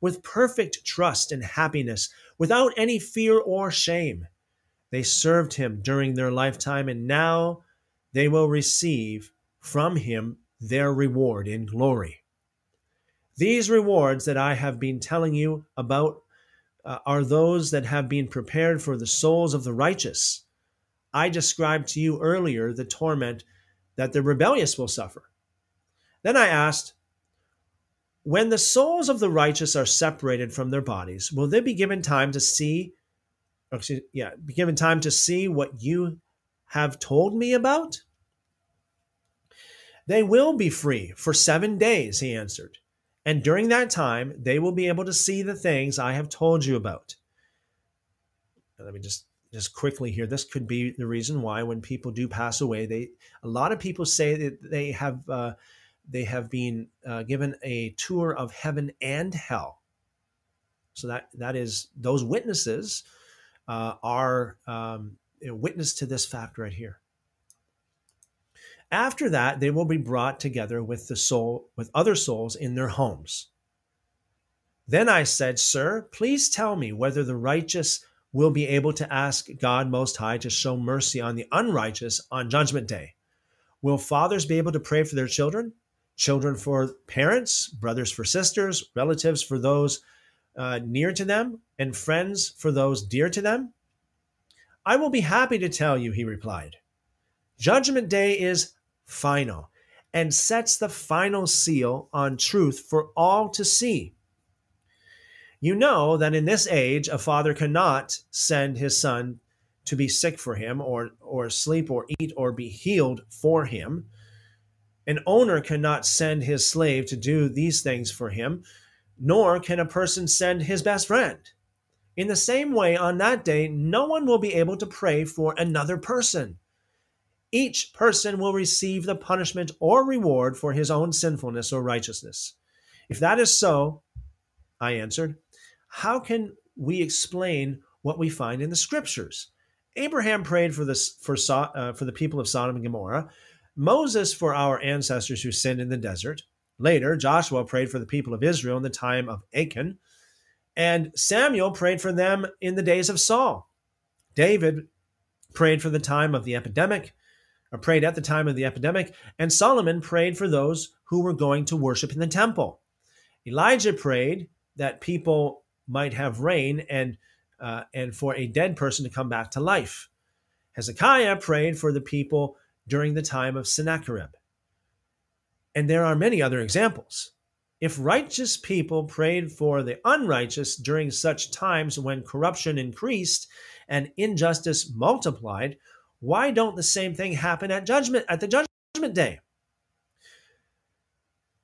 with perfect trust and happiness, without any fear or shame. They served Him during their lifetime, and now they will receive from Him their reward in glory. These rewards that I have been telling you about uh, are those that have been prepared for the souls of the righteous. I described to you earlier the torment that the rebellious will suffer. Then I asked, when the souls of the righteous are separated from their bodies, will they be given time to see, excuse, yeah, be given time to see what you have told me about? They will be free for seven days, he answered. And during that time, they will be able to see the things I have told you about. Let me just just quickly here. This could be the reason why when people do pass away, they a lot of people say that they have uh, they have been uh, given a tour of heaven and hell. So that that is those witnesses uh, are um, witness to this fact right here. After that, they will be brought together with the soul, with other souls in their homes. Then I said, Sir, please tell me whether the righteous will be able to ask God Most High to show mercy on the unrighteous on Judgment Day. Will fathers be able to pray for their children? Children for parents, brothers for sisters, relatives for those uh, near to them, and friends for those dear to them? I will be happy to tell you, he replied. Judgment Day is final and sets the final seal on truth for all to see. You know that in this age, a father cannot send his son to be sick for him, or, or sleep, or eat, or be healed for him. An owner cannot send his slave to do these things for him, nor can a person send his best friend. In the same way, on that day, no one will be able to pray for another person. Each person will receive the punishment or reward for his own sinfulness or righteousness. If that is so, I answered, how can we explain what we find in the scriptures? Abraham prayed for, this, for, uh, for the people of Sodom and Gomorrah, Moses for our ancestors who sinned in the desert. Later, Joshua prayed for the people of Israel in the time of Achan, and Samuel prayed for them in the days of Saul. David prayed for the time of the epidemic, or prayed at the time of the epidemic, and Solomon prayed for those who were going to worship in the temple. Elijah prayed that people might have rain and uh, and for a dead person to come back to life. Hezekiah prayed for the people during the time of Sennacherib. And there are many other examples. If righteous people prayed for the unrighteous during such times when corruption increased and injustice multiplied, why don't the same thing happen at judgment at the judgment day?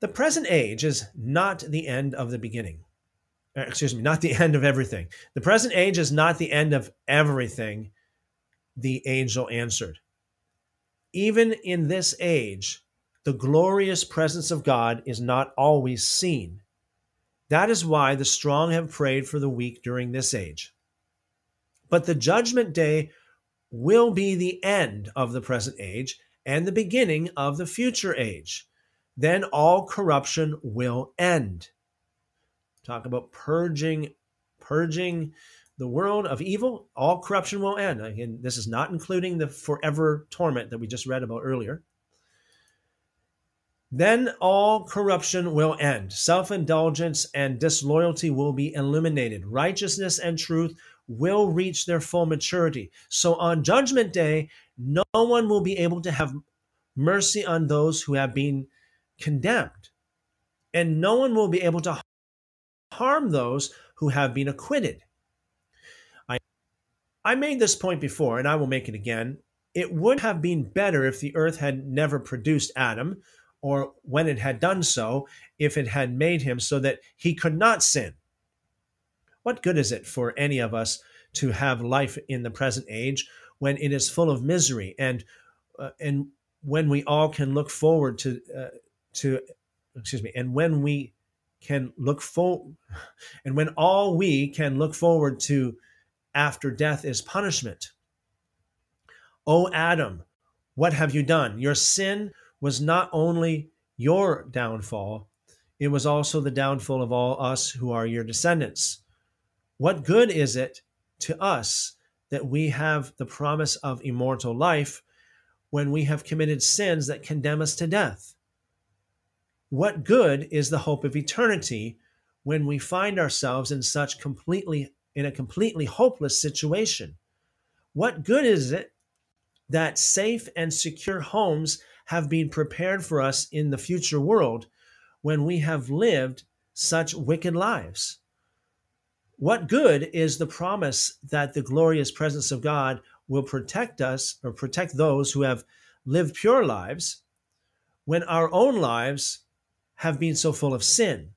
The present age is not the end of the beginning. Uh, excuse me, not the end of everything. The present age is not the end of everything, the angel answered. Even in this age, the glorious presence of God is not always seen. That is why the strong have prayed for the weak during this age. But the judgment day will be the end of the present age and the beginning of the future age. Then all corruption will end. Talk about purging purging the world of evil. All corruption will end. Again this is not including the forever torment that we just read about earlier. Then all corruption will end. Self-indulgence and disloyalty will be eliminated. Righteousness and truth will reach their full maturity so on judgment day no one will be able to have mercy on those who have been condemned and no one will be able to harm those who have been acquitted. I, I made this point before, and I will make it again. It would have been better if the earth had never produced Adam, or when it had done so, if it had made him so that he could not sin. What good is it for any of us to have life in the present age when it is full of misery and uh, and when we all can look forward to uh, to excuse me and when we can look for and when all we can look forward to after death is punishment. O Adam, what have you done? Your sin was not only your downfall, it was also the downfall of all us who are your descendants. What good is it to us that we have the promise of immortal life when we have committed sins that condemn us to death? What good is the hope of eternity when we find ourselves in such completely in a completely hopeless situation? What good is it that safe and secure homes have been prepared for us in the future world when we have lived such wicked lives? What good is the promise that the glorious presence of God will protect us or protect those who have lived pure lives when our own lives have been so full of sin?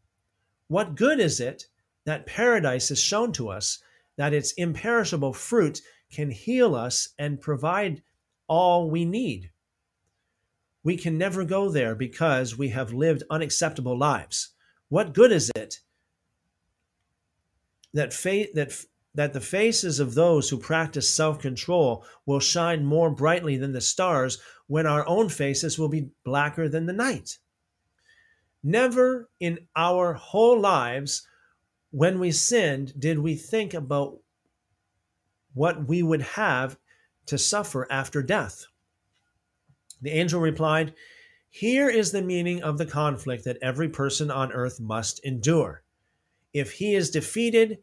What good is it that paradise is shown to us, that its imperishable fruit can heal us and provide all we need? We can never go there because we have lived unacceptable lives. What good is it that fa- that that the faces of those who practice self-control will shine more brightly than the stars when our own faces will be blacker than the night? Never in our whole lives, when we sinned, did we think about what we would have to suffer after death. The angel replied, Here is the meaning of the conflict that every person on earth must endure. If he is defeated,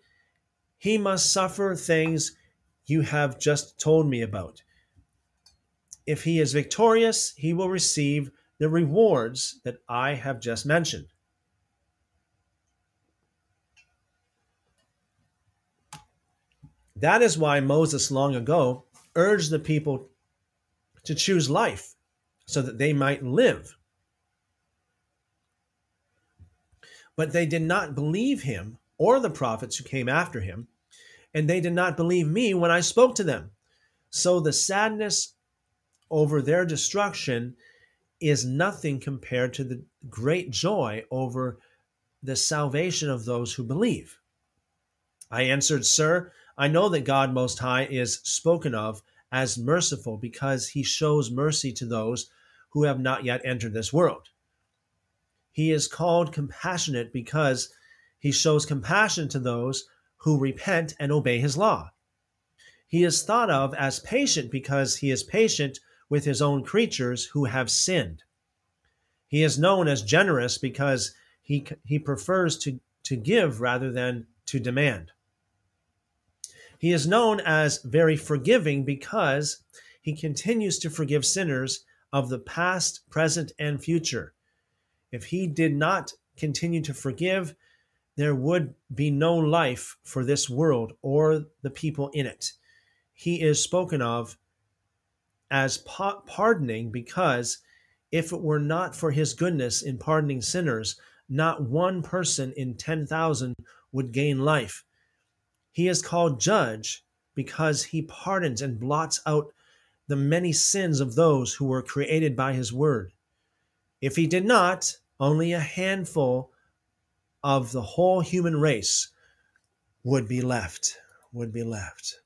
he must suffer things you have just told me about. If he is victorious, he will receive the rewards that I have just mentioned. That is why Moses long ago urged the people to choose life so that they might live. But they did not believe him or the prophets who came after him, and they did not believe me when I spoke to them. So the sadness over their destruction is nothing compared to the great joy over the salvation of those who believe. I answered, Sir, I know that God Most High is spoken of as merciful because he shows mercy to those who have not yet entered this world. He is called compassionate because he shows compassion to those who repent and obey his law. He is thought of as patient because he is patient with his own creatures who have sinned. He is known as generous because he, he prefers to, to give rather than to demand. He is known as very forgiving because he continues to forgive sinners of the past, present, and future. If he did not continue to forgive, there would be no life for this world or the people in it. He is spoken of as pardoning because if it were not for his goodness in pardoning sinners, not one person in 10,000 would gain life. He is called judge because he pardons and blots out the many sins of those who were created by his word. If he did not, only a handful of the whole human race would be left, would be left.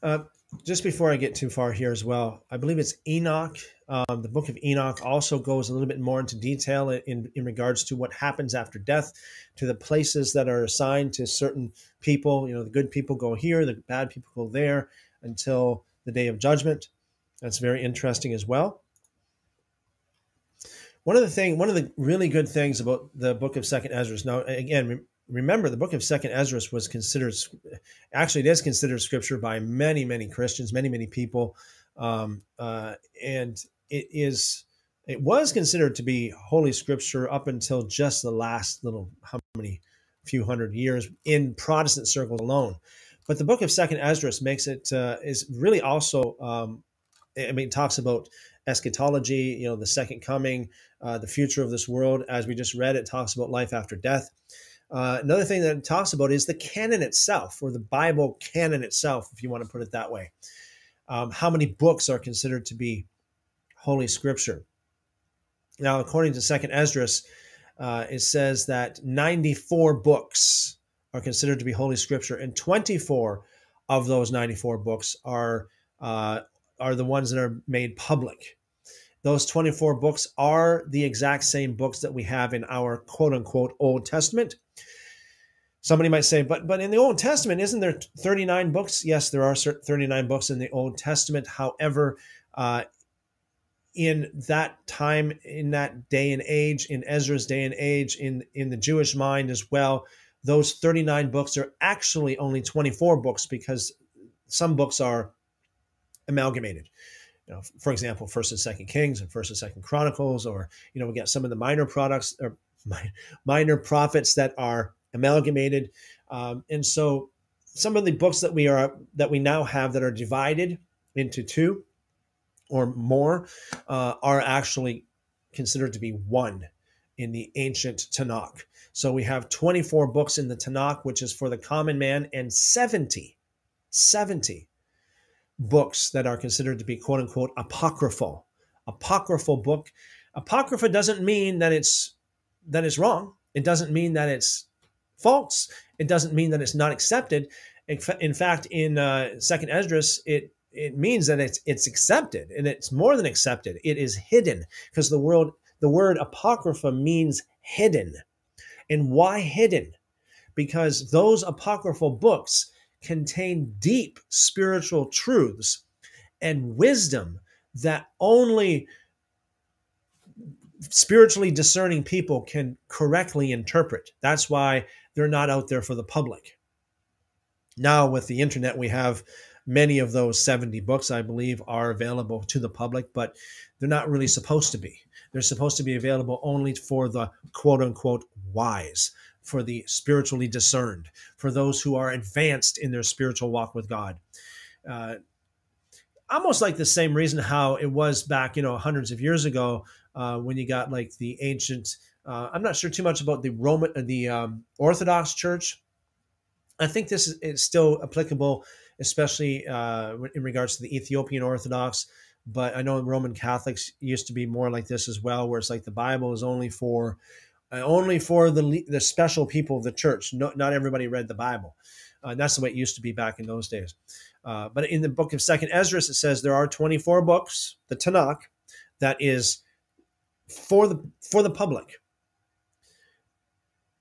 Uh, just before I get too far here as well, I believe it's Enoch. Um, the book of Enoch also goes a little bit more into detail in, in regards to what happens after death, to the places that are assigned to certain people. You know, the good people go here, the bad people go there until the day of judgment. That's very interesting as well. One of the thing, one of the really good things about the book of Second Ezra. Now, again, remember the book of second ezra was considered actually it is considered scripture by many many christians many many people um, uh, and it is it was considered to be holy scripture up until just the last little how many few hundred years in protestant circles alone but the book of second ezra makes it uh, is really also um, i mean talks about eschatology you know the second coming uh, the future of this world as we just read it talks about life after death uh, another thing that it talks about is the canon itself, or the Bible canon itself, if you want to put it that way. Um, how many books are considered to be Holy Scripture? Now, according to Second Esdras, uh, it says that 94 books are considered to be Holy Scripture, and 24 of those 94 books are uh, are the ones that are made public. Those 24 books are the exact same books that we have in our quote unquote Old Testament somebody might say, but but in the Old Testament, isn't there 39 books? Yes, there are 39 books in the Old Testament. However, uh, in that time, in that day and age, in Ezra's day and age, in in the Jewish mind as well, those 39 books are actually only 24 books because some books are amalgamated. You know, for example, First and Second Kings and First and Second Chronicles, or you know, we get some of the minor products or minor prophets that are amalgamated. Um, and so some of the books that we are that we now have that are divided into two or more uh, are actually considered to be one in the ancient Tanakh. So we have 24 books in the Tanakh, which is for the common man, and 70, 70 books that are considered to be quote unquote apocryphal. Apocryphal book. Apocrypha doesn't mean that it's that it's wrong. It doesn't mean that it's false, it doesn't mean that it's not accepted. In fact, in uh, Second Esdras, it it means that it's it's accepted, and it's more than accepted. It is hidden because the world the word apocrypha means hidden, and why hidden? Because those apocryphal books contain deep spiritual truths and wisdom that only spiritually discerning people can correctly interpret. That's why they're not out there for the public. Now, with the internet, we have many of those 70 books, I believe, are available to the public, but they're not really supposed to be. They're supposed to be available only for the quote unquote wise, for the spiritually discerned, for those who are advanced in their spiritual walk with God. Uh, almost like the same reason how it was back, you know, hundreds of years ago uh, when you got like the ancient. Uh, I'm not sure too much about the Roman, the um, Orthodox Church. I think this is, is still applicable, especially uh, in regards to the Ethiopian Orthodox. But I know Roman Catholics used to be more like this as well, where it's like the Bible is only for uh, only for the the special people of the church. No, not everybody read the Bible. Uh, that's the way it used to be back in those days. Uh, but in the book of Second Ezra, it says there are 24 books, the Tanakh, that is for the for the public.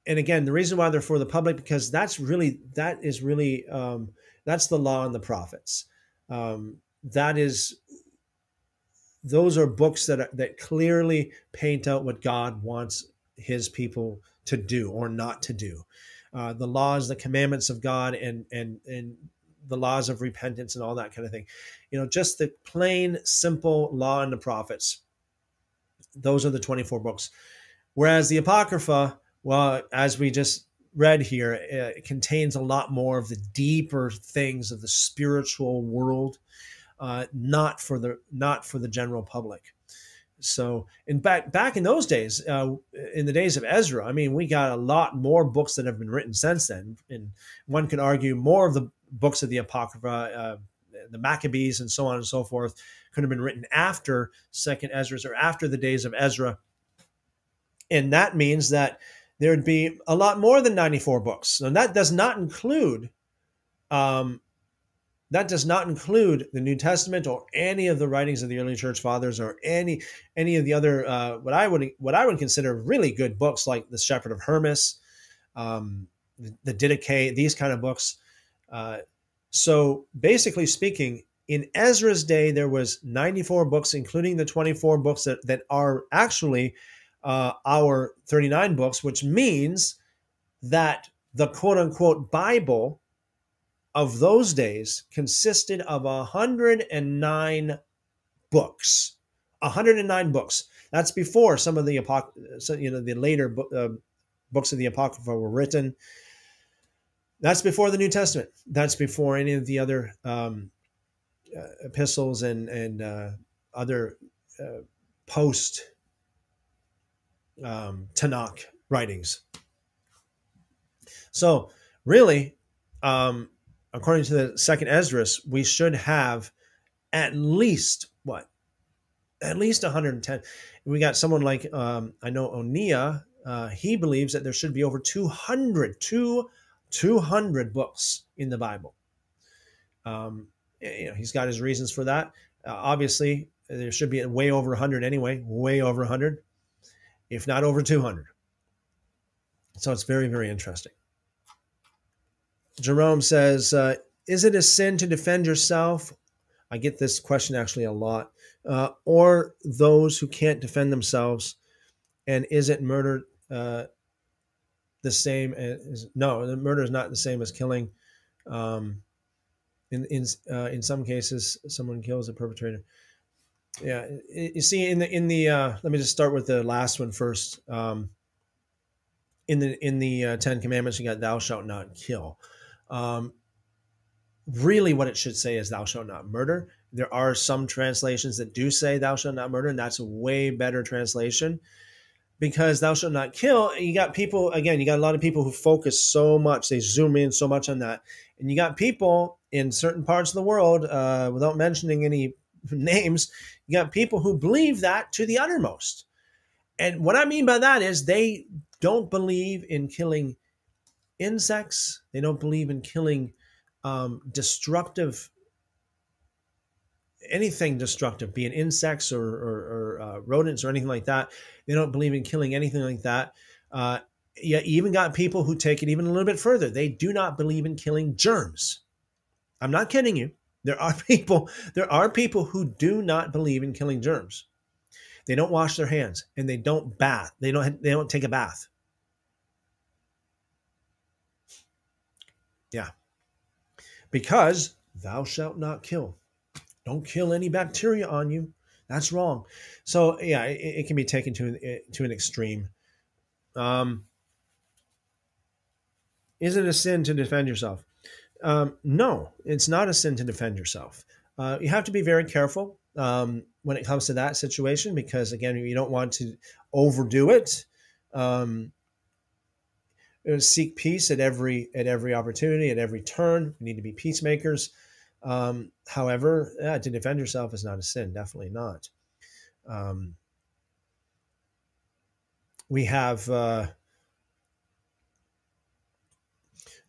And again, the reason why they're for the public because that's really that is really um, that's the law and the prophets. Um, that is those are books that are, that clearly paint out what God wants His people to do or not to do. Uh, the laws, the commandments of God, and and and the laws of repentance and all that kind of thing. You know, just the plain, simple law and the prophets. Those are the 24 books. Whereas the Apocrypha, well, as we just read here, it contains a lot more of the deeper things of the spiritual world, uh, not for the not for the general public. So, in back back in those days, uh, in the days of Ezra, I mean, we got a lot more books that have been written since then, and one could argue more of the books of the Apocrypha, uh, the Maccabees, and so on and so forth, could have been written after Second Ezra or after the days of Ezra. And that means that there'd be a lot more than 94 books. And that does not include um, that does not include the New Testament or any of the writings of the early church fathers or any any of the other uh, what I would what I would consider really good books like the Shepherd of Hermas, um, the, the Didache, these kind of books. Uh, so basically speaking, in Ezra's day, there was 94 books, including the 24 books that, that are actually uh, our 39 books, which means that the quote unquote Bible of those days consisted of 109 books. 109 books. That's before some of the you know the later uh, books of the Apocrypha were written. That's before the New Testament. That's before any of the other um, uh, epistles and and uh, other uh, post um, Tanakh writings. So really, um, according to the second Esdras, we should have at least what? At least 110. We got someone like um, I know Onia. Uh, he believes that there should be over 200, 200 200 books in the Bible. Um, you know, he's got his reasons for that. Uh, obviously, there should be way over 100 anyway, way over 100, if not over 200. So it's very, very interesting. Jerome says, uh, Is it a sin to defend yourself? I get this question actually a lot. Uh, or those who can't defend themselves? And is it murder uh, the same as no, murder is not the same as killing. Um, in in uh, in some cases, someone kills the perpetrator. Yeah, you see, in the in the uh, let me just start with the last one first. Um, in the in the uh, Ten Commandments, you got "Thou shalt not kill." Um, really, what it should say is "Thou shalt not murder." There are some translations that do say "Thou shalt not murder," and that's a way better translation because thou shalt not kill. You got people, again, you got a lot of people who focus so much, they zoom in so much on that. And you got people in certain parts of the world, uh, without mentioning any names, you got people who believe that to the uttermost. And what I mean by that is they don't believe in killing insects, they don't believe in killing um, destructive anything destructive, be it insects or, or, or uh, rodents or anything like that. They don't believe in killing anything like that. Uh, you even got people who take it even a little bit further. They do not believe in killing germs. I'm not kidding you. There are people. There are people who do not believe in killing germs. They don't wash their hands and they don't bath. They don't they don't take a bath. Yeah. Because thou shalt not kill. Don't kill any bacteria on you. That's wrong. So yeah, it, it can be taken to to an extreme. Um, is it a sin to defend yourself? Um, no, it's not a sin to defend yourself. Uh, you have to be very careful um, when it comes to that situation because, again, you don't want to overdo it. Um, seek peace at every at every opportunity, at every turn. We need to be peacemakers. Um, however, yeah, to defend yourself is not a sin. Definitely not. Um, we have. Uh,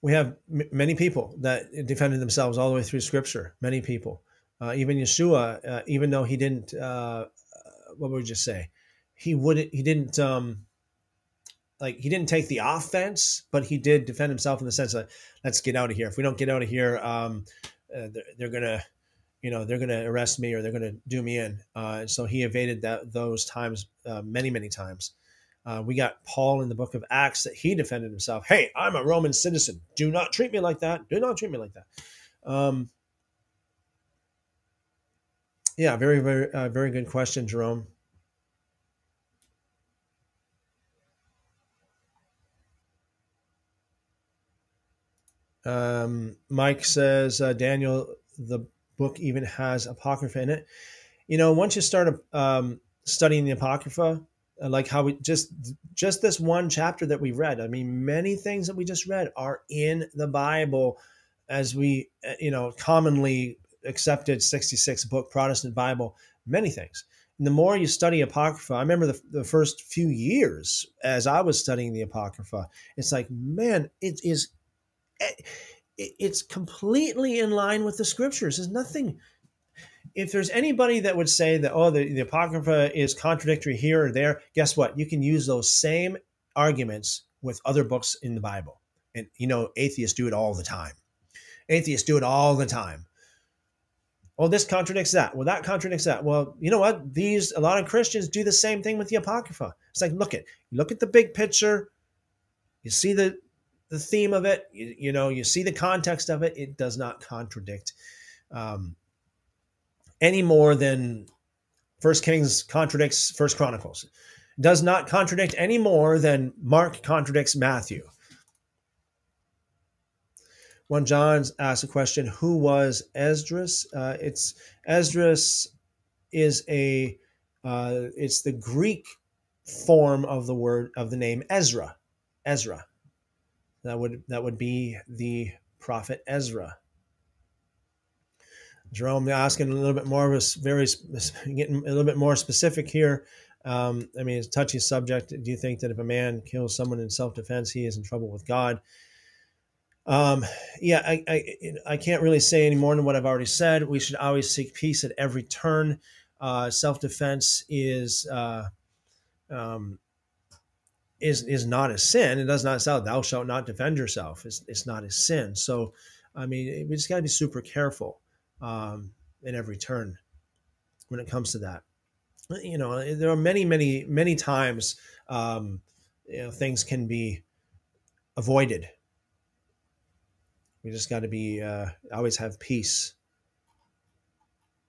we have m- many people that defended themselves all the way through Scripture. Many people, uh, even Yeshua, uh, even though he didn't, uh, what would you say? He wouldn't. He didn't. Um, like he didn't take the offense, but he did defend himself in the sense that let's get out of here. If we don't get out of here, um, uh, they're, they're, gonna, you know, they're gonna arrest me or they're gonna do me in. Uh, so he evaded that those times uh, many, many times. Uh, we got Paul in the book of Acts that he defended himself. Hey, I'm a Roman citizen. Do not treat me like that. Do not treat me like that. Um, yeah, very, very, uh, very good question, Jerome. Um, Mike says, uh, Daniel, the book even has Apocrypha in it. You know, once you start um, studying the Apocrypha, uh, like how we just just this one chapter that we read i mean many things that we just read are in the bible as we uh, you know commonly accepted 66 book protestant bible many things and the more you study apocrypha i remember the, the first few years as i was studying the apocrypha it's like man it is it's completely in line with the scriptures. There's nothing if there's anybody that would say that oh the, the apocrypha is contradictory here or there guess what? You can use those same arguments with other books in the bible. And you know atheists do it all the time. Atheists do it all the time. Well, this contradicts that. Well that contradicts that. Well you know what? These a lot of christians do the same thing with the apocrypha. It's like look at look at the big picture. You see the the theme of it you, you know you see the context of it it does not contradict um, any more than First Kings contradicts First Chronicles. Does not contradict any more than Mark contradicts Matthew. When John asks a question, who was Esdras? Uh, it's Esdras is a uh, it's the Greek form of the word of the name Ezra. Ezra. That would that would be the prophet Ezra. Jerome asking a little bit more of a very getting a little bit more specific here. Um, I mean, it's a touchy subject. Do you think that if a man kills someone in self-defense, he is in trouble with God? Um, yeah, I, I, I can't really say any more than what I've already said. We should always seek peace at every turn. Uh, self-defense is uh, um, is is not a sin. It does not say "Thou shalt not defend yourself." It's, it's not a sin. So, I mean, we just got to be super careful um, in every turn when it comes to that. You know, there are many, many, many times um, you know, things can be avoided. We just got to be uh, always have peace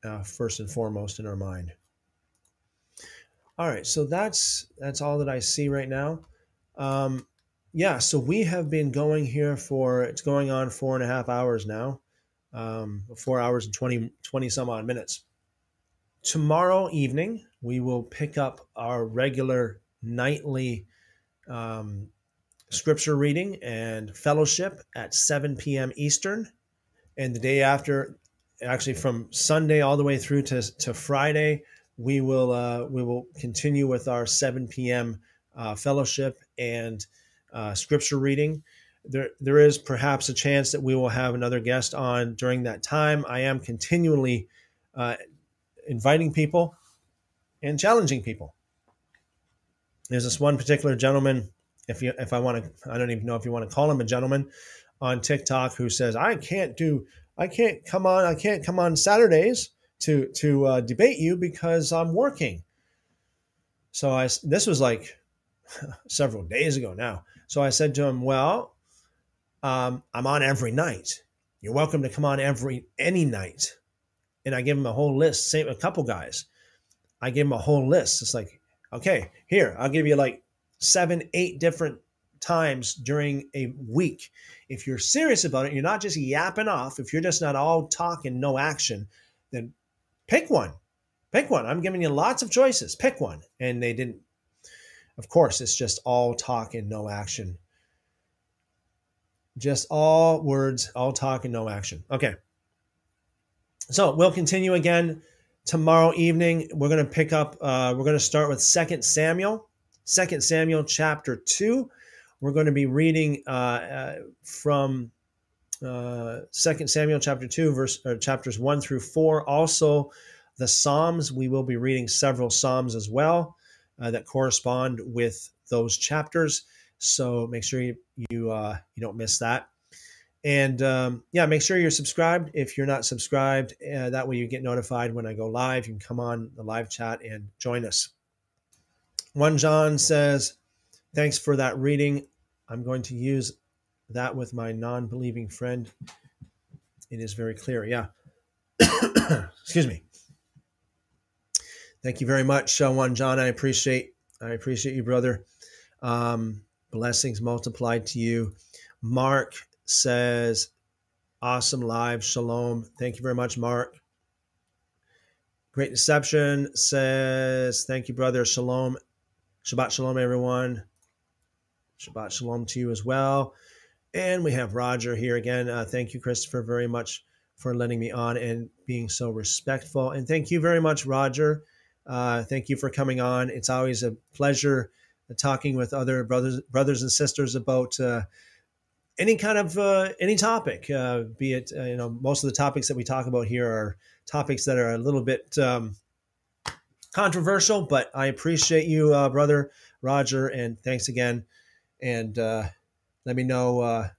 uh, first and foremost in our mind. All right, so that's that's all that I see right now. Um, yeah, so we have been going here for it's going on four and a half hours now um, four hours and 20, 20 some odd minutes. Tomorrow evening, we will pick up our regular nightly um, scripture reading and fellowship at 7 p.m. Eastern. And the day after, actually from Sunday all the way through to, to Friday, we will uh, we will continue with our 7 p.m. Uh, fellowship and uh, scripture reading there there is perhaps a chance that we will have another guest on during that time. I am continually uh, inviting people and challenging people. There's this one particular gentleman, if you if I want to, I don't even know if you want to call him a gentleman, on TikTok who says I can't do, I can't come on, I can't come on Saturdays to to uh, debate you because I'm working. So I this was like several days ago now. So I said to him, "Well, um, I'm on every night. You're welcome to come on every any night." And I gave him a whole list. Same a couple guys. I gave him a whole list. It's like, okay, here I'll give you like seven, eight different times during a week. If you're serious about it, you're not just yapping off. If you're just not all talk and no action, then pick one. Pick one. I'm giving you lots of choices. Pick one. And they didn't. Of course, it's just all talk and no action. Just all words, all talk and no action. Okay. So we'll continue again tomorrow evening. We're going to pick up, uh, we're going to start with Second Samuel, Second Samuel chapter 2. We're going to be reading uh, uh, from uh, Second Samuel chapter 2, verse chapters 1 through 4. Also, the Psalms. We will be reading several Psalms as well uh, that correspond with those chapters. So make sure you you, uh, you don't miss that. And um, yeah, make sure you're subscribed. If you're not subscribed, uh, that way you get notified when I go live. You can come on the live chat and join us. One John says, Thanks for that reading. I'm going to use that with my non believing friend. It is very clear. Yeah. Excuse me. Thank you very much, uh, one John. I appreciate I appreciate you, brother. Um, blessings multiplied to you. Mark says, "Awesome live, shalom." Thank you very much, Mark. Great deception says, "Thank you, brother, shalom, Shabbat shalom, everyone. Shabbat shalom to you as well." And we have Roger here again. Uh, thank you, Christopher, very much for letting me on and being so respectful. And thank you very much, Roger uh, thank you for coming on. It's always a pleasure talking with other brothers, brothers and sisters about uh, any kind of uh, any topic. Uh, be it uh, you know most of the topics that we talk about here are topics that are a little bit um, controversial, but I appreciate you, uh, brother Roger, and thanks again. And let me know.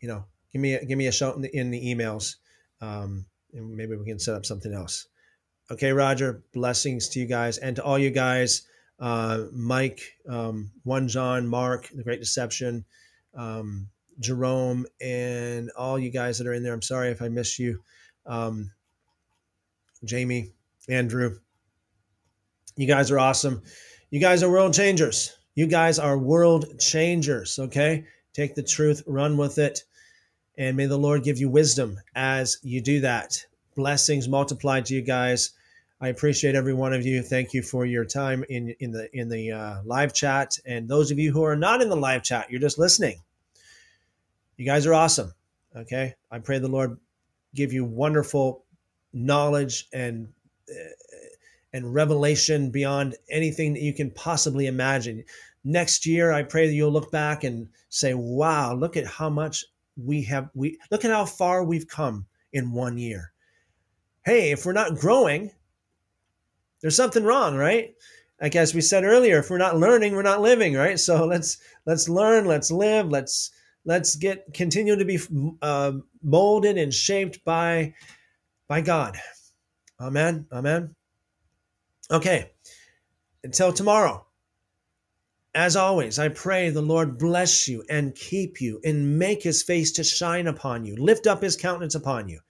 you know, give me a, give me a shout in the, in the emails, um, and maybe we can set up something else. Okay, Roger, blessings to you guys and to all you guys. Uh, Mike, um, One John, Mark, The Great Deception, um, Jerome, and all you guys that are in there. I'm sorry if I miss you. Um, Jamie, Andrew, you guys are awesome. You guys are world changers. You guys are world changers. Okay, take the truth, run with it, and may the Lord give you wisdom as you do that blessings multiplied to you guys. I appreciate every one of you. Thank you for your time in in the in the uh, live chat, and those of you who are not in the live chat, you're just listening. You guys are awesome. Okay, I pray the Lord give you wonderful knowledge and uh, and revelation beyond anything that you can possibly imagine. Next year, I pray that you'll look back and say, "Wow, look at how much we have. We look at how far we've come in one year." hey, if we're not growing, there's something wrong, right? Like as we said earlier, if we're not learning, we're not living, right? So let's let's learn, let's live, let's let's get continue to be uh, molded and shaped by by God. Amen. Amen. Okay. Until tomorrow. As always, I pray the Lord bless you and keep you and make his face to shine upon you, lift up his countenance upon you,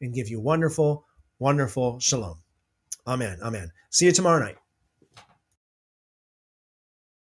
and give you wonderful, wonderful shalom. Amen. Amen. See you tomorrow night.